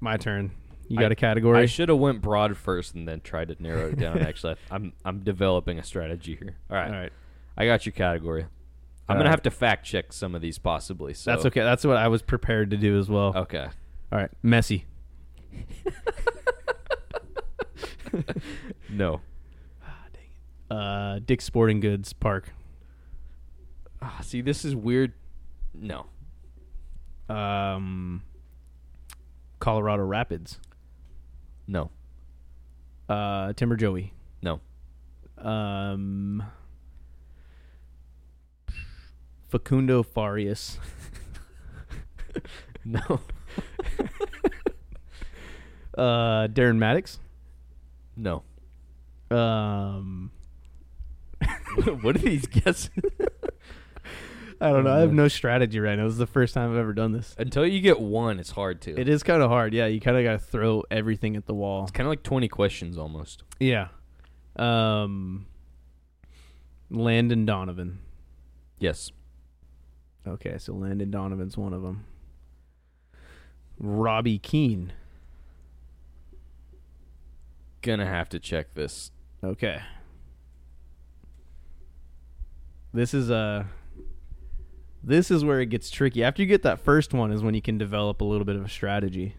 My turn. You I- got a category? I should have went broad first and then tried to narrow it down. Actually, I'm I'm developing a strategy here. All right, All right. I got your category. I'm gonna have to fact check some of these possibly. So That's okay. That's what I was prepared to do as well. Okay. All right. Messi. No. Uh, Dick's Sporting Goods Park. Ah, see, this is weird. No. Um, Colorado Rapids. No. Uh, Timber Joey. No. Um, Facundo Farias. No. Uh, Darren Mattocks. no. Um, what are these guesses? I don't know. I have no strategy right now. This is the first time I've ever done this. Until you get one, it's hard to. It is kind of hard. Yeah, you kind of got to throw everything at the wall. It's kind of like 20 questions almost. Yeah. Um, Landon Donovan. Yes. Okay, so Landon Donovan's one of them. Robbie Keane. Gonna have to check this. Okay. This is uh this is where it gets tricky. After you get that first one is when you can develop a little bit of a strategy.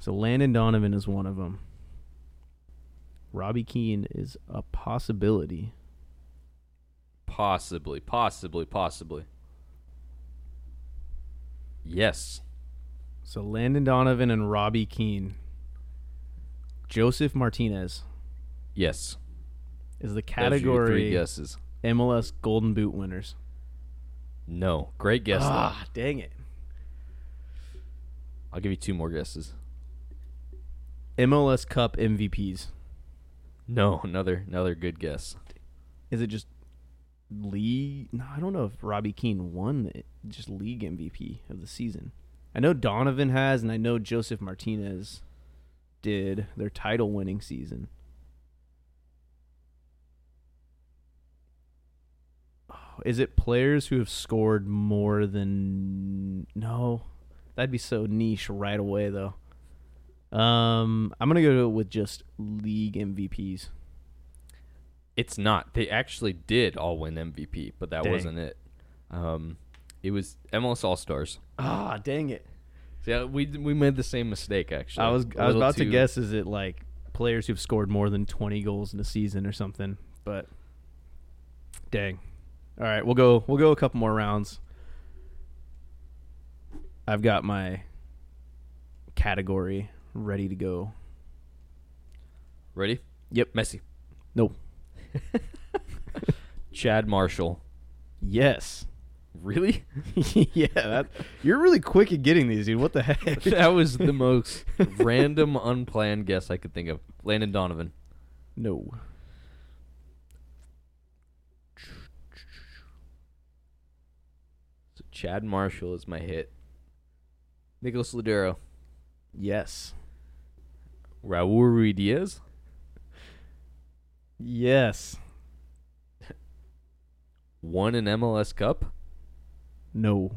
So Landon Donovan is one of them. Robbie Keane is a possibility. Possibly, possibly, possibly. Yes. So Landon Donovan and Robbie Keane. Josef Martinez Yes. is the Those are your three category guesses. MLS Golden Boot winners. No. Great guess ah, dang it. I'll give you two more guesses. MLS Cup MVPs. No, another another good guess. Is it just league? No, I don't know if Robbie Keane won it, just league MVP of the season. I know Donovan has, and I know Josef Martinez did their title winning season. Oh, Is it players who have scored more than no? That'd be so niche right away though. Um, I'm gonna go with just league MVPs. It's not. They actually did all win MVP, but that Dang. wasn't it. Um, it was MLS All Stars. Ah, dang it! Yeah, we we made the same mistake actually. I was A I was little about to too- guess is it like players who've scored more than 20 goals in a season or something, but dang. All right, we'll go we'll go a couple more rounds. I've got my category ready to go. Ready? Yep. Messi. No. Chad Marshall. Yes. Really? yeah, that, you're really quick at getting these, dude. What the heck? that was the most random, unplanned guess I could think of. Landon Donovan. no. So Chad Marshall is my hit. Nicholas Lodeiro. Yes. Raul Ruidíaz. Yes. Won an MLS Cup. No.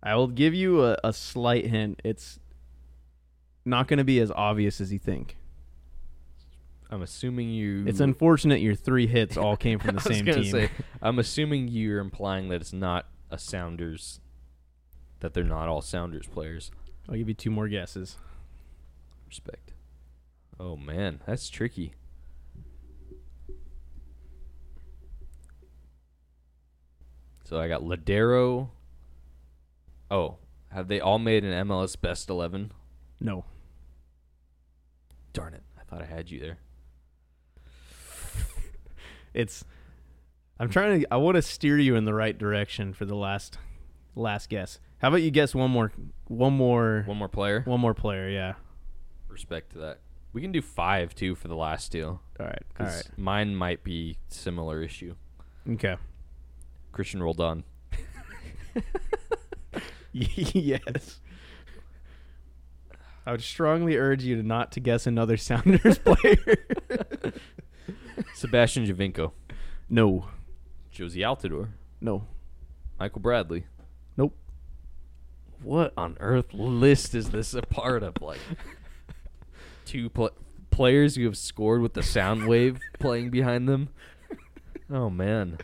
I will give you a, a slight hint. It's not going to be as obvious as you think. I'm assuming you. It's unfortunate your three hits all came from the I same team. Say, I'm assuming you're implying that it's not a Sounders. That they're not all Sounders players. I'll give you two more guesses. Respect. Oh man, that's tricky. So I got Lodeiro. Oh, have they all made an MLS Best Eleven? No. Darn it! I thought I had you there. It's I'm trying to I want to steer you in the right direction for the last last guess. How about you guess one more one more One more player. one more player, yeah. Respect to that. We can do five too for the last deal. All right. All right. Mine might be similar issue. Okay. Christian Roldan. yes. I would strongly urge you to not to guess another Sounders player. Sebastian Giovinco. no. Jozy Altidore. No. Michael Bradley. Nope. What on earth list is this a part of? Like two pl- players who have scored with the sound wave playing behind them. Oh man.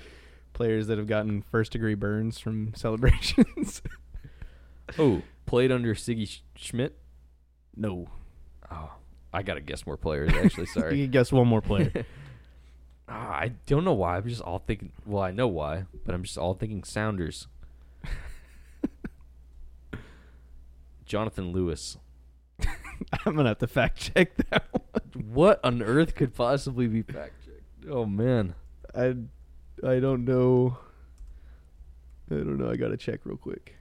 Players that have gotten first degree burns from celebrations. Oh, played under Sigi Sch- Schmid. no. Oh, I gotta guess more players. Actually, You sorry. can guess one more player. Ah, I don't know why. I'm just all thinking. Well, I know why, but I'm just all thinking Sounders. Jonathan Lewis. I'm gonna have to fact check that one. What on earth could possibly be fact checked? Oh man. I I don't know. I don't know. I gotta check real quick.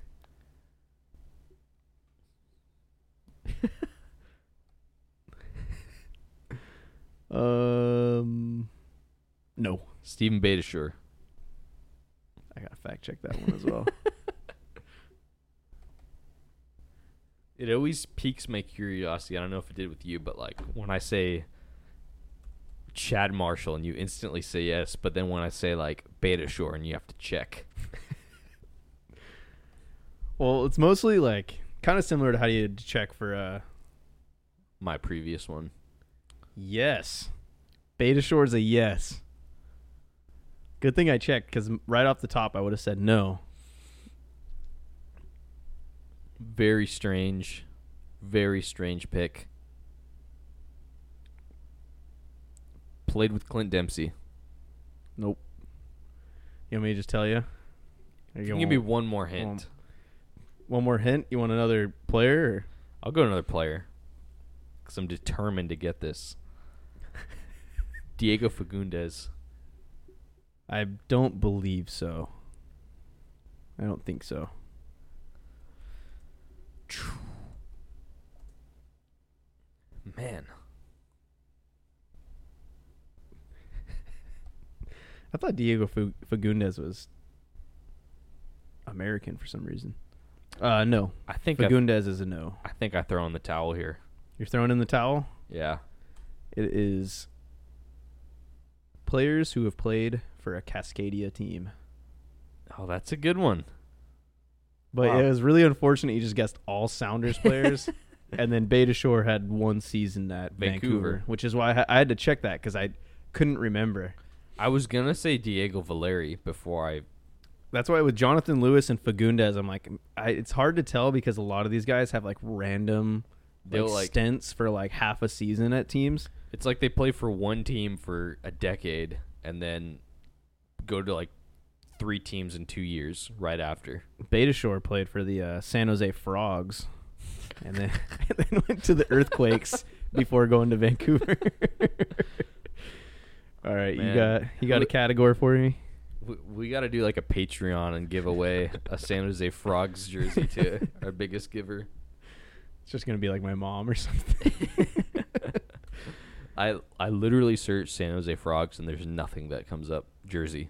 um, no. Stephen Beitashour. I gotta fact check that one as well. It always piques my curiosity. I don't know if it did with you, but like when I say Chad Marshall and you instantly say yes, but then when I say like Beitashour and you have to check. well, it's mostly like kind of similar to how you check for uh My previous one. yes. Beitashour is a yes. Good thing I checked because right off the top I would have said no. Very strange. Very strange pick. Played with Clint Dempsey. Nope. You want me to just tell you? Are Give you me one more hint. one more hint? You want another player? Or? I'll go another player. Because I'm determined to get this. Diego Fagundes. I don't believe so. I don't think so. Man. I thought Diego Fu- Fagundes was American for some reason. Uh, no. I think I, Fagundes is a no. I think I throw in the towel here. You're throwing in the towel. Yeah. It is players who have played for a Cascadia team. Oh, that's a good one. But Wow. it was really unfortunate you just guessed all Sounders players. and then Beitashour had one season at Vancouver, Vancouver. which is why I had to check that because I couldn't remember. I was gonna say Diego Valeri before I. That's why with Jonathan Lewis and Fagundes, I'm like, I, it's hard to tell because a lot of these guys have like random like, like- stints for like half a season at teams. It's like they play for one team for a decade and then go to like three teams in two years right after. Beitashour played for the uh, San Jose Frogs, and then and then went to the Earthquakes before going to Vancouver. All right, you got you got a category for me? We, we got to do like a Patreon and give away a San Jose Frogs jersey to our biggest giver. It's just gonna be like my mom or something. I I literally searched San Jose Frogs and there's nothing that comes up. Jersey.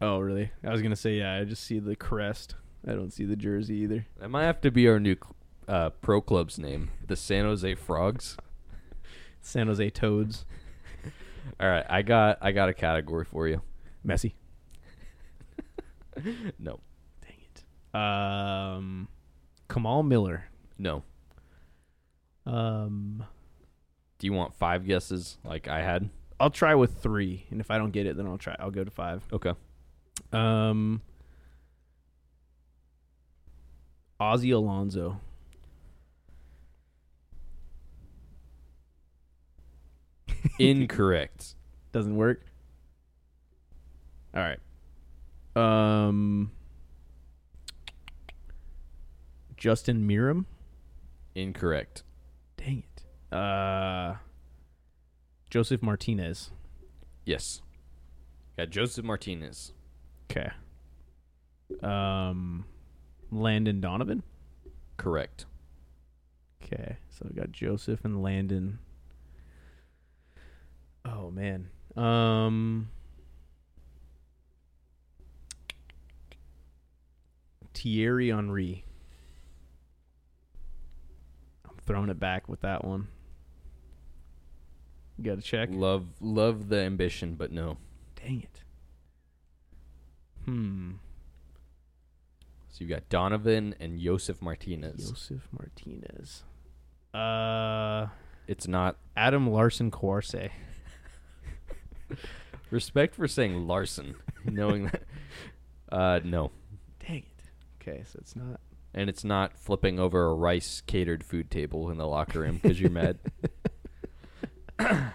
oh, really? I was gonna say yeah. I just see the crest. I don't see the jersey either. That might have to be our new uh, pro club's name, the San Jose Frogs. San Jose Toads. All right, I got I got a category for you. Messi. No, Dang it. Um, Kamal Miller. no. Um, Do you want five guesses like I had? I'll try with three, and if I don't get it, then I'll try. I'll go to five. Okay. Um, Ozzie Alonso. Incorrect. Doesn't work. All right. Um, Justin Meram. Incorrect. Dang it. Uh, Josef Martinez. Yes. Got Josef Martinez. Okay. Um, Landon Donovan. Correct. Okay, so we got Josef and Landon. Oh man. Um Thierry Henry. I'm throwing it back with that one. You got to check. Love love the ambition, but no. Dang it. Hmm. So you've got Donovan and Josef Martinez. Josef Martinez. Uh It's not Adam Larsen Kwarasey. Respect for saying Larsen, knowing that. Uh, no, Dang it. Okay, so it's not and it's not flipping over a rice catered food table in the locker room because you're mad.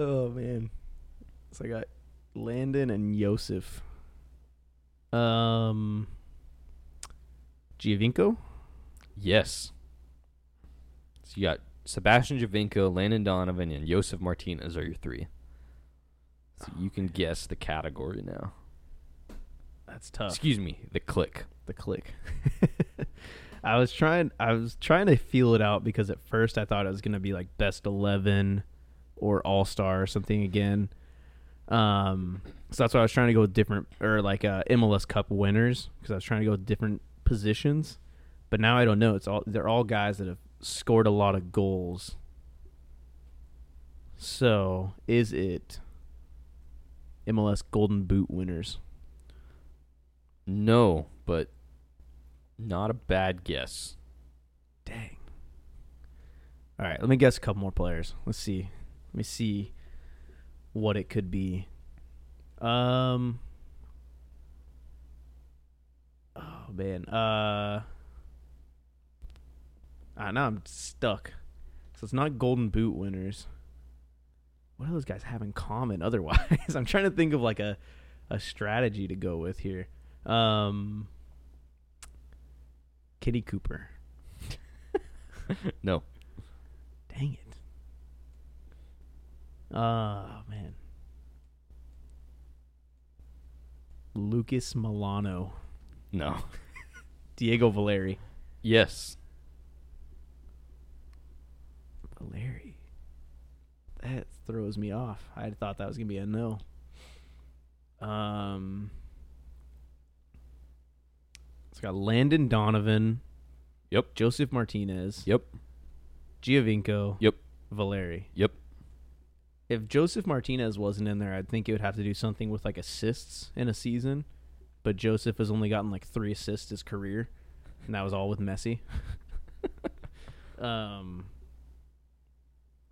Oh man. So I got Landon and Yosef. Um Giovinco? Yes. So you got Sebastian Giovinco, Landon Donovan, and Josef Martinez are your three. So you can guess the category now. That's tough. Excuse me, the click. the click. I was trying I was trying to feel it out because at first I thought it was gonna be like best eleven or all star or something again. Um so that's why I was trying to go with different or like uh MLS Cup winners because I was trying to go with different positions. But now I don't know. It's all they're all guys that have scored a lot of goals. So is it MLS Golden Boot winners? No, but not a bad guess. Dang. All right, let me guess a couple more players. Let's see. Let me see what it could be. Um. Oh man. Uh. Ah, now I'm stuck. So it's not Golden Boot winners. What do those guys have in common? Otherwise, I'm trying to think of like a a strategy to go with here. Um, Kitty Cooper. No. Dang it. Oh man. Lucas Melano. No. Diego Valeri. Yes. Valeri. That throws me off. I thought that was gonna be a no. Um, it's got Landon Donovan. Yep. Josef Martinez. Yep. Giovinco. Yep. Valeri. Yep. If Josef Martinez wasn't in there, I'd think it would have to do something with like assists in a season. But Josef has only gotten like three assists his career, and that was all with Messi. um,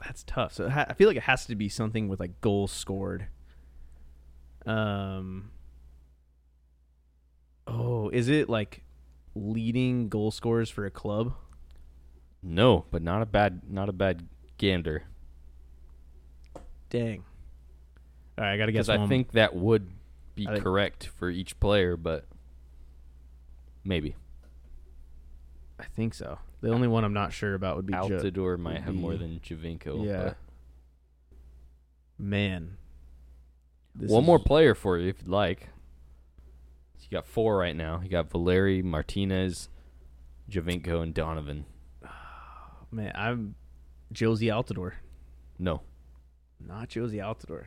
that's tough. So ha- I feel like it has to be something with like goals scored. Um. Oh, is it like leading goal scorers for a club? No, but not a bad not a bad gander. Dang. All right, I gotta guess Because I one. think that would be think- correct for each player, but maybe I think so. The only one I'm not sure about would be Jo- Altidore might would have more than Giovinco. Yeah. but- Man. This One is- more player for you if you'd like. You got four right now. You got Valeri, Martinez, Giovinco, and Donovan. Man, I'm Jozy Altidore. No. Not Jozy Altidore.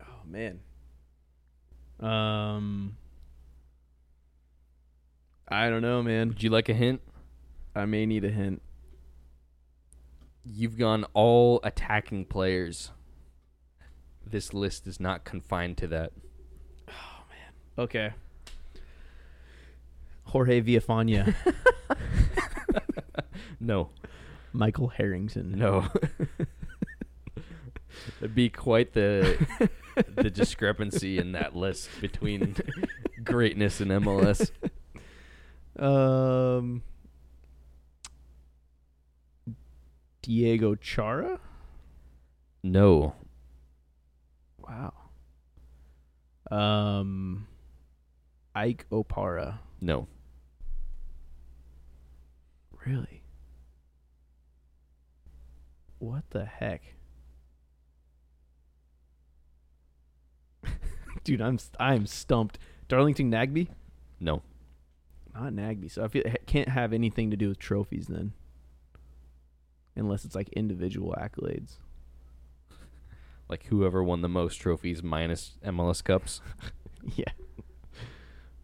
Oh man. Um I don't know, man. Would you like a hint? I may need a hint. You've gone all attacking players. This list is not confined to that. Oh man. Okay. Jorge Villafana, No. Michael Harrington. No. It'd be quite the the discrepancy in that list between greatness and MLS. Um Diego Chara? No. Wow. Um Ike Opara. No. Really? What the heck? Dude, I'm I'm stumped. Darlington Nagbe? No. Not Nagbe. So I feel it can't have anything to do with trophies then. Unless it's like individual accolades. Like whoever won the most trophies minus MLS cups. yeah.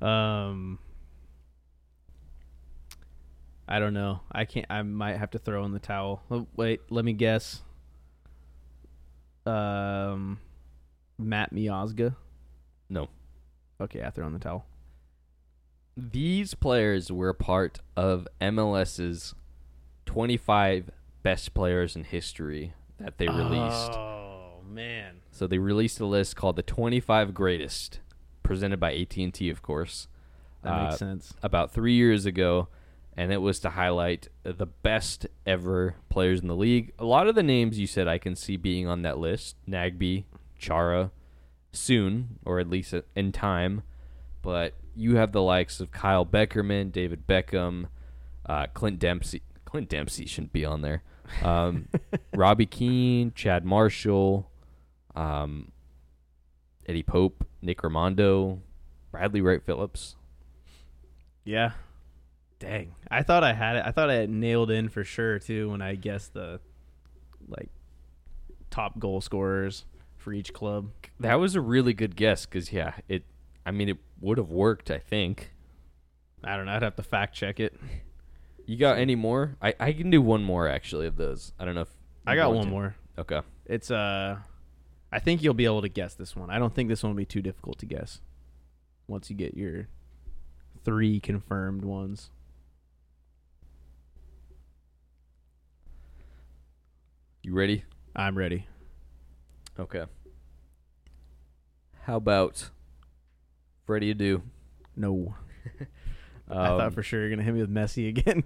Um I don't know. I can't I might have to throw in the towel. Oh, wait, let me guess. Um Matt Miazga. No. Okay, I throw in the towel. These players were part of MLS's 25 best players in history that they released. Oh man. So they released a list called the 25 greatest, presented by AT&T, of course, That Uh, makes sense. about three years ago, and it was to highlight the best ever players in the league. A lot of the names you said I can see being on that list: Nagbe, Chara, soon, or at least in time. But you have the likes of Kyle Beckerman, David Beckham, uh, Clint Dempsey. Clint Dempsey shouldn't be on there. Um, Robbie Keane, Chad Marshall, um, Eddie Pope, Nick Rimando, Bradley Wright Phillips. Yeah. Dang. I thought I had it. I thought I had nailed in for sure too when I guessed the like top goal scorers for each club. That was a really good guess because yeah, it. I mean, it would have worked. I think. I don't know. I'd have to fact check it. You got any more? I I can do one more actually of those. I don't know if I got one to. more. Okay. It's uh I think you'll be able to guess this one. I don't think this one will be too difficult to guess. Once you get your three confirmed ones. You ready? I'm ready. Okay. How about Freddie Adu? No. Um, I thought for sure you're gonna hit me with Messi again.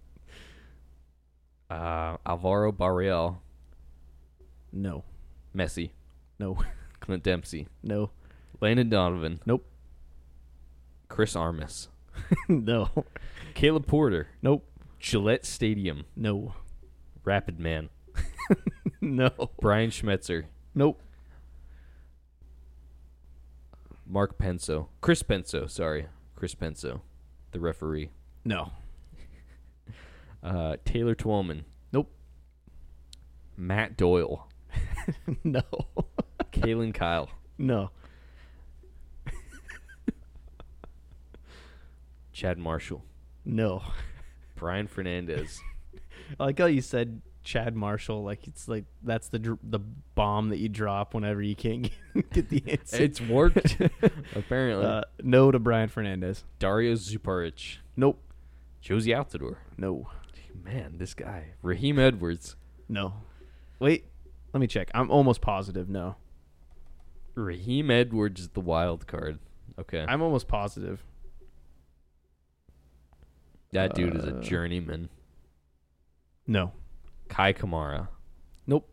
uh, Alvaro Barreal, no. Messi, No. Clint Dempsey, No. Landon Donovan. Nope. Chris Armas. no. Caleb Porter. Nope. Gillette Stadium. No. Rapid Man. no. Brian Schmetzer. Nope. Mark Penso. Chris Penso, sorry. Chris Penso, the referee. No. Uh, Taylor Twellman. Nope. Matt Doyle. no. Kalen Kyle. No. Chad Marshall. No. Brian Fernandez. I like how you said Chad Marshall. Like it's like that's the dr- the bomb that you drop whenever you can't get, get the answer. it's worked, apparently. uh, no to Brian Fernandez. Dario Zuparic. Nope. Jozy Altidore. No. Man, this guy. Raheem Edwards. No. Wait. Let me check. I'm almost positive. No. Raheem Edwards is the wild card. Okay. I'm almost positive. that dude is a uh, journeyman. No. Kei Kamara. Nope.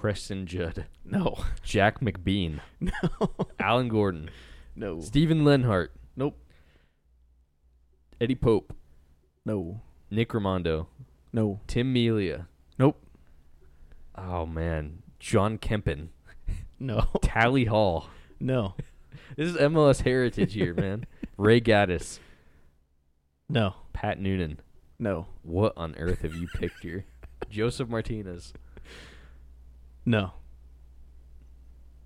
Preston Judd. No. Jack McBean. No. Alan Gordon. No. Stephen Lenhart. Nope. Eddie Pope. No. Nick Rimando. No. Tim Melia. Nope. Oh, man. John Kempin. No. Tally Hall. No. This is MLS heritage here, man. Ray Gaddis. No. Pat Noonan. No. What on earth have you picked here? Joseph Martinez. No.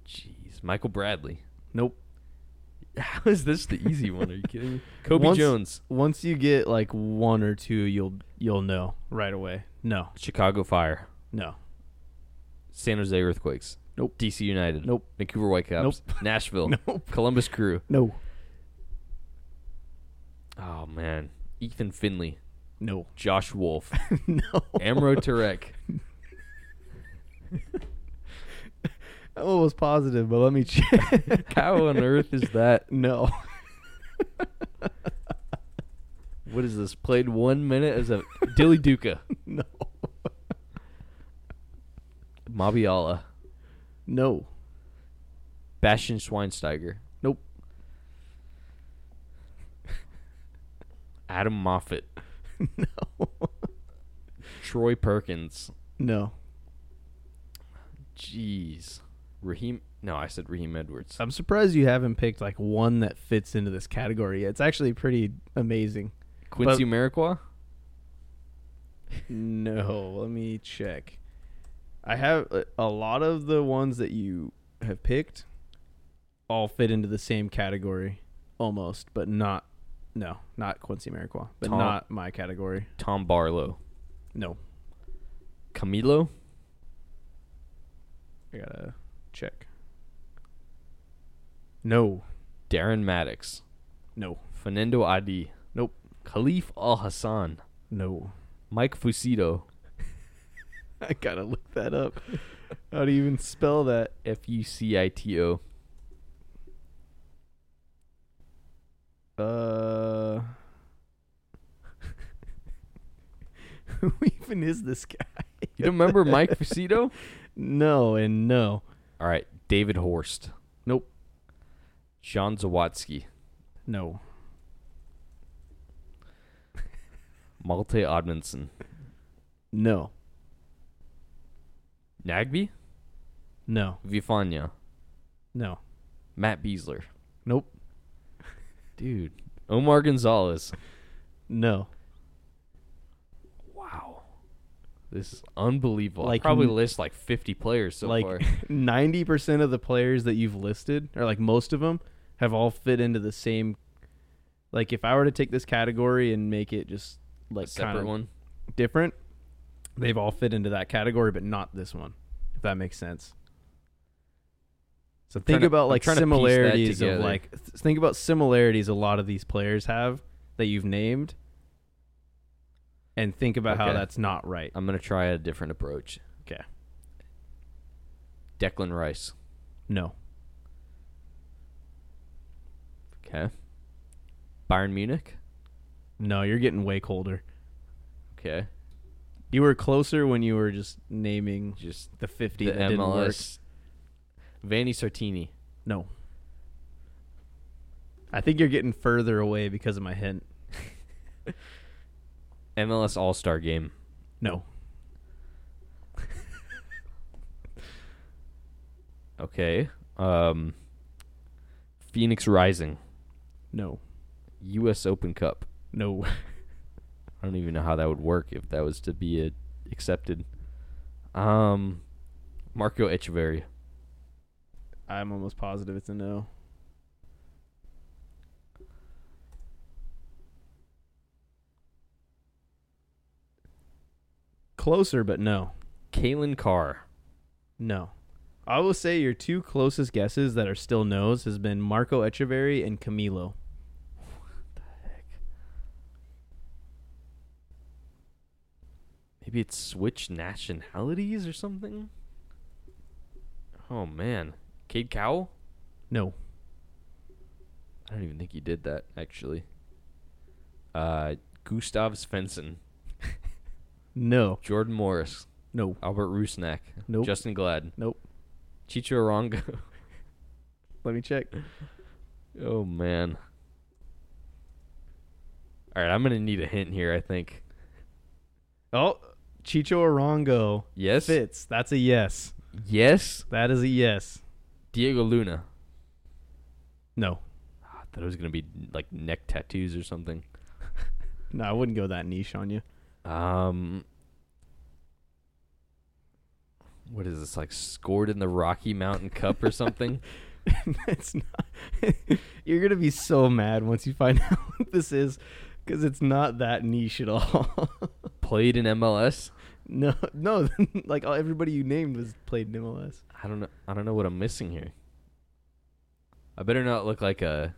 Jeez. Michael Bradley. Nope. How is this the easy one? Are you kidding me? Kobe Once- Jones. Once you get like one or two, you'll you'll know right away. No. Chicago Fire. No. San Jose Earthquakes. Nope. DC United. Nope. Vancouver Whitecaps. Nope. Nashville. Nope. Columbus Crew. No. Oh man. Ethan Finlay. No. Josh Wolff. no. Amro Tarek. I'm almost positive, but let me check. How on earth is that? No. What is this? Played one minute as a Dilly Duka. No. Mabiala. No. Bastian Schweinsteiger. Nope. Adam Moffat. No. Troy Perkins. No. Jeez. Raheem. No, I said Raheem Edwards. I'm surprised you haven't picked like one that fits into this category. It's actually pretty amazing. Quincy Amarikwa. No, let me check. I have a- a lot of the ones that you have picked all fit into the same category almost, but not no, not Quincy Amarikwa, but Tom- not my category. Tom Barlow. No. Camilo. I got to check. No. Darren Mattocks. No. Fernando Adi. Nope. Khalif Alhassan. No. Mike Fucito. I got to look that up. How do you even spell that? F U C I T O. Uh Who even is this guy? You don't remember Mike Fucito? No and no. All right. David Horst. Nope. John Zawatsky. No. Malte Amundsen. No. Nagbe. No. Vifanya. No. Matt Besler. Nope. Dude. Omar Gonzalez. No. Wow. This is unbelievable. Like I probably n- list like 50 players so like far. 90% of the players that you've listed or like most of them have all fit into the same like if I were to take this category and make it just a like separate one. different, they've all fit into that category but not this one. If that makes sense. So think trying about like to similarities of like th- think about similarities a lot of these players have that you've named and think about how that's not right. I'm going to try a different approach. Okay. Declan Rice. No. Okay. Bayern Munich. No, you're getting way colder. Okay. You were closer when you were just naming Just the 50 the that didn't work. MLS. Vanni Sartini. No. I think you're getting further away because of my hint. MLS All Star Game. No. Okay. Um, Phoenix Rising. No. U.S. Open Cup. No. I don't even know how that would work if that was to be a, accepted. Um, Marco Etcheverry. I'm almost positive it's a no. Closer, but no. Kalen Carr. No. I will say your two closest guesses that are still no's has been Marco Etcheverry and Camilo. What the heck? Maybe it's switch nationalities or something. Oh man, Cade Cowell. No. I don't even think he did that actually. Uh, Gustav Svensson, No. Jordan Morris, No. Albert Rusnak, Nope. Justin Glad, Nope. Chicho Arango. Let me check. oh man. All right, I'm gonna need a hint here. I think. Oh, Chicho Arango Yes. fits. That's a yes. Yes. That is a yes. Diego Luna. No. I thought it was gonna be like neck tattoos or something. No, I wouldn't go that niche on you. Um, what is this like? Scored in the Rocky Mountain Cup or something? it's not. You're gonna be so mad once you find out what this is, because it's not that niche at all. Played in MLS? No, no, like all- everybody you named was played in MLS. I don't know. I don't know what I'm missing here. I better not look like a.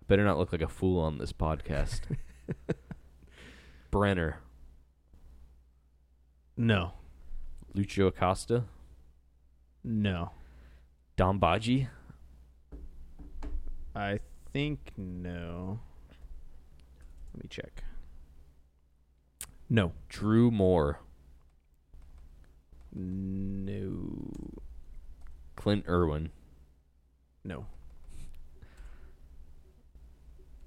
I better not look like a fool on this podcast. Brenner, No, Lucio Acosta, no. Dom Badji, I think no. Let me check. No, Drew Moor, no, Clint Irwin, no.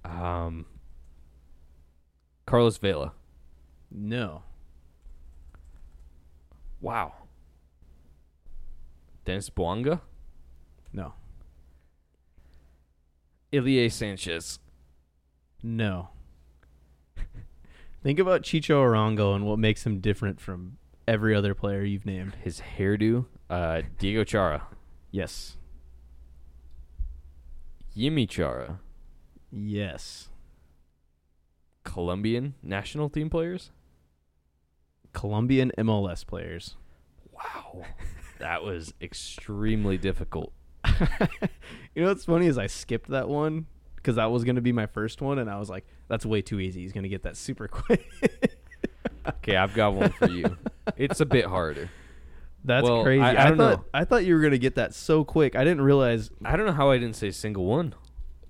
um, Carlos Vela. No. Wow. Denis Bouanga, No. Ilie Sanchez. No. Think about Chicho Arango and what makes him different from every other player you've named. His hairdo, uh, Diego Chara, Yes. Yimi Chara, Yes. Colombian national team players. Colombian MLS players. Wow, that was extremely difficult. you know what's funny is I skipped that one because that was going to be my first one, and I was like, "That's way too easy. He's going to get that super quick." Okay, I've got one for you. It's a bit harder. That's Well, crazy. I- I, I don't thought know. I thought you were going to get that so quick. I didn't realize. I don't know how I didn't say single one.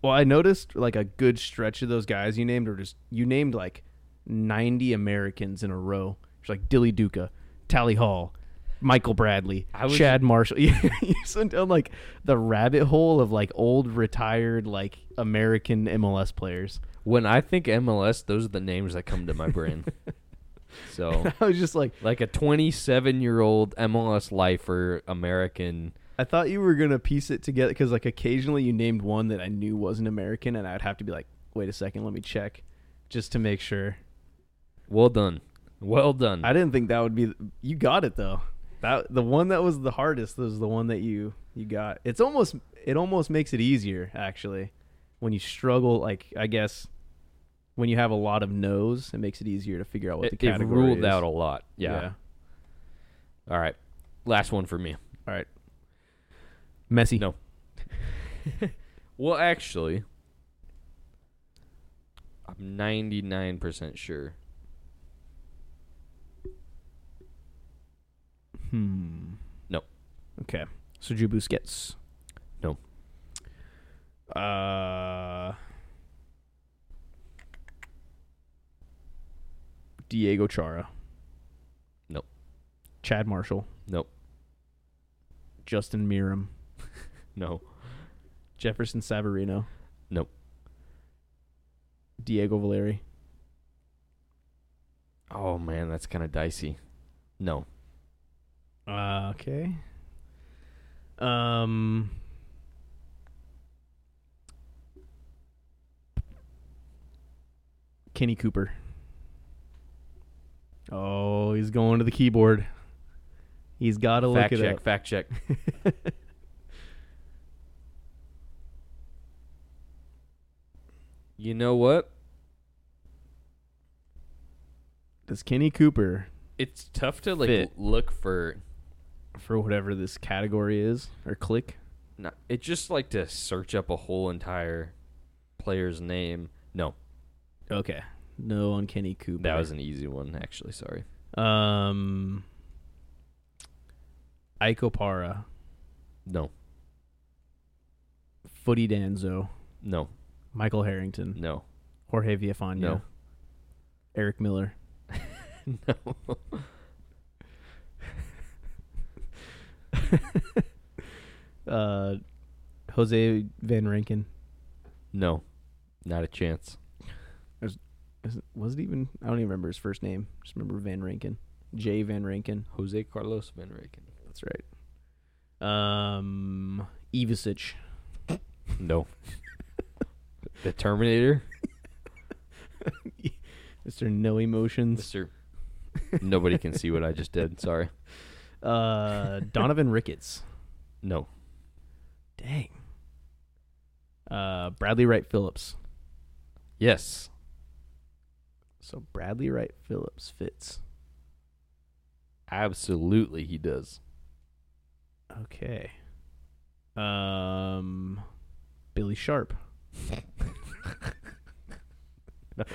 Well, I noticed like a good stretch of those guys you named are just you named like ninety Americans in a row. It's like Dilly Duka, Tally Hall, Michael Bradley, I was- Chad Marshall. you sent down like the rabbit hole of like old retired like American MLS players. When I think MLS, those are the names that come to my brain. so, I was just like, like a 27 year old MLS lifer, American. I thought you were gonna piece it together because like occasionally you named one that I knew wasn't American, and I'd have to be like, wait a second, let me check, just to make sure. Well done. Well done. I didn't think that would be. You got it though. That the one that was the hardest was the one that you you got. It's almost it almost makes it easier actually when you struggle. Like I guess when you have a lot of no's, it makes it easier to figure out what it, the it category ruled is. out a lot. Yeah. All right. Last one for me. All right. Messi. No. Well, actually, I'm 99% sure. Hmm. No. Okay. Sergio Busquets. No. Uh. Diego Chara. Nope. Chad Marshall. Nope. Justin Meram. No. Jefferson Savarino. Nope. Diego Valeri. Oh man, that's kind of dicey. No. Uh, okay. Um. Kenny Cooper. Oh, he's going to the keyboard. He's got to look fact it check. up. Fact check. you know what? Does Kenny Cooper, It's tough to like Fit. look for. For whatever this category is or click, No, it's just like to search up a whole entire player's name. No, okay, no on Kenny Cooper. that was an easy one. Actually, sorry. um. Ike Opara, No, Footy Danzo, no, Michael Harrington, no, Jorge Villafana, No. Eric Miller, no. uh, Jose Van Rankin. no, not a chance. Is it, was it even? I don't even remember his first name. Just remember Van Rankin, Jay Van Rankin. Jose Carlos Van Raken. That's right. Um, Ivisic. No. the Terminator, Mister No Emotions. Mister. Nobody can see what I just did. Sorry. Uh, Donovan Ricketts. No. Dang. Uh, Bradley Wright Phillips. Yes. So Bradley Wright Phillips fits. Absolutely, he does. Okay. Um, Billy Sharp. No.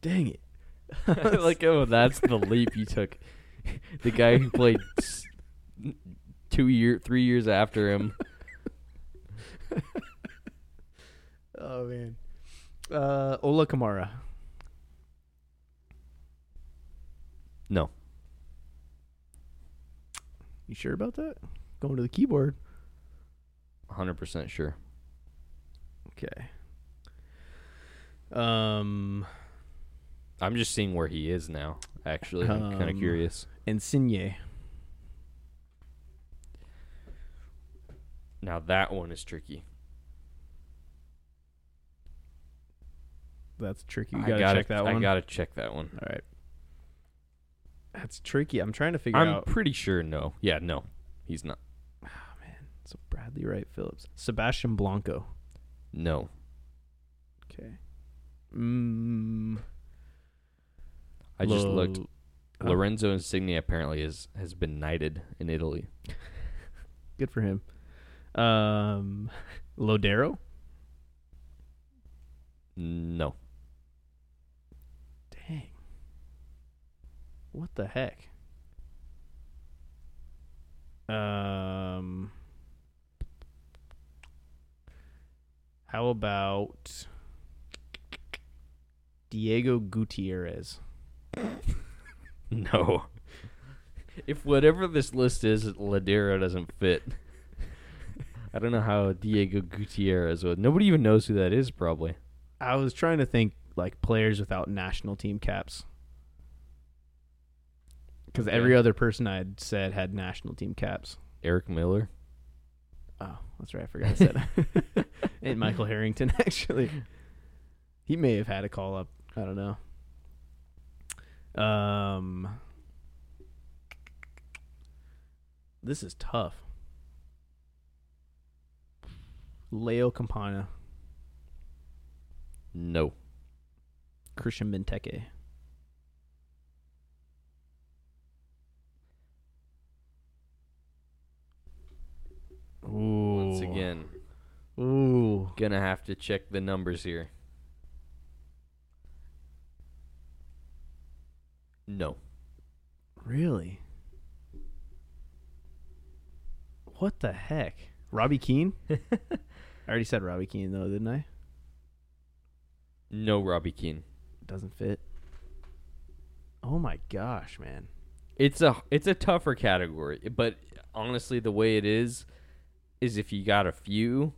Dang it. like, oh, that's the leap you took. The guy who played s- two year, three years after him. Oh man. Uh, Ola Kamara. No. You sure about that? Going to the keyboard. 100% sure. Okay. Um, I'm just seeing where he is now, actually. I'm kind of Um, curious. Insigne. Now, that one is tricky. That's tricky. You I gotta, check that one. I gotta check that one. All right. That's tricky. I'm trying to figure I'm out. pretty sure no. Yeah, no. He's not. Oh man. So Bradley Wright Phillips. Sebastian Blanco. No. Okay. Mm, I just Lo- looked. Oh, Lorenzo Insigne apparently is has been knighted in Italy. Good for him. Um, Lodeiro. No. Dang. What the heck? Um. How about Diego Gutierrez? No. If whatever this list is, Lodeiro doesn't fit. I don't know how Diego Gutierrez would. Nobody even knows who that is, probably. I was trying to think like players without national team caps. Because Okay. every other person I'd said had national team caps. Eric Miller. Oh, that's right. I forgot I said that. and Michael Harrington, actually. He may have had a call up. I don't know. Um, this is tough. Leo Campana, No. Christian Benteke. Ooh. Once again, Ooh. gonna have to check the numbers here. No. Really? What the heck? Robbie Keane? I already said Robbie Keane though, didn't I? No Robbie Keane. Doesn't fit. Oh my gosh, man. It's a it's a tougher category, but honestly, the way it is, is if you got a few,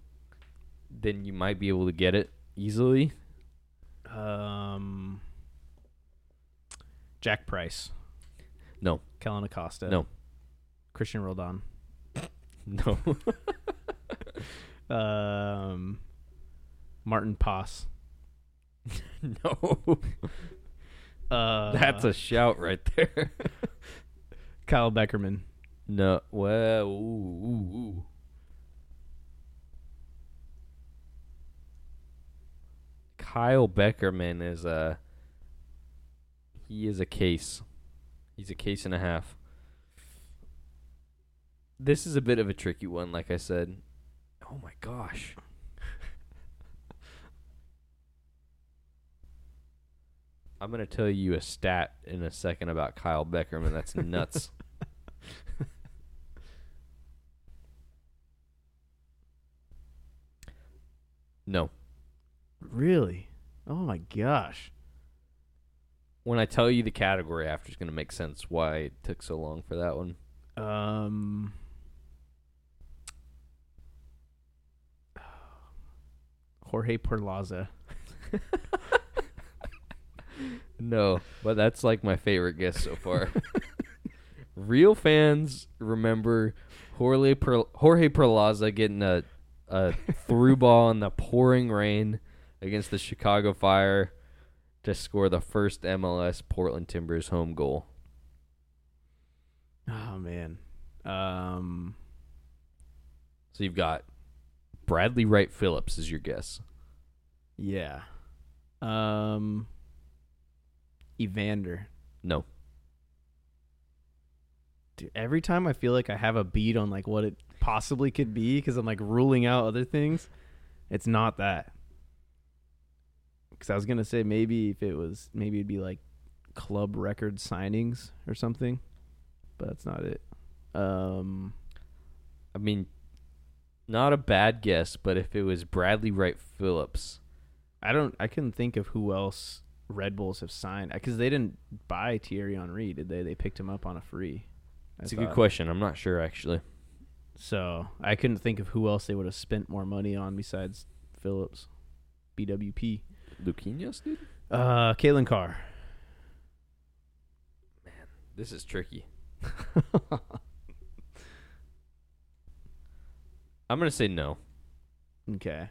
then you might be able to get it easily. Um, Jack Price. No. Kellyn Acosta. No. Christian Roldan. No. Um, Martin Poss. no. Uh, That's a shout right there. Kyle Beckerman. no. Well, ooh, ooh, ooh. Kyle Beckerman is a he is a case. He's a case and a half. This is a bit of a tricky one, like I said. Oh my gosh. I'm gonna tell you a stat in a second about Kyle Beckerman. That's nuts. no. Really? Oh my gosh. When I tell you the category after, it's gonna make sense why it took so long for that one. Um. Jorge Perlaza. No, but that's like my favorite guess so far. Real fans remember Jorge per- Jorge Perlaza getting a a through ball in the pouring rain against the Chicago Fire to score the first MLS Portland Timbers home goal. Oh man. Um. So you've got Bradley Wright Phillips is your guess. Yeah. Um. Evander. No. Dude, every time I feel like I have a beat on like what it possibly could be because I'm like ruling out other things, it's not that. Because I was gonna say maybe if it was maybe it'd be like club record signings or something, but that's not it. Um, I mean not a bad guess, but if it was Bradley Wright Phillips, I don't. I couldn't think of who else Red Bulls have signed because they didn't buy Thierry Henry, did they? They picked him up on a free. That's a good question. I'm not sure actually. So I couldn't think of who else they would have spent more money on besides Phillips, BWP. Luquinhas, dude? Uh, Kalen Carr. Man, this is tricky. I'm gonna say no. okay.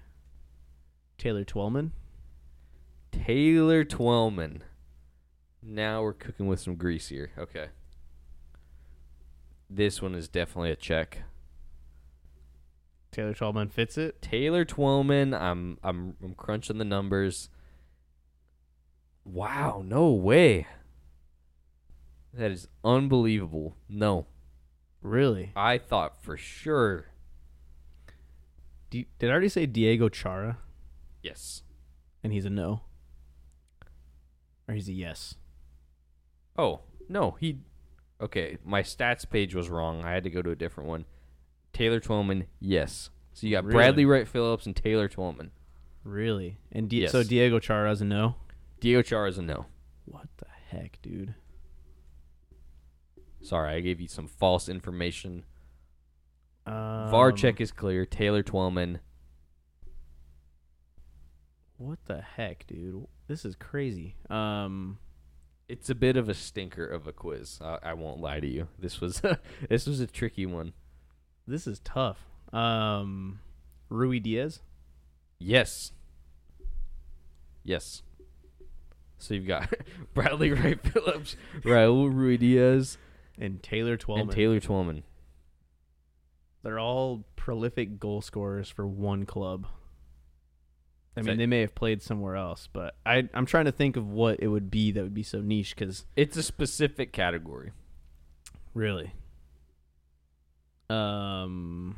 Taylor Twellman. Taylor Twellman. Now we're cooking with some grease here. Okay. This one is definitely a check. Taylor Twellman fits it. Taylor Twellman. I'm I'm I'm crunching the numbers. Wow, no way. That is unbelievable. No. Really? I thought for sure. Did I already say Diego Chara? Yes. And he's a no. Or he's a yes. Oh, no, he Okay, my stats page was wrong. I had to go to a different one. Taylor Twellman, yes. So you got Really? Bradley Wright Phillips and Taylor Twellman. Really? And Di- Yes. so Diego Chara Chara's a no. Chara is a no. What the heck, dude? Sorry, I gave you some false information. Um, VAR check is clear. Taylor Twellman. What the heck, dude? This is crazy. Um, It's a bit of a stinker of a quiz. I, I won't lie to you. This was this was a tricky one. this is tough. Um, Ruidíaz. Yes. Yes. So you've got Bradley Wright Phillips, Raul Ruidíaz, and Taylor Twellman. and Taylor Twellman. They're all prolific goal scorers for one club. I Is mean, that- they may have played somewhere else, but I, I'm trying to think of what it would be that would be so niche. Because It's a specific category. really, um,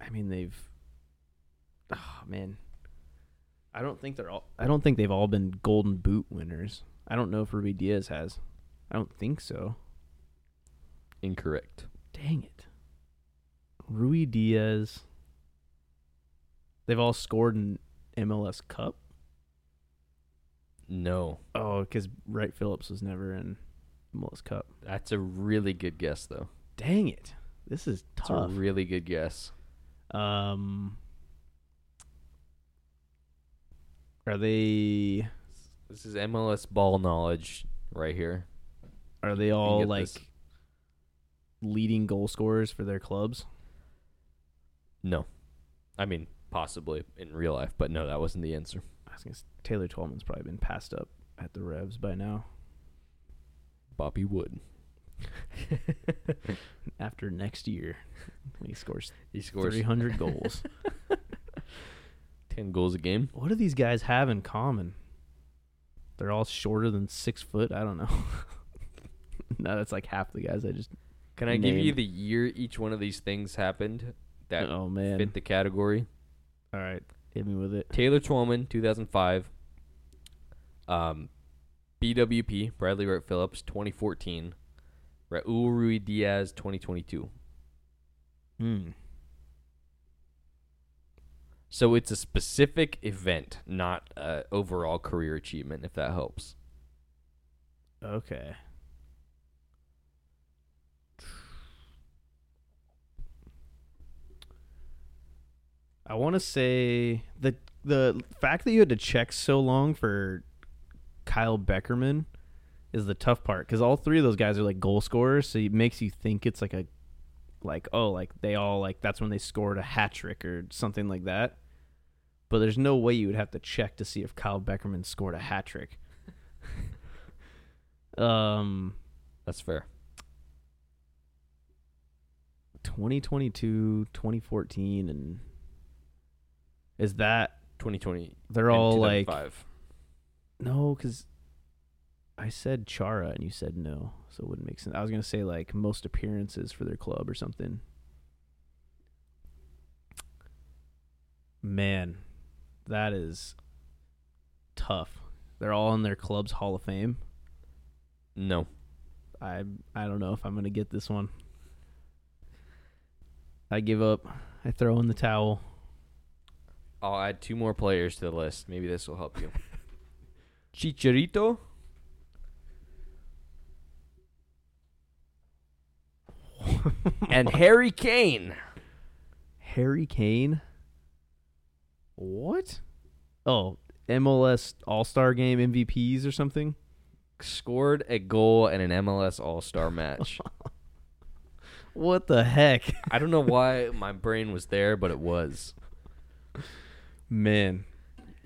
I mean, they've. Oh man, I don't think they're all. I don't think they've all been Golden Boot winners. I don't know if Ruidíaz has. I don't think so. Incorrect. Dang it. Ruidíaz. They've all scored in MLS Cup. No. Oh, because Wright Phillips was never in MLS Cup. That's a really good guess though. Dang it. This is tough. a really good guess. Um, are they This is MLS ball knowledge right here. are they all like this. leading goal scorers for their clubs? No. I mean, possibly in real life, but no, that wasn't the answer. I was gonna s- Taylor Twellman's probably been passed up at the Revs by now. Bobby Wood. After next year, he scores He scores 300 goals. 10 goals a game. What do these guys have in common? They're all shorter than six foot. I don't know. no, that's like half the guys I just. Can I give you the year each one of these things happened that oh man! fit the category? All right, hit me with it. Taylor Twellman, 2005. Um, BWP, Bradley Wright Phillips, 2014. Raul Ruidíaz, 2022. Hmm. So it's a specific event, not uh, overall career achievement, if that helps. Okay. I want to say the the fact that you had to check so long for Kyle Beckerman is the tough part because all three of those guys are like goal scorers, so it makes you think it's like a like oh like they all like that's when they scored a hat trick or something like that. But there's no way you would have to check to see if Kyle Beckerman scored a hat trick. um, That's fair. 2022, 2014, and is that 2020. they're all like 2005. no? Because I said Chara and you said no, so it wouldn't make sense. I was gonna say like most appearances for their club or something. Man, that is tough. They're all in their club's Hall of Fame. No. I I don't know if I'm gonna get this one. I give up. I throw in the towel. I'll add two more players to the list. Maybe this will help you. Chicharito. and Harry Kane. Harry Kane. What? Oh, MLS All Star Game MVPs or something. Scored a goal in an MLS All Star match. What the heck, I don't know why my brain was there, but it was. man?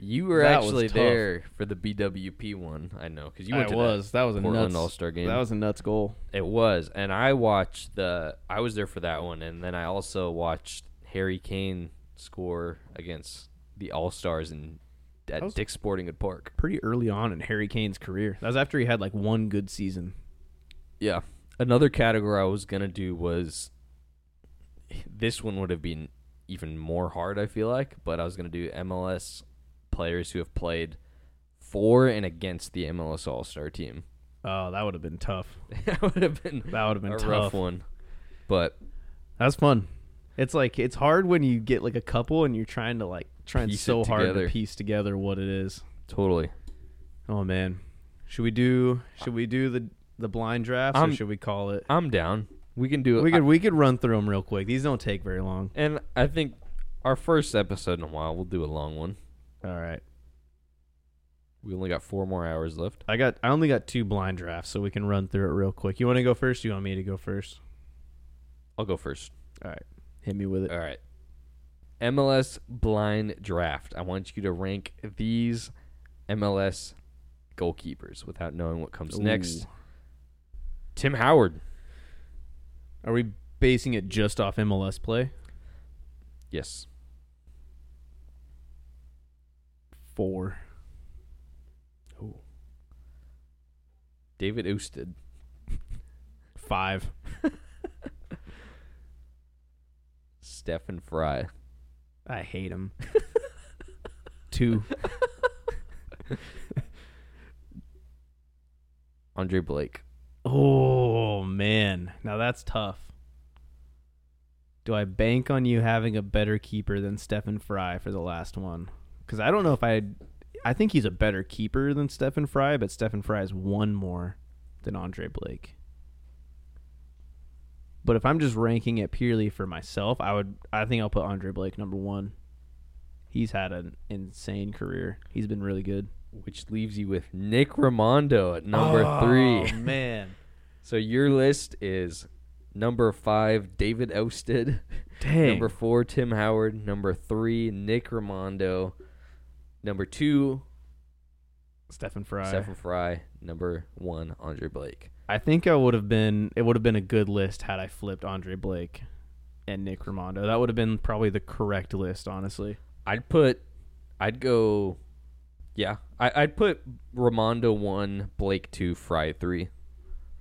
You were That actually there for the BWP one. I know because you went I to was. That, was a Portland nuts All Star game. That was a nuts goal. It was, and I watched the. I was there for that one, and then I also watched Harry Kane score against the All Stars in at That Dick's Sporting Good Park. Pretty early on in Harry Kane's career. That was after he had like one good season. Yeah. Another category I was gonna do was. This one would have been even more hard. I feel like, but I was gonna do MLS players who have played for and against the MLS All Star team. Oh, that would have been tough. that would have been That would have been a tough. rough one, but that's fun. It's like it's hard when you get like a couple and you're trying to like trying so hard to piece together what it is. totally. Oh man, should we do should we do the the blind drafts or I'm- should we call it? I'm down. We can do it. We could we could run through them real quick. These don't take very long. And I think our first episode in a while, we'll do a long one. All right, We only got four more hours left. I got I only got two blind drafts, so we can run through it real quick. You want to go first? You want me to go first? I'll go first. All right, hit me with it. All right. MLS blind draft. I want you to rank these MLS goalkeepers without knowing what comes next. Tim Howard. Are we basing it just off MLS play? Yes. Four. Oh. David Ousted. Five. Stefan Frei. I hate him. Two. Andre Blake. Oh man, now that's tough. Do I bank on you having a better keeper than Stefan Frei for the last one? Because I don't know if I. I think he's a better keeper than Stefan Frei, but Stefan Frei is one more than Andre Blake. But if I'm just ranking it purely for myself, I would I think I'll put Andre Blake number one. He's had an insane career. He's been really good. Which leaves you with Nick Rimando at number oh, three. Oh, man. So your list is number five, David Ousted. Dang. Number four, Tim Howard. Number three, Nick Rimando. Number two, Stefan Frei. Stefan Frei. Number one, Andre Blake. I think I would have been it would have been a good list had I flipped Andre Blake and Nick Rimando. That would have been probably the correct list, honestly. I'd put, I'd go, yeah, I, I'd put Rimando one, Blake two, Frei three.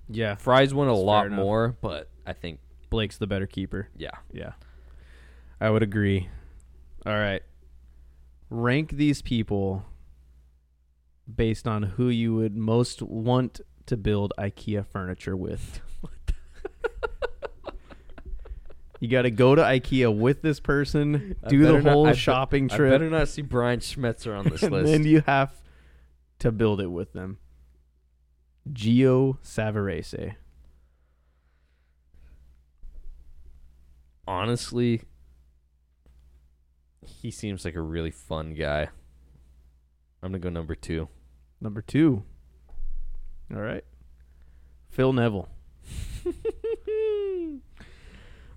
Yeah. Frei's won a lot more, but I think, Blake's the better keeper. yeah. Yeah. I would agree. All right. Rank these people based on who you would most want to build IKEA furniture with. you got to go to IKEA with this person, I do the not- whole I be- shopping I trip, better not see Brian Schmetzer on this and list. then you have to build it with them. Gio Savarese. Honestly, he seems like a really fun guy. I'm gonna go number two. Number two. All right. Phil Neville.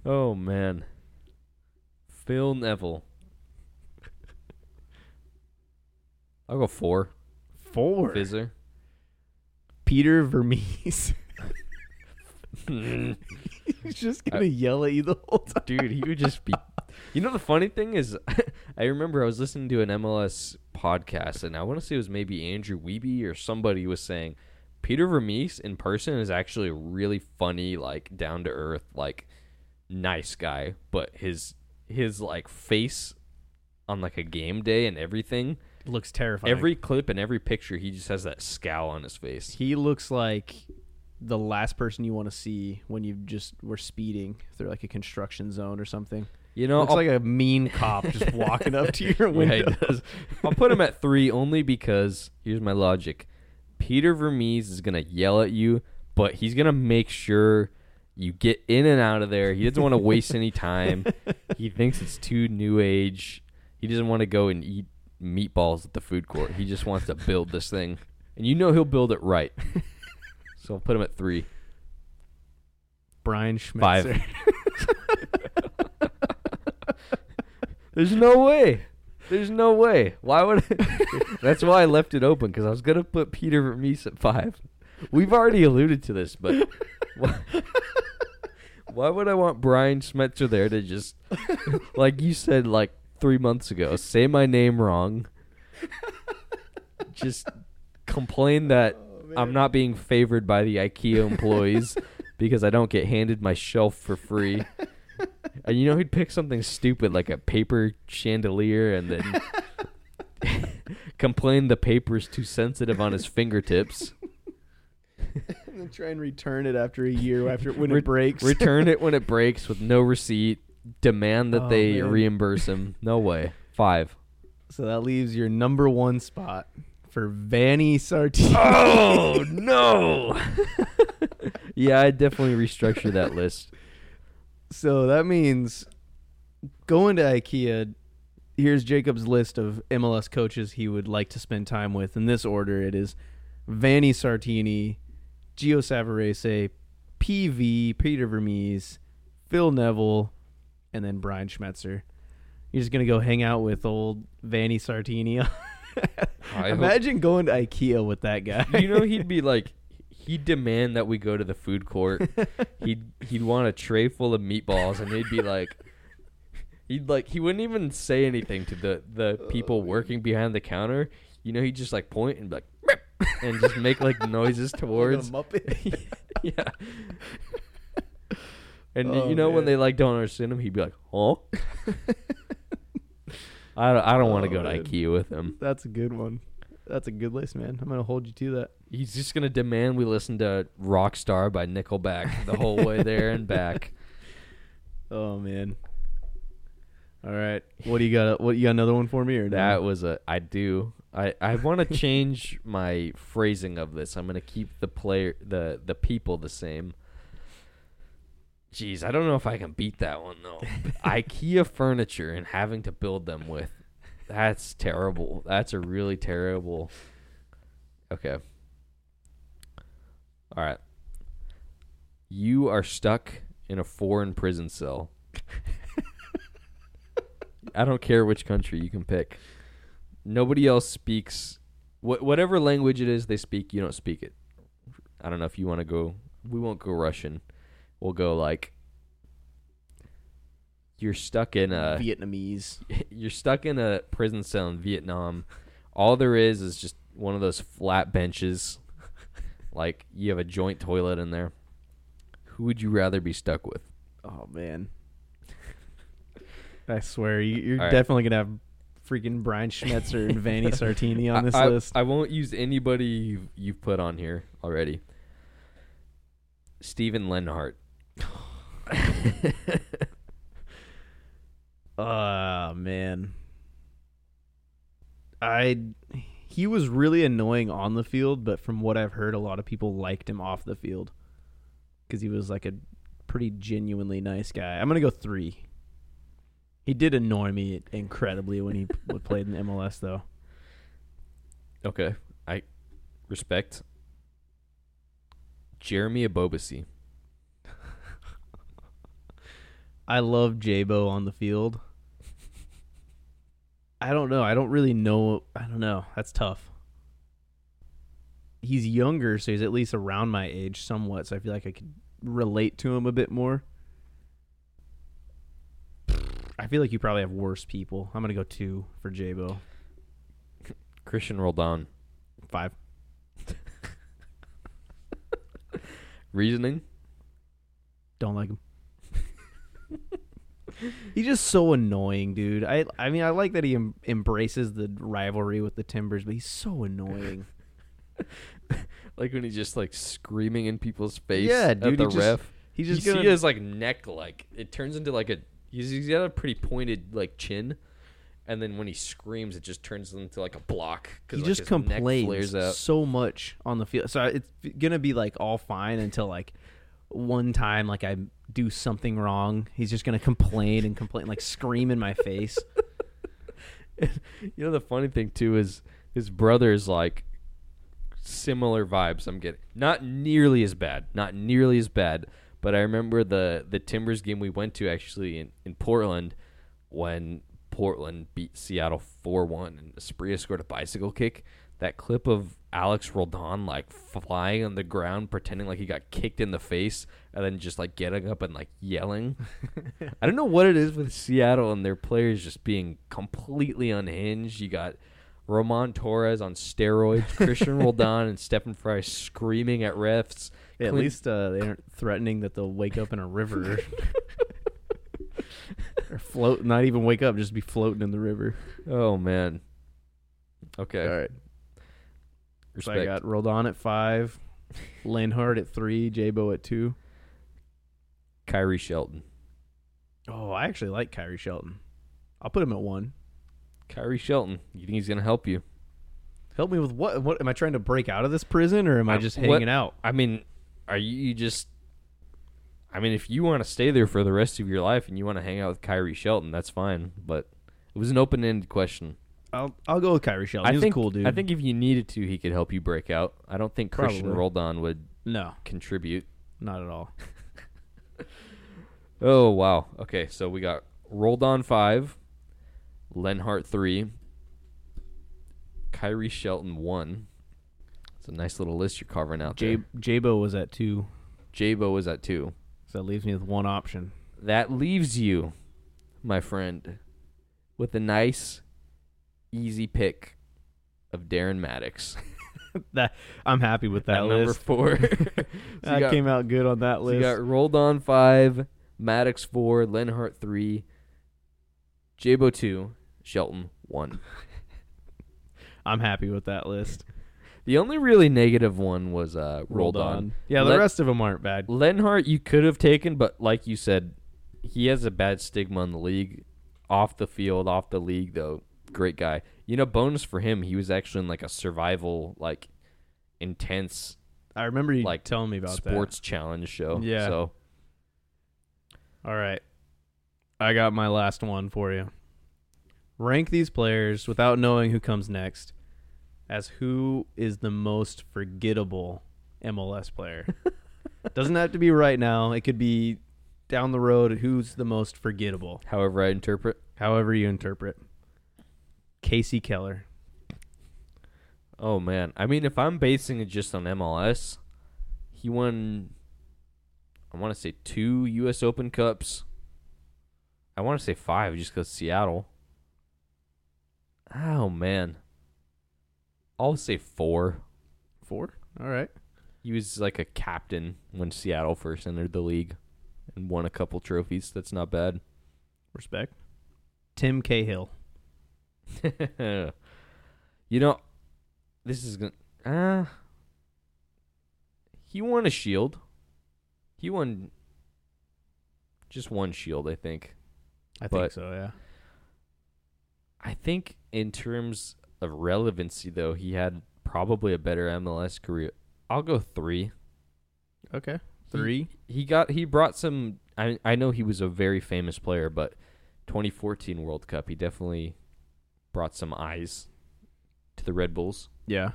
oh man, Phil Neville. I'll go four. Four. Fizzer. Peter Vermes. He's just gonna yell at you the whole time. Dude, he would just be. You know the funny thing is, I remember I was listening to an MLS podcast, and I want to say it was maybe Andrew Wiebe or somebody was saying Peter Vermes in person is actually a really funny, like down to earth, like nice guy, but his his like face on like a game day and everything, Looks terrifying. every clip and every picture, he just has that scowl on his face. he looks like the last person you want to see when you just were speeding through like a construction zone or something. You know, looks I'll- like a mean cop just walking up to your Yeah, window. does. I'll put him at three only because here's my logic. Peter Vermes is gonna yell at you, but he's gonna make sure you get in and out of there. He doesn't want to waste any time. He thinks it's too new age. He doesn't want to go and eat meatballs at the food court. He just wants to build this thing, and you know he'll build it right. So I'll put him at three. Brian Schmetzer. Five. There's no way. There's no way. Why would? I, that's why I left it open because I was gonna put Peter Vermes at five. We've already alluded to this, but why, why would I want Brian Schmetzer there to just, like you said, like three months ago, say my name wrong, just complain that oh, I'm not being favored by the IKEA employees because I don't get handed my shelf for free. And you know he'd pick something stupid like a paper chandelier and then complain the paper's too sensitive on his fingertips. and then try and return it after a year after when Re- it breaks. Return it when it breaks with no receipt. Demand that Oh, they man. reimburse him. No way. Five. so that leaves your number one spot for Vanni Sartini. Oh no! yeah, I definitely restructure that list. So that means going to IKEA. Here's Jacob's list of MLS coaches he would like to spend time with. In this order, it is Vanni Sartini, Gio Savarese, PV, Peter Vermes, Phil Neville, and then Brian Schmetzer. You're just gonna go hang out with old Vanni Sartini. I hope- Imagine going to IKEA with that guy. you know he'd be like he'd demand that we go to the food court he'd he'd want a tray full of meatballs and he'd be like he'd like he wouldn't even say anything to the the oh, people working behind the counter you know he'd just like point and be like and just make like noises towards Muppet. yeah and Oh, you know when they like don't understand him he'd be like huh I don't, I don't want to Oh, go to man. IKEA with him. That's a good one. That's a good list, man. I'm gonna hold you to that. He's just gonna demand we listen to Rockstar by Nickelback the whole way there and back. Oh man. All right. What do you got? What you got? Another one for me or no? That was a I do. I, I want to change my phrasing of this. I'm gonna keep the player the the people the same. Jeez, I don't know if I can beat that one though. IKEA furniture and having to build them with. That's terrible. That's a really terrible. Okay. All right. You are stuck in a foreign prison cell. I don't care which country you can pick. Nobody else speaks wh- whatever language it is they speak, you don't speak it. I don't know if you want to go we won't go Russian. We'll go like you're stuck in a Vietnamese. you're stuck in a prison cell in Vietnam. All there is is just one of those flat benches. Like you have a joint toilet in there. Who would you rather be stuck with? Oh man. I swear you, you're All right. definitely gonna have freaking Brian Schmetzer and Vanni Sartini on I- this I, list. I won't use anybody you've, you've put on here already. Steven Lenhart. Oh man. I he was really annoying on the field, but from what I've heard, a lot of people liked him off the field because he was like a pretty genuinely nice guy. I'm gonna go three. He did annoy me incredibly when he played in the MLS, though. Okay, I respect. Jeremy Ebobisse. I love Jabo on the field. I don't know. I don't really know. I don't know. That's tough. He's younger, so he's at least around my age somewhat. So I feel like I could relate to him a bit more. I feel like you probably have worse people. I'm gonna go two for Jabo. Christian Roldan. Five. Reasoning? Don't like him. He's just so annoying, dude. I I mean, I like that he em- embraces the rivalry with the Timbers, but he's so annoying. Like when he's just like screaming in people's face Yeah, at dude, the he just- ref. He's just see gonna his like neck like it turns into like a he's, he's got a pretty pointed like chin and then when he screams it just turns into like a block he like, just his neck complains flares out. so much on the field. So it's gonna be like all fine until like one time like I do something wrong. He's just gonna complain and complain, like scream in my face. You know the funny thing too is his brother is like similar vibes. I'm getting not nearly as bad, not nearly as bad. But I remember the the Timbers game we went to actually in, in Portland when Portland beat Seattle four one and Asprilla scored a bicycle kick. That clip of Alex Roldan like flying on the ground, pretending like he got kicked in the face, and then just like getting up and like yelling. I don't know what it is with Seattle and their players just being completely unhinged. You got Roman Torres on steroids, Christian Roldan and Stefan Frei screaming at refs. Yeah, at least uh, they aren't threatening that they'll wake up in a river. or float, not even wake up, just be floating in the river. Oh man. Okay. All right. So I got Roldan at five, Lenhart at three, Jabo at two. Khiry Shelton. Oh, I actually like Khiry Shelton. I'll put him at one. Khiry Shelton. You think he's gonna help you? Help me with what? What am I trying to break out of this prison, or am I Uh, just what- hanging out? I mean, are you just I mean, if you want to stay there for the rest of your life and you want to hang out with Khiry Shelton, that's fine. But it was an open-ended question. I'll I'll go with Khiry Shelton. I He's think a cool dude. I think if you needed to, he could help you break out. I don't think Christian Probably. Roldan would no, contribute. not at all. Oh wow. Okay, so we got Roldan five, Lenhart three, Khiry Shelton one. It's a nice little list you're carving out J there. Jabo was at two, Jabo was at two. so that leaves me with one option. That leaves you, my friend, with a nice, easy pick of Darren Mattocks. That I'm happy with that at number list. four. so that got, came out good on that so list. you got Roldan five, Maddox four, Lenhart three, Jabo two, Shelton one. I'm happy with that list. The only really negative one was uh, Rolled Roldan. on. Yeah, the rest of them aren't bad. Lenhart you could have taken, but like you said, he has a bad stigma in the league. Off the field, off the league, though, great guy. You know, bonus for him, he was actually in like a survival, like intense I remember you like, telling me about sports challenge show. Yeah. So All right. I got my last one for you. Rank these players without knowing who comes next as who is the most forgettable MLS player. Doesn't have to be right now. It could be down the road who's the most forgettable. However, I interpret. However you interpret. Kasey Keller. Oh man, I mean, if I'm basing it just on MLS, he won. I want to say two U.S. Open Cups. I want to say five, just because Seattle. Oh man, I'll say four. Four. All right. He was like a captain when Seattle first entered the league, and won a couple trophies. That's not bad. Respect. Tim Cahill. you know, this is gonna. Uh, he won a shield. He won just one shield, I think. I think so, yeah. I think in terms of relevancy, though, he had probably a better MLS career. I'll go three. Okay. Three. He got he brought some. I I know he was a very famous player, but 2014 World Cup, he definitely brought some eyes to the Red Bulls. Yeah.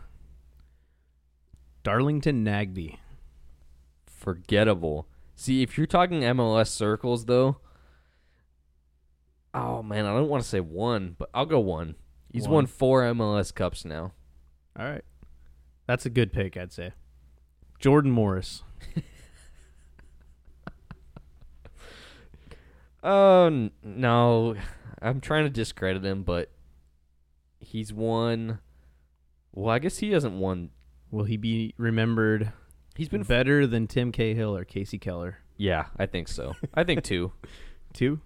Darlington Nagbe. forgettable. See, if you're talking MLS circles, though, oh man, I don't want to say one, but I'll go one. He's One. won four MLS Cups now. All right. That's a good pick, I'd say. Jordan Morris. Oh n- no, I'm trying to discredit him, but he's won. Well, I guess he hasn't won. Will he be remembered He's been. F- better than Tim Cahill or Kasey Keller? yeah, I think so. I think two. Two.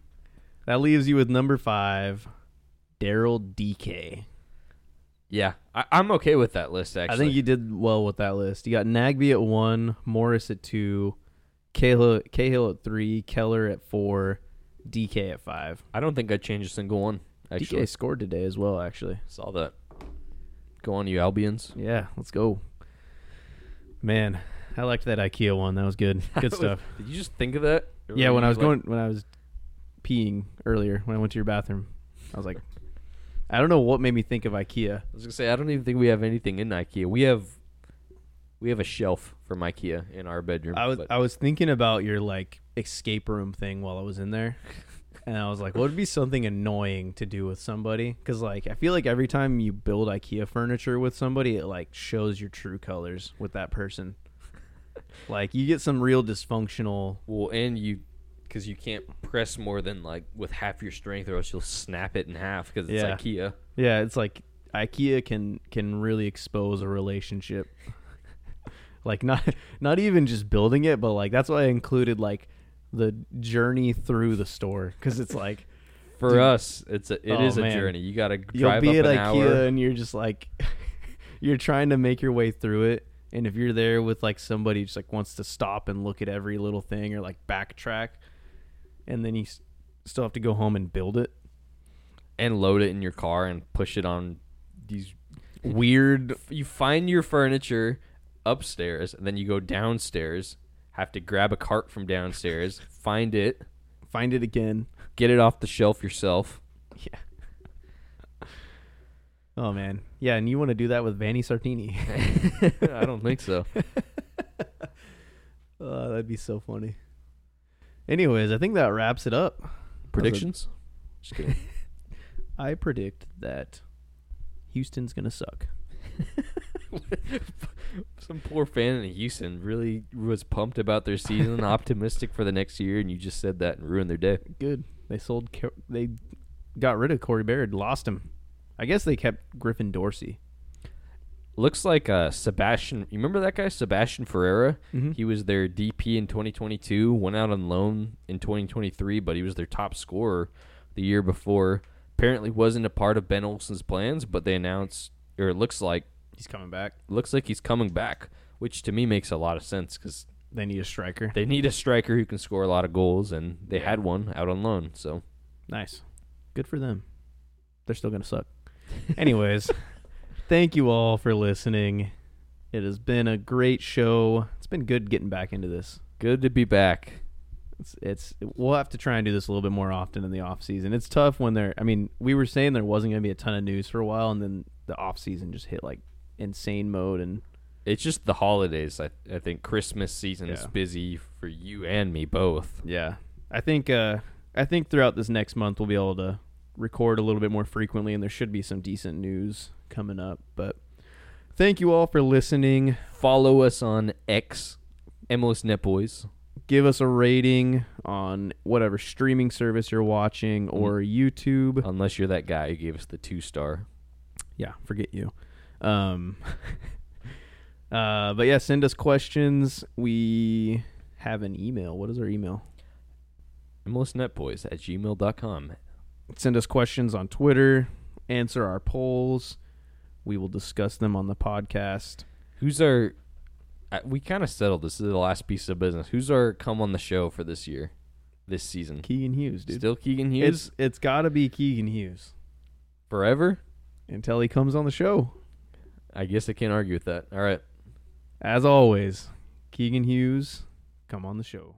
That leaves you with number five, Daryl Dike. Yeah, I, I'm okay with that list. Actually, I think you did well with that list. You got Nagbe at one, Morris at two, Cahill, Cahill at three, Keller at four, Dike at five. I don't think I changed a single one. Actually, Dike scored today as well, actually. saw that. Go on, you Albions. Yeah, let's go. Man, I liked that IKEA one. That was good. Good stuff. Did you just think of that? Or yeah, when I was like- going when I was peeing earlier, when I went to your bathroom, I was like I don't know what made me think of IKEA. I was gonna say I don't even think we have anything in IKEA. We have we have a shelf from IKEA in our bedroom. I was but I was thinking about your like escape room thing while I was in there. And I was like, what would be something annoying to do with somebody? Because like, I feel like every time you build IKEA furniture with somebody, it like shows your true colors with that person. like, you get some real dysfunctional. well, and you because you can't press more than like with half your strength, or else you'll snap it in half because it's Yeah. IKEA. Yeah, it's like IKEA can can really expose a relationship. like not not even just building it, but like that's why I included like the journey through the store because it's like For Dude. us, it's a, it Oh, is a man. journey. You got to you'll drive be up at an IKEA hour. and you're just like you're trying to make your way through it, and if you're there with like somebody just like wants to stop and look at every little thing or like backtrack, and then you s- still have to go home and build it. and load it in your car and push it on these Weird. you find your furniture upstairs and then you go downstairs have to grab a cart from downstairs find it Find it again. get it off the shelf yourself Yeah. Oh man, yeah, and you want to do that with Vanni Sartini? i don't think so oh, that'd be so funny. Anyways, I think that wraps it up. predictions just kidding I predict that Houston's gonna suck. some poor fan in houston really was pumped about their season optimistic for the next year and you just said that and ruined their day Good. They sold. They got rid of Corey Baird. Lost him. I guess they kept Griffin Dorsey. looks like uh sebastian you remember that guy sebastian ferreira Mm-hmm. He was their DP in 2022, went out on loan in 2023, but he was their top scorer the year before. Apparently wasn't a part of Ben Olsen's plans, but they announced or it looks like He's coming back. looks like he's coming back, which to me makes a lot of sense cuz They need a striker. they need a striker who can score a lot of goals and they had one out on loan. So, Nice. Good for them. They're still going to suck. Anyways, thank you all for listening. It has been a great show. It's been good getting back into this. good to be back. It's, it's we'll have to try and do this a little bit more often in the off season. It's tough when there. I mean, we were saying there wasn't going to be a ton of news for a while, and then the off season just hit like insane mode, and It's just the holidays. I I think Christmas season is Yeah. busy for you and me both. yeah, I think uh, I think throughout this next month we'll be able to record a little bit more frequently, and there should be some decent news coming up. But thank you all for listening. Follow us on X, MLS Net Boys. Give us a rating on whatever streaming service you're watching or YouTube. Unless you're that guy who gave us the two star. yeah, forget you. Um, uh, but yeah, send us questions. We have an email. What is our email? MLSNetBoys at gmail.com. Send us questions on Twitter. Answer our polls. We will discuss them on the podcast. Who's our. uh, We kind of settled this. This is the last piece of business. Who's our come on the show for this year? This season? Keegan Hughes, dude. Still Keegan Hughes? It's it's got to be Keegan Hughes Forever? until he comes on the show. I guess I can't argue with that. All right. As always, Keegan Hughes, come on the show.